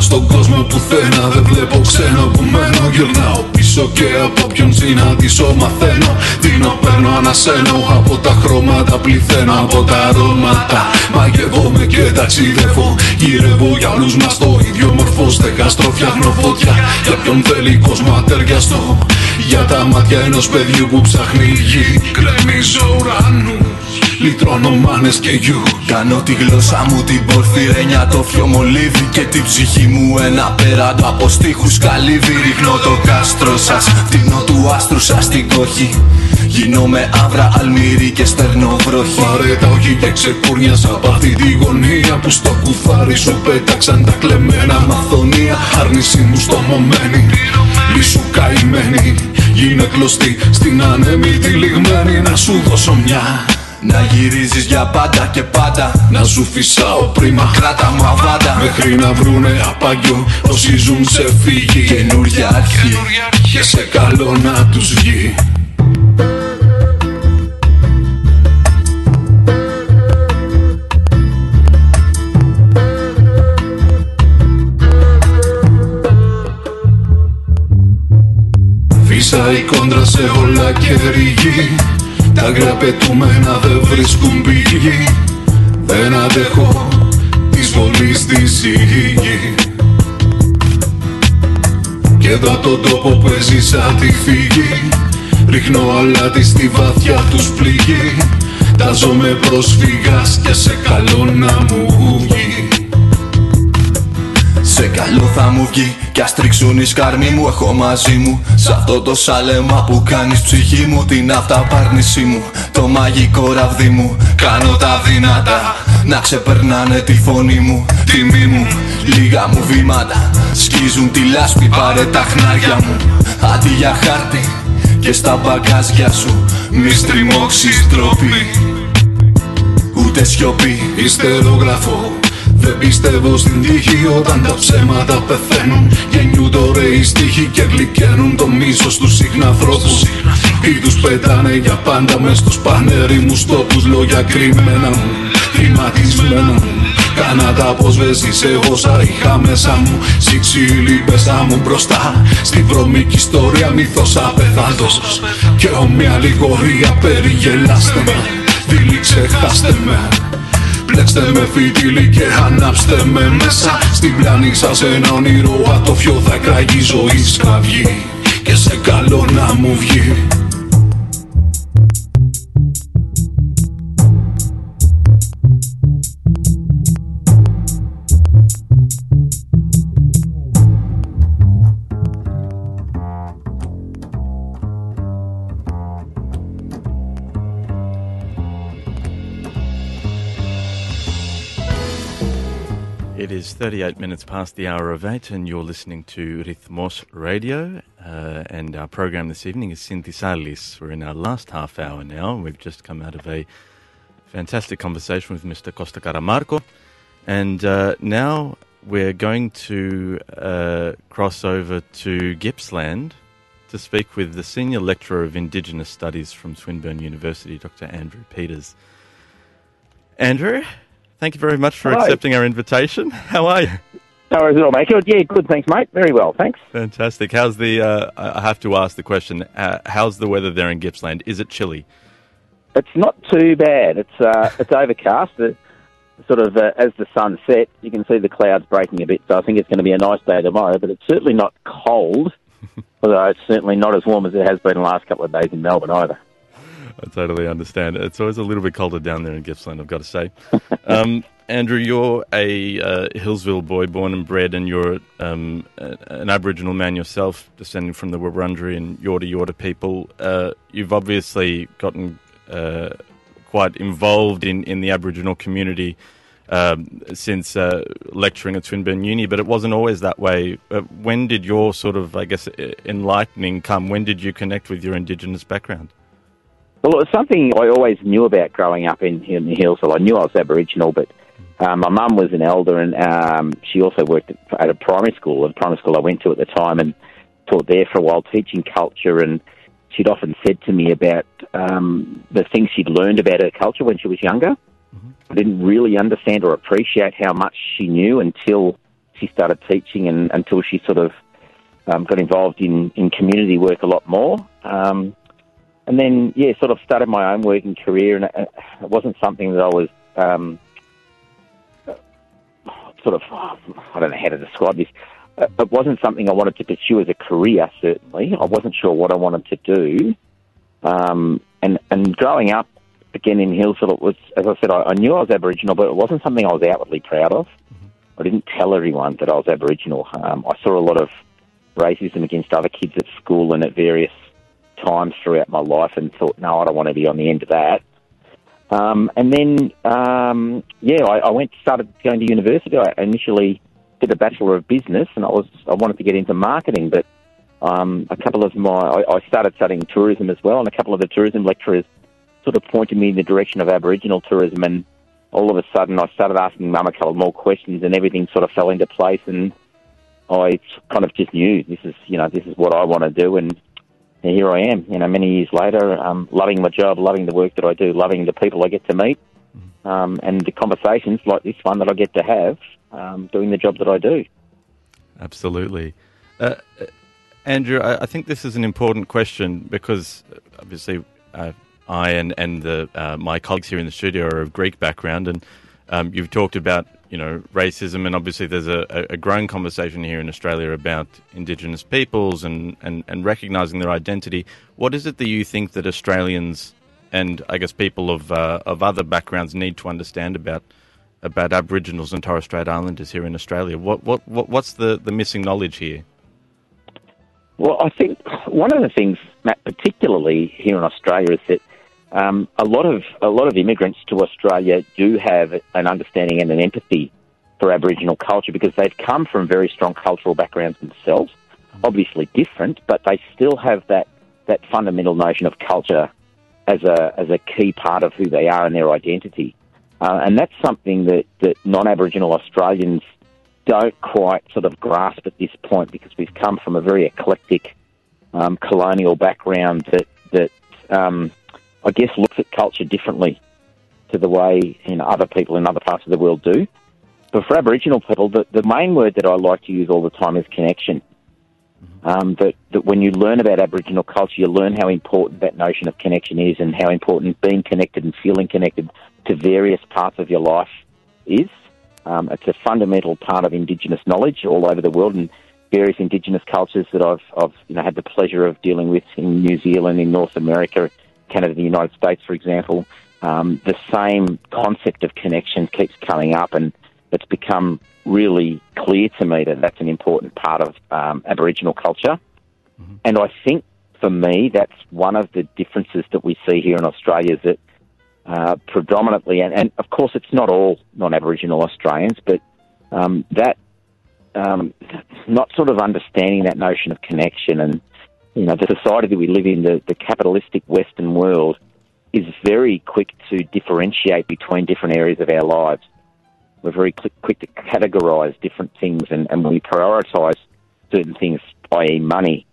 στον κόσμο πουθενά Δεν βλέπω ξένο που μένω. Γυρνάω πίσω και από ποιον συναντήσω μαθαίνω. Δίνω, παίρνω, ανασένω. Από τα χρώματα πληθαίνω Από τα αρώματα. Μαγεύομαι και ταξιδεύω. Γυρεύω για όλους μας το ίδιο μορφό. Στεγαστρό φτιάχνω φωτιά Για ποιον θέλει κόσμο ατεριαστό Για τα μάτια ενός παιδιού που ψάχνει γη. Κρεμίζω ουρανούς Λυτρώνω μάνες και γιου Κάνω τη γλώσσα μου την πορφυρένια το φιο μολύβι Και την ψυχή μου ένα πέραντο από στίχους καλύβι Ρίχνω το κάστρο σας, φτύνω του άστρου σας την κόχη. Γίνομαι άβρα, αλμύρι και στερνό βροχή. Παρέτα όχι και ξεκούρνιασα από αυτή τη γωνία Που στο κουφάρι σου πέταξαν τα κλεμμένα μαθονία. Άρνηση μου στομωμένη, λύσου καημένη. Γίνε κλωστή στην άνεμη τη λιγμένη Να σου δώσω μια να γυρίζεις για πάντα και πάντα. Να σου φυσάω πρίμα κράτα μου αβάντα. Μέχρι να βρουνε απαγιό όσοι ζουν σε φύγη Καινούρια αρχή και σε καλό να τους βγει. Φύσα η κόντρα σε όλα και ρηγή Τα άγρια πετούμενα δεν βρίσκουν πηγή. Δεν αντέχω της βολής στη ζυγή Και εδώ τον τόπο που έζησα τη φύγη. Ρίχνω αλάτι στη βαθιά τους πληγή. Τάζομαι πρόσφυγας και σε καλό να μου βγει σε καλό θα μου βγει κι ας τρίξουν οι σκάρμοι μου Έχω μαζί μου. Σ' αυτό το σάλεμα που κάνεις ψυχή μου Την αυταπάρνησή μου. Το μαγικό ραβδί μου Κάνω τα δυνατά. Να ξεπερνάνε τη φωνή μου Τιμή μου. Λίγα μου βήματα Σκίζουν τη λάσπη Πάρε τα χνάρια μου. Αντί για χάρτη Και στα μπαγκάζια σου Μη στριμώξεις τρόποι Ούτε σιωπή Ιστερογραφώ δεν πιστεύω στην τύχη όταν τα ψέματα πεθαίνουν. Γεννιούν τώρα οι στίχοι και γλυκαίνουν το μίσος τους συχναθρώπους Ή τους πετάνε για πάντα μες στους πανερήμους τόπους Λόγια κρυμμένα μου, θυματισμένα μου. Κάνα τα αποσβέσεις εγώ όσα είχα μέσα μου. Σιξίλι πέσα μου μπροστά Στη βρωμική ιστορία μύθος απεδάτος Και ομοια λιγορία περιγελάστε με Φίλοι ξεχάστε με Πλέξτε με φιτίλι και ανάψτε με μέσα. Στην πλάνη σας ένα όνειρο ατόφιο θα κραγεί ζωή σκαυγή. Και σε καλό να μου βγει 38 minutes past the hour of 8, and you're listening to Rhythmos Radio. Uh, and our program this evening is Synthisalis. We're in our last half hour now, and we've just come out of a fantastic conversation with Mr. Costa Caramarco. And uh, now we're going to uh, cross over to Gippsland to speak with the Senior Lecturer of Indigenous Studies from Swinburne University, Dr. Andrew Peters. Andrew, thank you very much for Hello. accepting our invitation. [LAUGHS] How are you? No worries at all, mate. Good. Yeah, good. Thanks, mate. Very well. Thanks. Fantastic. How's the? Uh, I have to ask the question. Uh, how's the weather there in Gippsland? Is it chilly? It's not too bad. It's uh, it's overcast. The, sort of uh, as the sun sets, you can see the clouds breaking a bit. So I think it's going to be a nice day tomorrow. But it's certainly not cold. [LAUGHS] although it's certainly not as warm as it has been the last couple of days in Melbourne either. I totally understand. It's always a little bit colder down there in Gippsland, I've got to say. [LAUGHS] um, Andrew, you're a uh, Hillsville boy, born and bred, and you're um, an Aboriginal man yourself, descending from the Wurundjeri and Yorta Yorta people. Uh, you've obviously gotten uh, quite involved in, in the Aboriginal community um, since uh, lecturing at Swinburne Uni, but it wasn't always that way. Uh, when did your sort of, I guess, enlightening come? When did you connect with your Indigenous background? Well, it was something I always knew about growing up in, in the Hillsville. I knew I was Aboriginal, but um, my mum was an elder, and um, she also worked at, at a primary school, a primary school I went to at the time, and taught there for a while, teaching culture. And she'd often said to me about um, the things she'd learned about her culture when she was younger. I didn't really understand or appreciate how much she knew until she started teaching, and until she sort of um, got involved in, in community work a lot more. Um, and then, yeah, sort of started my own working career, and it, it wasn't something that I was um, sort of, I don't know how to describe this. It it wasn't something I wanted to pursue as a career, certainly. I wasn't sure what I wanted to do. Um, and, and growing up, again in Hillsville, it was, as I said, I, I knew I was Aboriginal, but it wasn't something I was outwardly proud of. I didn't tell everyone that I was Aboriginal. Um, I saw a lot of racism against other kids at school and at various times throughout my life and thought, no, I don't want to be on the end of that. Um, and then, um, yeah, I, I went started going to university. I initially did a bachelor of business, and I was I wanted to get into marketing, but um, a couple of my I, I started studying tourism as well, and a couple of the tourism lecturers sort of pointed me in the direction of Aboriginal tourism, and all of a sudden I started asking Mum a couple more questions, and everything sort of fell into place, and I kind of just knew this is you know this is what I want to do, and here I am. You know, many years later, um, loving my job, loving the work that I do, loving the people I get to meet, um, and the conversations like this one that I get to have, um, doing the job that I do. Absolutely. Uh, uh, Andrew, I, I think this is an important question because uh, obviously uh, I and, and the, uh, my colleagues here in the studio are of Greek background, and um, you've talked about you know racism, and obviously there's a, a growing conversation here in Australia about Indigenous peoples and, and, and recognizing their identity. What is it that you think that Australians and I guess people of uh, of other backgrounds need to understand about about Aboriginals and Torres Strait Islanders here in Australia? What what, what what's the, the missing knowledge here? Well, I think one of the things, Matt, particularly here in Australia, is that um, a lot of a lot of immigrants to Australia do have an understanding and an empathy for Aboriginal culture because they've come from very strong cultural backgrounds themselves. Obviously different, but they still have that that fundamental notion of culture as a as a key part of who they are and their identity. Uh, and that's something that, that non-Aboriginal Australians don't quite sort of grasp at this point because we've come from a very eclectic um, colonial background that that um, I guess looks at culture differently to the way you know, other people in other parts of the world do. But for Aboriginal people, the, the main word that I like to use all the time is connection. Um, that, that when you learn about Aboriginal culture, you learn how important that notion of connection is and how important being connected and feeling connected to various parts of your life is. Um, it's a fundamental part of Indigenous knowledge all over the world and various Indigenous cultures that I've, I've you know, had the pleasure of dealing with in New Zealand, in North America, Canada, the United States, for example. Um, the same concept of connection keeps coming up, and it's become really clear to me that that's an important part of um, Aboriginal culture. Mm-hmm. And I think for me, that's one of the differences that we see here in Australia is that uh, predominantly, and, and, of course it's not all non-Aboriginal Australians, but um, that um, not sort of understanding that notion of connection and you know the society that we live in, the, the capitalistic Western world, is very quick to differentiate between different areas of our lives. We're very quick, quick to categorise different things, and, and we prioritise certain things, i.e., money,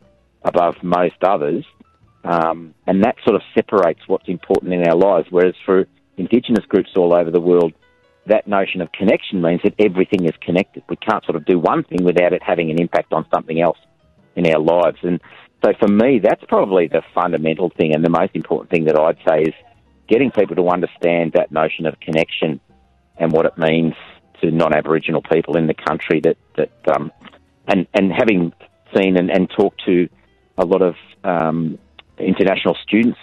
above most others. Um, and that sort of separates what's important in our lives. Whereas for Indigenous groups all over the world, that notion of connection means that everything is connected. We can't sort of do one thing without it having an impact on something else in our lives. And so for me, that's probably the fundamental thing and the most important thing that I'd say is getting people to understand that notion of connection and what it means to non-Aboriginal people in the country. That that um, and and having seen and, and talked to a lot of um, international students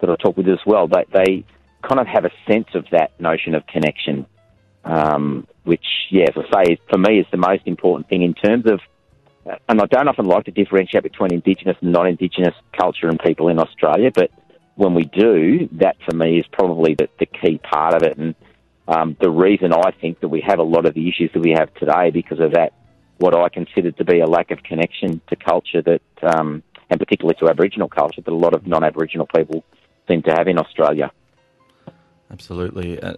that I talk with as well, they they kind of have a sense of that notion of connection, um, which, yeah, as I say, for me is the most important thing in terms of. And I don't often like to differentiate between Indigenous and non-Indigenous culture and people in Australia, but when we do, that for me is probably the, the key part of it. And um, the reason I think that we have a lot of the issues that we have today because of that, what I consider to be a lack of connection to culture that, um, and particularly to Aboriginal culture that a lot of non-Aboriginal people seem to have in Australia. Absolutely. Uh,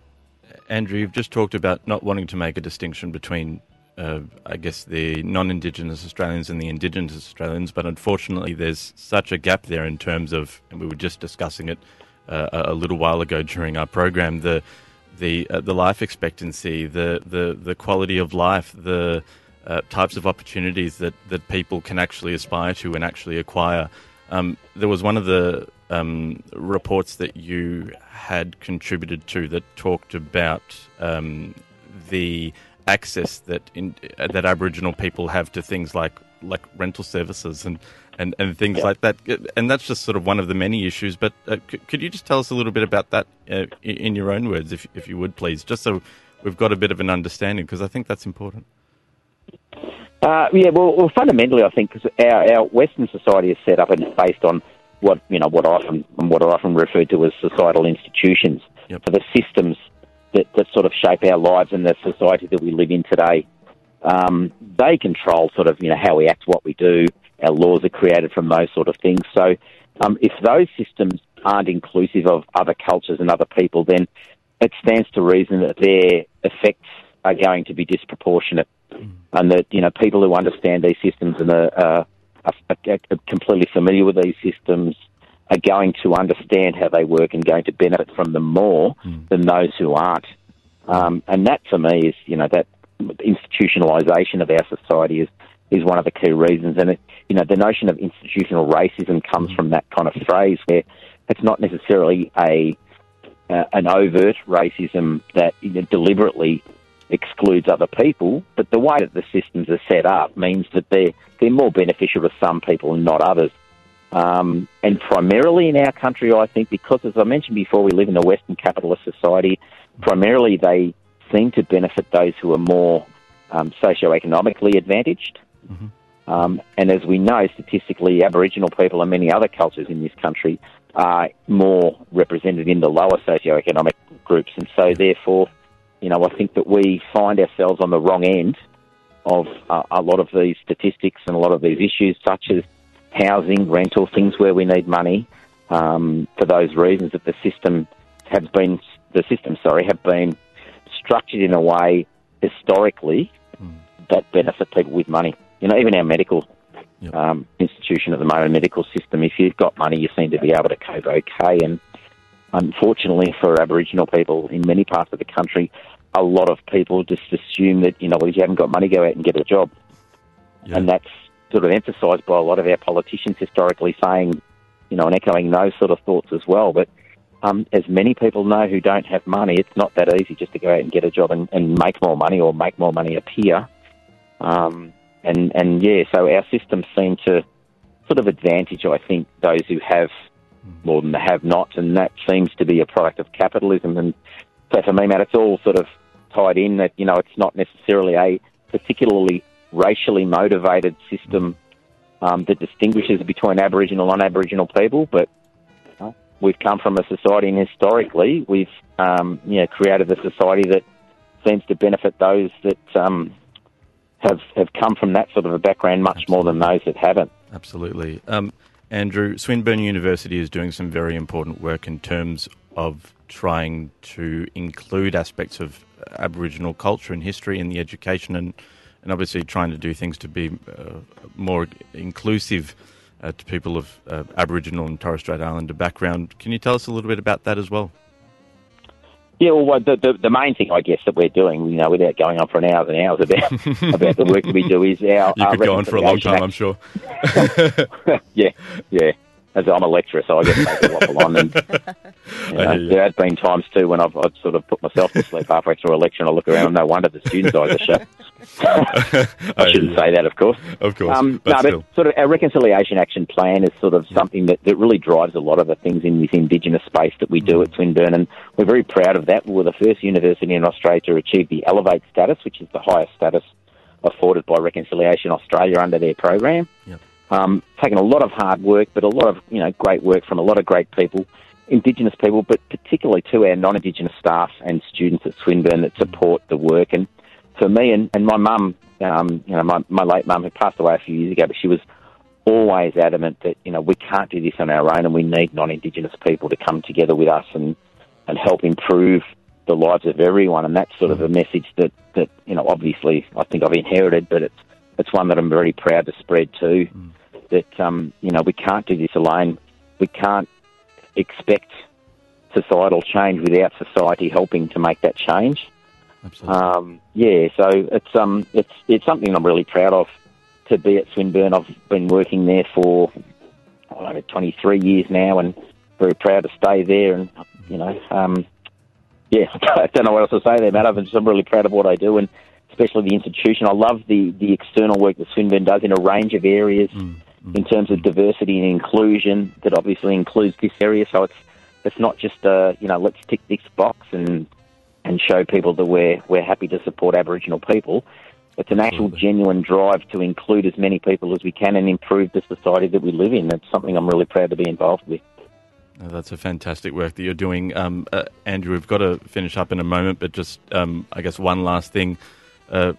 Andrew, you've just talked about not wanting to make a distinction between, uh, I guess, the non Indigenous Australians and the Indigenous Australians, but unfortunately, there's such a gap there in terms of, and we were just discussing it uh, a little while ago during our program, the the uh, the life expectancy, the the the quality of life, the uh, types of opportunities that, that people can actually aspire to and actually acquire. Um, there was one of the um, reports that you had contributed to that talked about um, the access that in, uh, that Aboriginal people have to things like like rental services and and, and things yeah. like that. And that's just sort of one of the many issues. But uh, c- could you just tell us a little bit about that uh, in your own words, if, if you would, please, just so we've got a bit of an understanding, because I think that's important. Uh, yeah, well, well, fundamentally, I think because our, our Western society is set up and based on what you know what I often what I often refer to as societal institutions for the systems that, that sort of shape our lives and the society that we live in today. Um, they control sort of you know how we act, what we do. Our laws are created from those sort of things. So um, if those systems aren't inclusive of other cultures and other people, then it stands to reason that their effects are going to be disproportionate, and that you know people who understand these systems and are, are, are, are completely familiar with these systems are going to understand how they work and going to benefit from them more than those who aren't. Um, and that, for me, is you know that institutionalisation of our society is is one of the key reasons. And it, you know the notion of institutional racism comes from that kind of phrase where it's not necessarily a uh, an overt racism that you know, deliberately excludes other people, but the way that the systems are set up means that they're they're more beneficial to some people and not others. Um, and primarily in our country, I think, because as I mentioned before, we live in a Western capitalist society. Primarily, they seem to benefit those who are more um, socioeconomically advantaged. Um, and as we know, statistically, Aboriginal people and many other cultures in this country are more represented in the lower socioeconomic groups. And so, therefore, you know, I think that we find ourselves on the wrong end of uh, a lot of these statistics and a lot of these issues, such as housing, rental, things where we need money um, for those reasons that the system have been, the system, sorry, have been structured in a way historically that benefit people with money. You know, even our medical um, institution at the moment, medical system, if you've got money, you seem to be able to cope okay. And unfortunately for Aboriginal people in many parts of the country, a lot of people just assume that, you know, well, if you haven't got money, go out and get a job. And that's sort of emphasised by a lot of our politicians historically saying, you know, and echoing those sort of thoughts as well. But um, as many people know who don't have money, it's not that easy just to go out and get a job and, and make more money or make more money appear. Um, and, and yeah, so our systems seem to sort of advantage, I think, those who have more than the have not, and that seems to be a product of capitalism. And so for me, Matt, it's all sort of tied in that, you know, it's not necessarily a particularly racially motivated system um, that distinguishes between Aboriginal and non-Aboriginal people, but we've come from a society, and historically, we've um, you know created a society that seems to benefit those that um, have have come from that sort of a background much more than those that haven't. Absolutely. Um, Andrew, Swinburne University is doing some very important work in terms of trying to include aspects of Aboriginal culture and history in the education and, and obviously trying to do things to be uh, more inclusive uh, to people of uh, Aboriginal and Torres Strait Islander background. Can you tell us a little bit about that as well? Yeah, well, the, the the main thing I guess that we're doing, you know, without going on for an hours and hours about [LAUGHS] about the work that we do, is our You could go on for a long time, I'm sure. [LAUGHS] yeah, yeah. As I'm a lecturer, so I get paid to waffle on. And, [LAUGHS] you know, you. there have been times too when I've, I've sort of put myself to sleep halfway through a lecture, and I look around. No wonder the students' eyes are shut. [LAUGHS] I shouldn't say that, of course. Of course, Um, but no, still. but sort of our reconciliation action plan is sort of something that, that really drives a lot of the things in this Indigenous space that we Mm. do at Swinburne, and we're very proud of that. We were the first university in Australia to achieve the Elevate status, which is the highest status afforded by Reconciliation Australia under their program. Um, taken a lot of hard work, but a lot of you know great work from a lot of great people, Indigenous people, but particularly to our non-Indigenous staff and students at Swinburne that support the work. And for me and, and my mum, um, you know, my, my late mum who passed away a few years ago, but she was always adamant that you know we can't do this on our own, and we need non-Indigenous people to come together with us and and help improve the lives of everyone. And that's sort of a message that that you know obviously I think I've inherited, but it's it's one that I'm very proud to spread too. That um, you know we can't do this alone. We can't expect societal change without society helping to make that change. Um, yeah, so it's um, it's it's something I'm really proud of to be at Swinburne. I've been working there for I don't know, 23 years now, and very proud to stay there. And you know, um, yeah, [LAUGHS] I don't know what else to say there, Matt. I'm just I'm really proud of what I do, and especially the institution. I love the the external work that Swinburne does in a range of areas in terms of diversity and inclusion. That obviously includes this area. So it's it's not just uh, you know let's tick this box and and show people that we're we're happy to support Aboriginal people. It's an actual genuine drive to include as many people as we can and improve the society that we live in. That's something I'm really proud to be involved with. Uh, that's a fantastic work that you're doing. Um, uh, Andrew, we've got to finish up in a moment, but just, um, I guess, one last thing. Uh,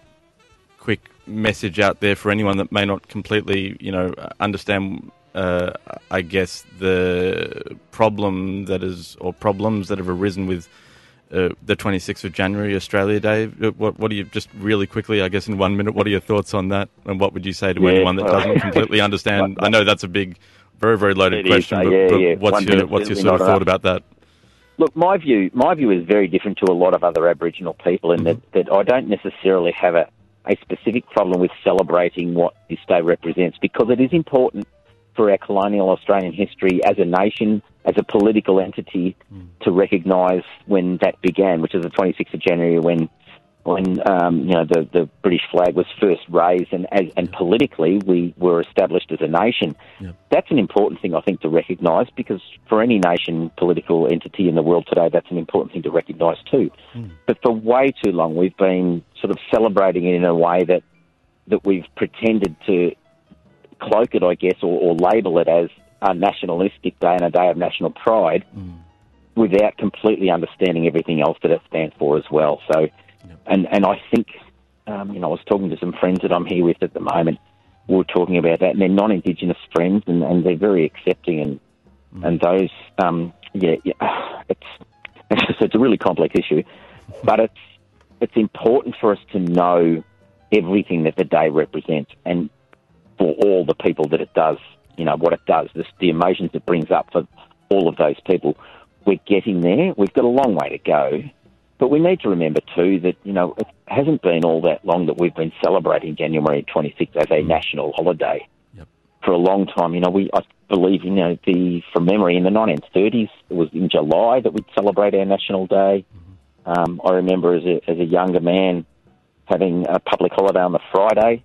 quick message out there for anyone that may not completely, you know, understand, uh, I guess, the problem that is, or problems that have arisen with uh, the 26th of January, Australia Day. What, what are you, just really quickly, I guess, in one minute, what are your thoughts on that? And what would you say to Yeah, anyone that doesn't [LAUGHS] completely understand? I know that's a big, very, very loaded is, question, uh, but, yeah, but yeah. what's One your, what's your sort of thought enough. about that? Look, my view, my view is very different to a lot of other Aboriginal people in mm-hmm. that, that I don't necessarily have a, a specific problem with celebrating what this day represents because it is important for our colonial Australian history as a nation, as a political entity, mm. to recognise when that began, which is the 26th of January when when um, you know the, the British flag was first raised and as, and politically we were established as a nation. That's an important thing I think to recognise because for any nation political entity in the world today, that's an important thing to recognise too. But for way too long, we've been sort of celebrating it in a way that that we've pretended to cloak it, I guess, or, or label it as a nationalistic day and a day of national pride, without completely understanding everything else that it stands for as well. So, and and I think, um, you know, I was talking to some friends that I'm here with at the moment. We were talking about that, and they're non-Indigenous friends, and, and they're very accepting, and and those, um, yeah, yeah, [SIGHS] it's it's it's a really complex issue, but it's it's important for us to know everything that the day represents, and for all the people that it does, you know, what it does, this, the emotions it brings up for all of those people. We're getting there. We've got a long way to go. But we need to remember, too, that, you know, it hasn't been all that long that we've been celebrating January 26th as a national holiday. For a long time, you know, we, I believe, you know, the, from memory, in the 1930s, it was in July that we'd celebrate our National Day. Um, I remember as a, as a younger man having a public holiday on the Friday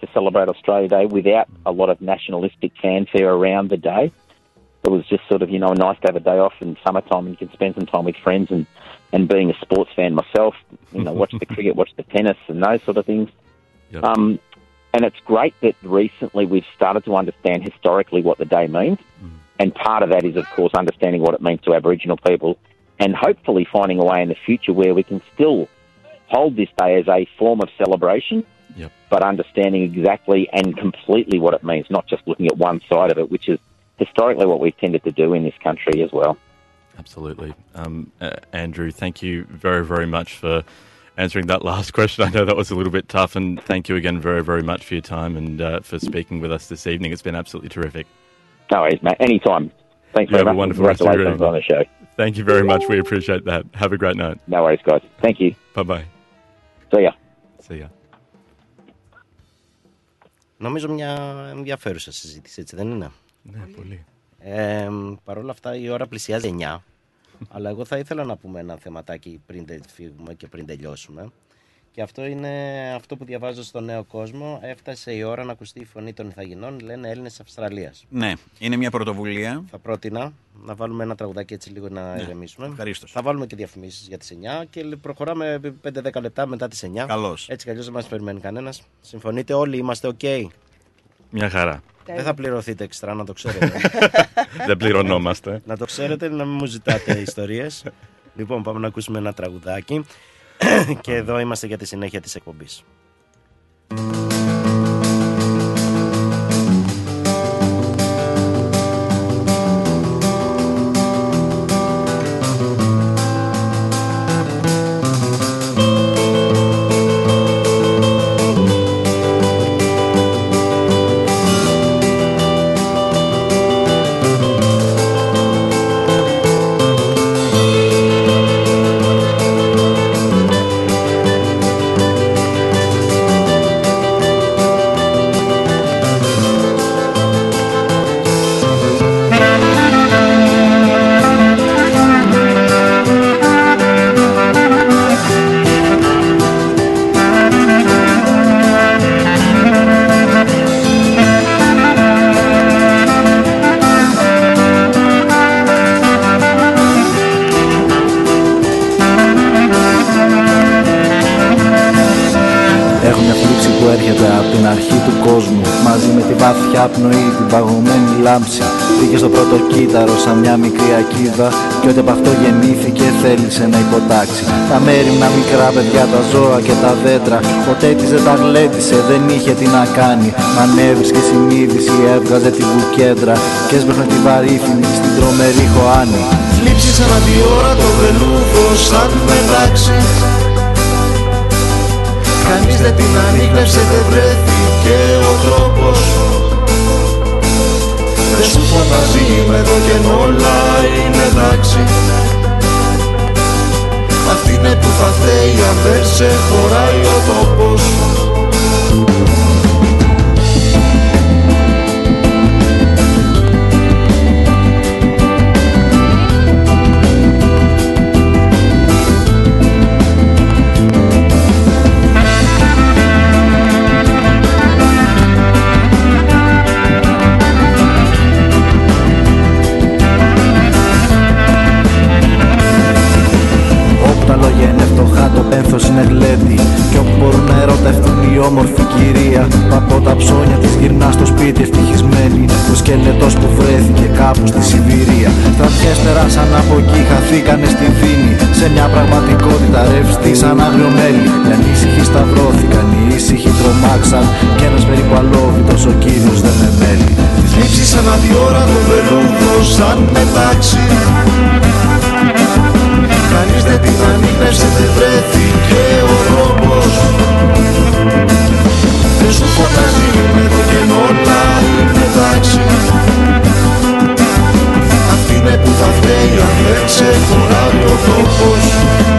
to celebrate Australia Day without a lot of nationalistic fanfare around the day. It was just sort of, you know, a nice to have a day off in summertime and you can spend some time with friends and, and being a sports fan myself, you know, watch the [LAUGHS] cricket, watch the tennis and those sort of things. Um, and it's great that recently we've started to understand historically what the day means. And part of that is, of course, understanding what it means to Aboriginal people and hopefully finding a way in the future where we can still hold this day as a form of celebration, but understanding exactly and completely what it means, not just looking at one side of it, which is historically what we've tended to do in this country as well. Absolutely. Um, uh, Andrew, thank you very, very much for answering that last [LAUGHS] question. I know that was a little bit tough, and thank you again very, very much for your time and uh, for speaking with us this evening. It's been absolutely terrific. No worries, mate. Anytime. Thanks You very have a much. wonderful rest of your Congratulations on the show. Thank you very much. We appreciate that. Have a great night. No worries, guys. Thank you. Bye bye. See ya. See ya. Νομίζω μια ενδιαφέρουσα συζήτηση, έτσι δεν είναι. Ναι, πολύ. Ε, Παρ' όλα αυτά η ώρα πλησιάζει 9. αλλά εγώ θα ήθελα να πούμε ένα θεματάκι πριν τε- φύγουμε και πριν τελειώσουμε. Και αυτό είναι αυτό που διαβάζω στο Νέο Κόσμο. Έφτασε η ώρα να ακουστεί η φωνή των Ιθαγενών, λένε Έλληνες Αυστραλίας. Ναι, είναι μια πρωτοβουλία. Θα πρότεινα να βάλουμε ένα τραγουδάκι έτσι λίγο να Ναι, ηρεμήσουμε. ευχαρίστως. Θα βάλουμε και διαφημίσεις για τις 9 και λ- προχωράμε 5-10 λεπτά μετά τις 9. Καλώς. Έτσι κι αλλιώς δεν μας περιμένει κανένας. Συμφωνείτε όλοι, είμαστε OK. Μια χαρά. Δεν θα πληρωθείτε εξτρά, να το ξέρετε. [LAUGHS] Δεν πληρωνόμαστε. να το ξέρετε, να μην μου ζητάτε ιστορίες. λοιπόν, πάμε να ακούσουμε ένα τραγουδάκι. [COUGHS] και εδώ είμαστε για τη συνέχεια της εκπομπής. Έρχεται από την αρχή του κόσμου Μαζί με τη βαθιά πνοή, την παγωμένη λάμψη. Πήγε στο πρώτο κύτταρο σαν μια μικρή ακίδα Και ό,τι από αυτό γεννήθηκε θέλησε να υποτάξει. Τα μέρημνα μικρά παιδιά, τα ζώα και τα δέντρα Ποτέ της δεν τα γλέντισε, δεν είχε τι να κάνει. Μα και συνείδηση, έβγαζε την μπουκέντρα Και έσπεχνε τη βαρύθινη στην τρομερή χωάνη. Θλίψη σαν ώρα το βελούδο σαν μετάξει Κανείς δεν την ανήγνευσε, δεν βρέθηκε ο τρόπος. Δεν σου φωνάζει με το και όλα είναι εντάξει. Αυτή είναι που θα θέει αν δεν σε χωράει ο τόπος Σαν από εκεί χαθήκανε στη δίνη. Σε μια πραγματικότητα ρευστή σαν άγριο μέλι. Οι ανήσυχοι σταυρώθηκαν, οι ήσυχοι τρομάξαν. Κι ένας περίπου αλόβητος ο κύριος δεν με μέλει. Της σαν αναδιόρα το βελούδο σαν μετάξι Κανείς δεν την ανήκνευσε, δεν βρέθηκε ο δρόμος. Δεν σου φωτάζει με το κενό, όλα μετάξι θα φταίει αν δεν ξεφορά το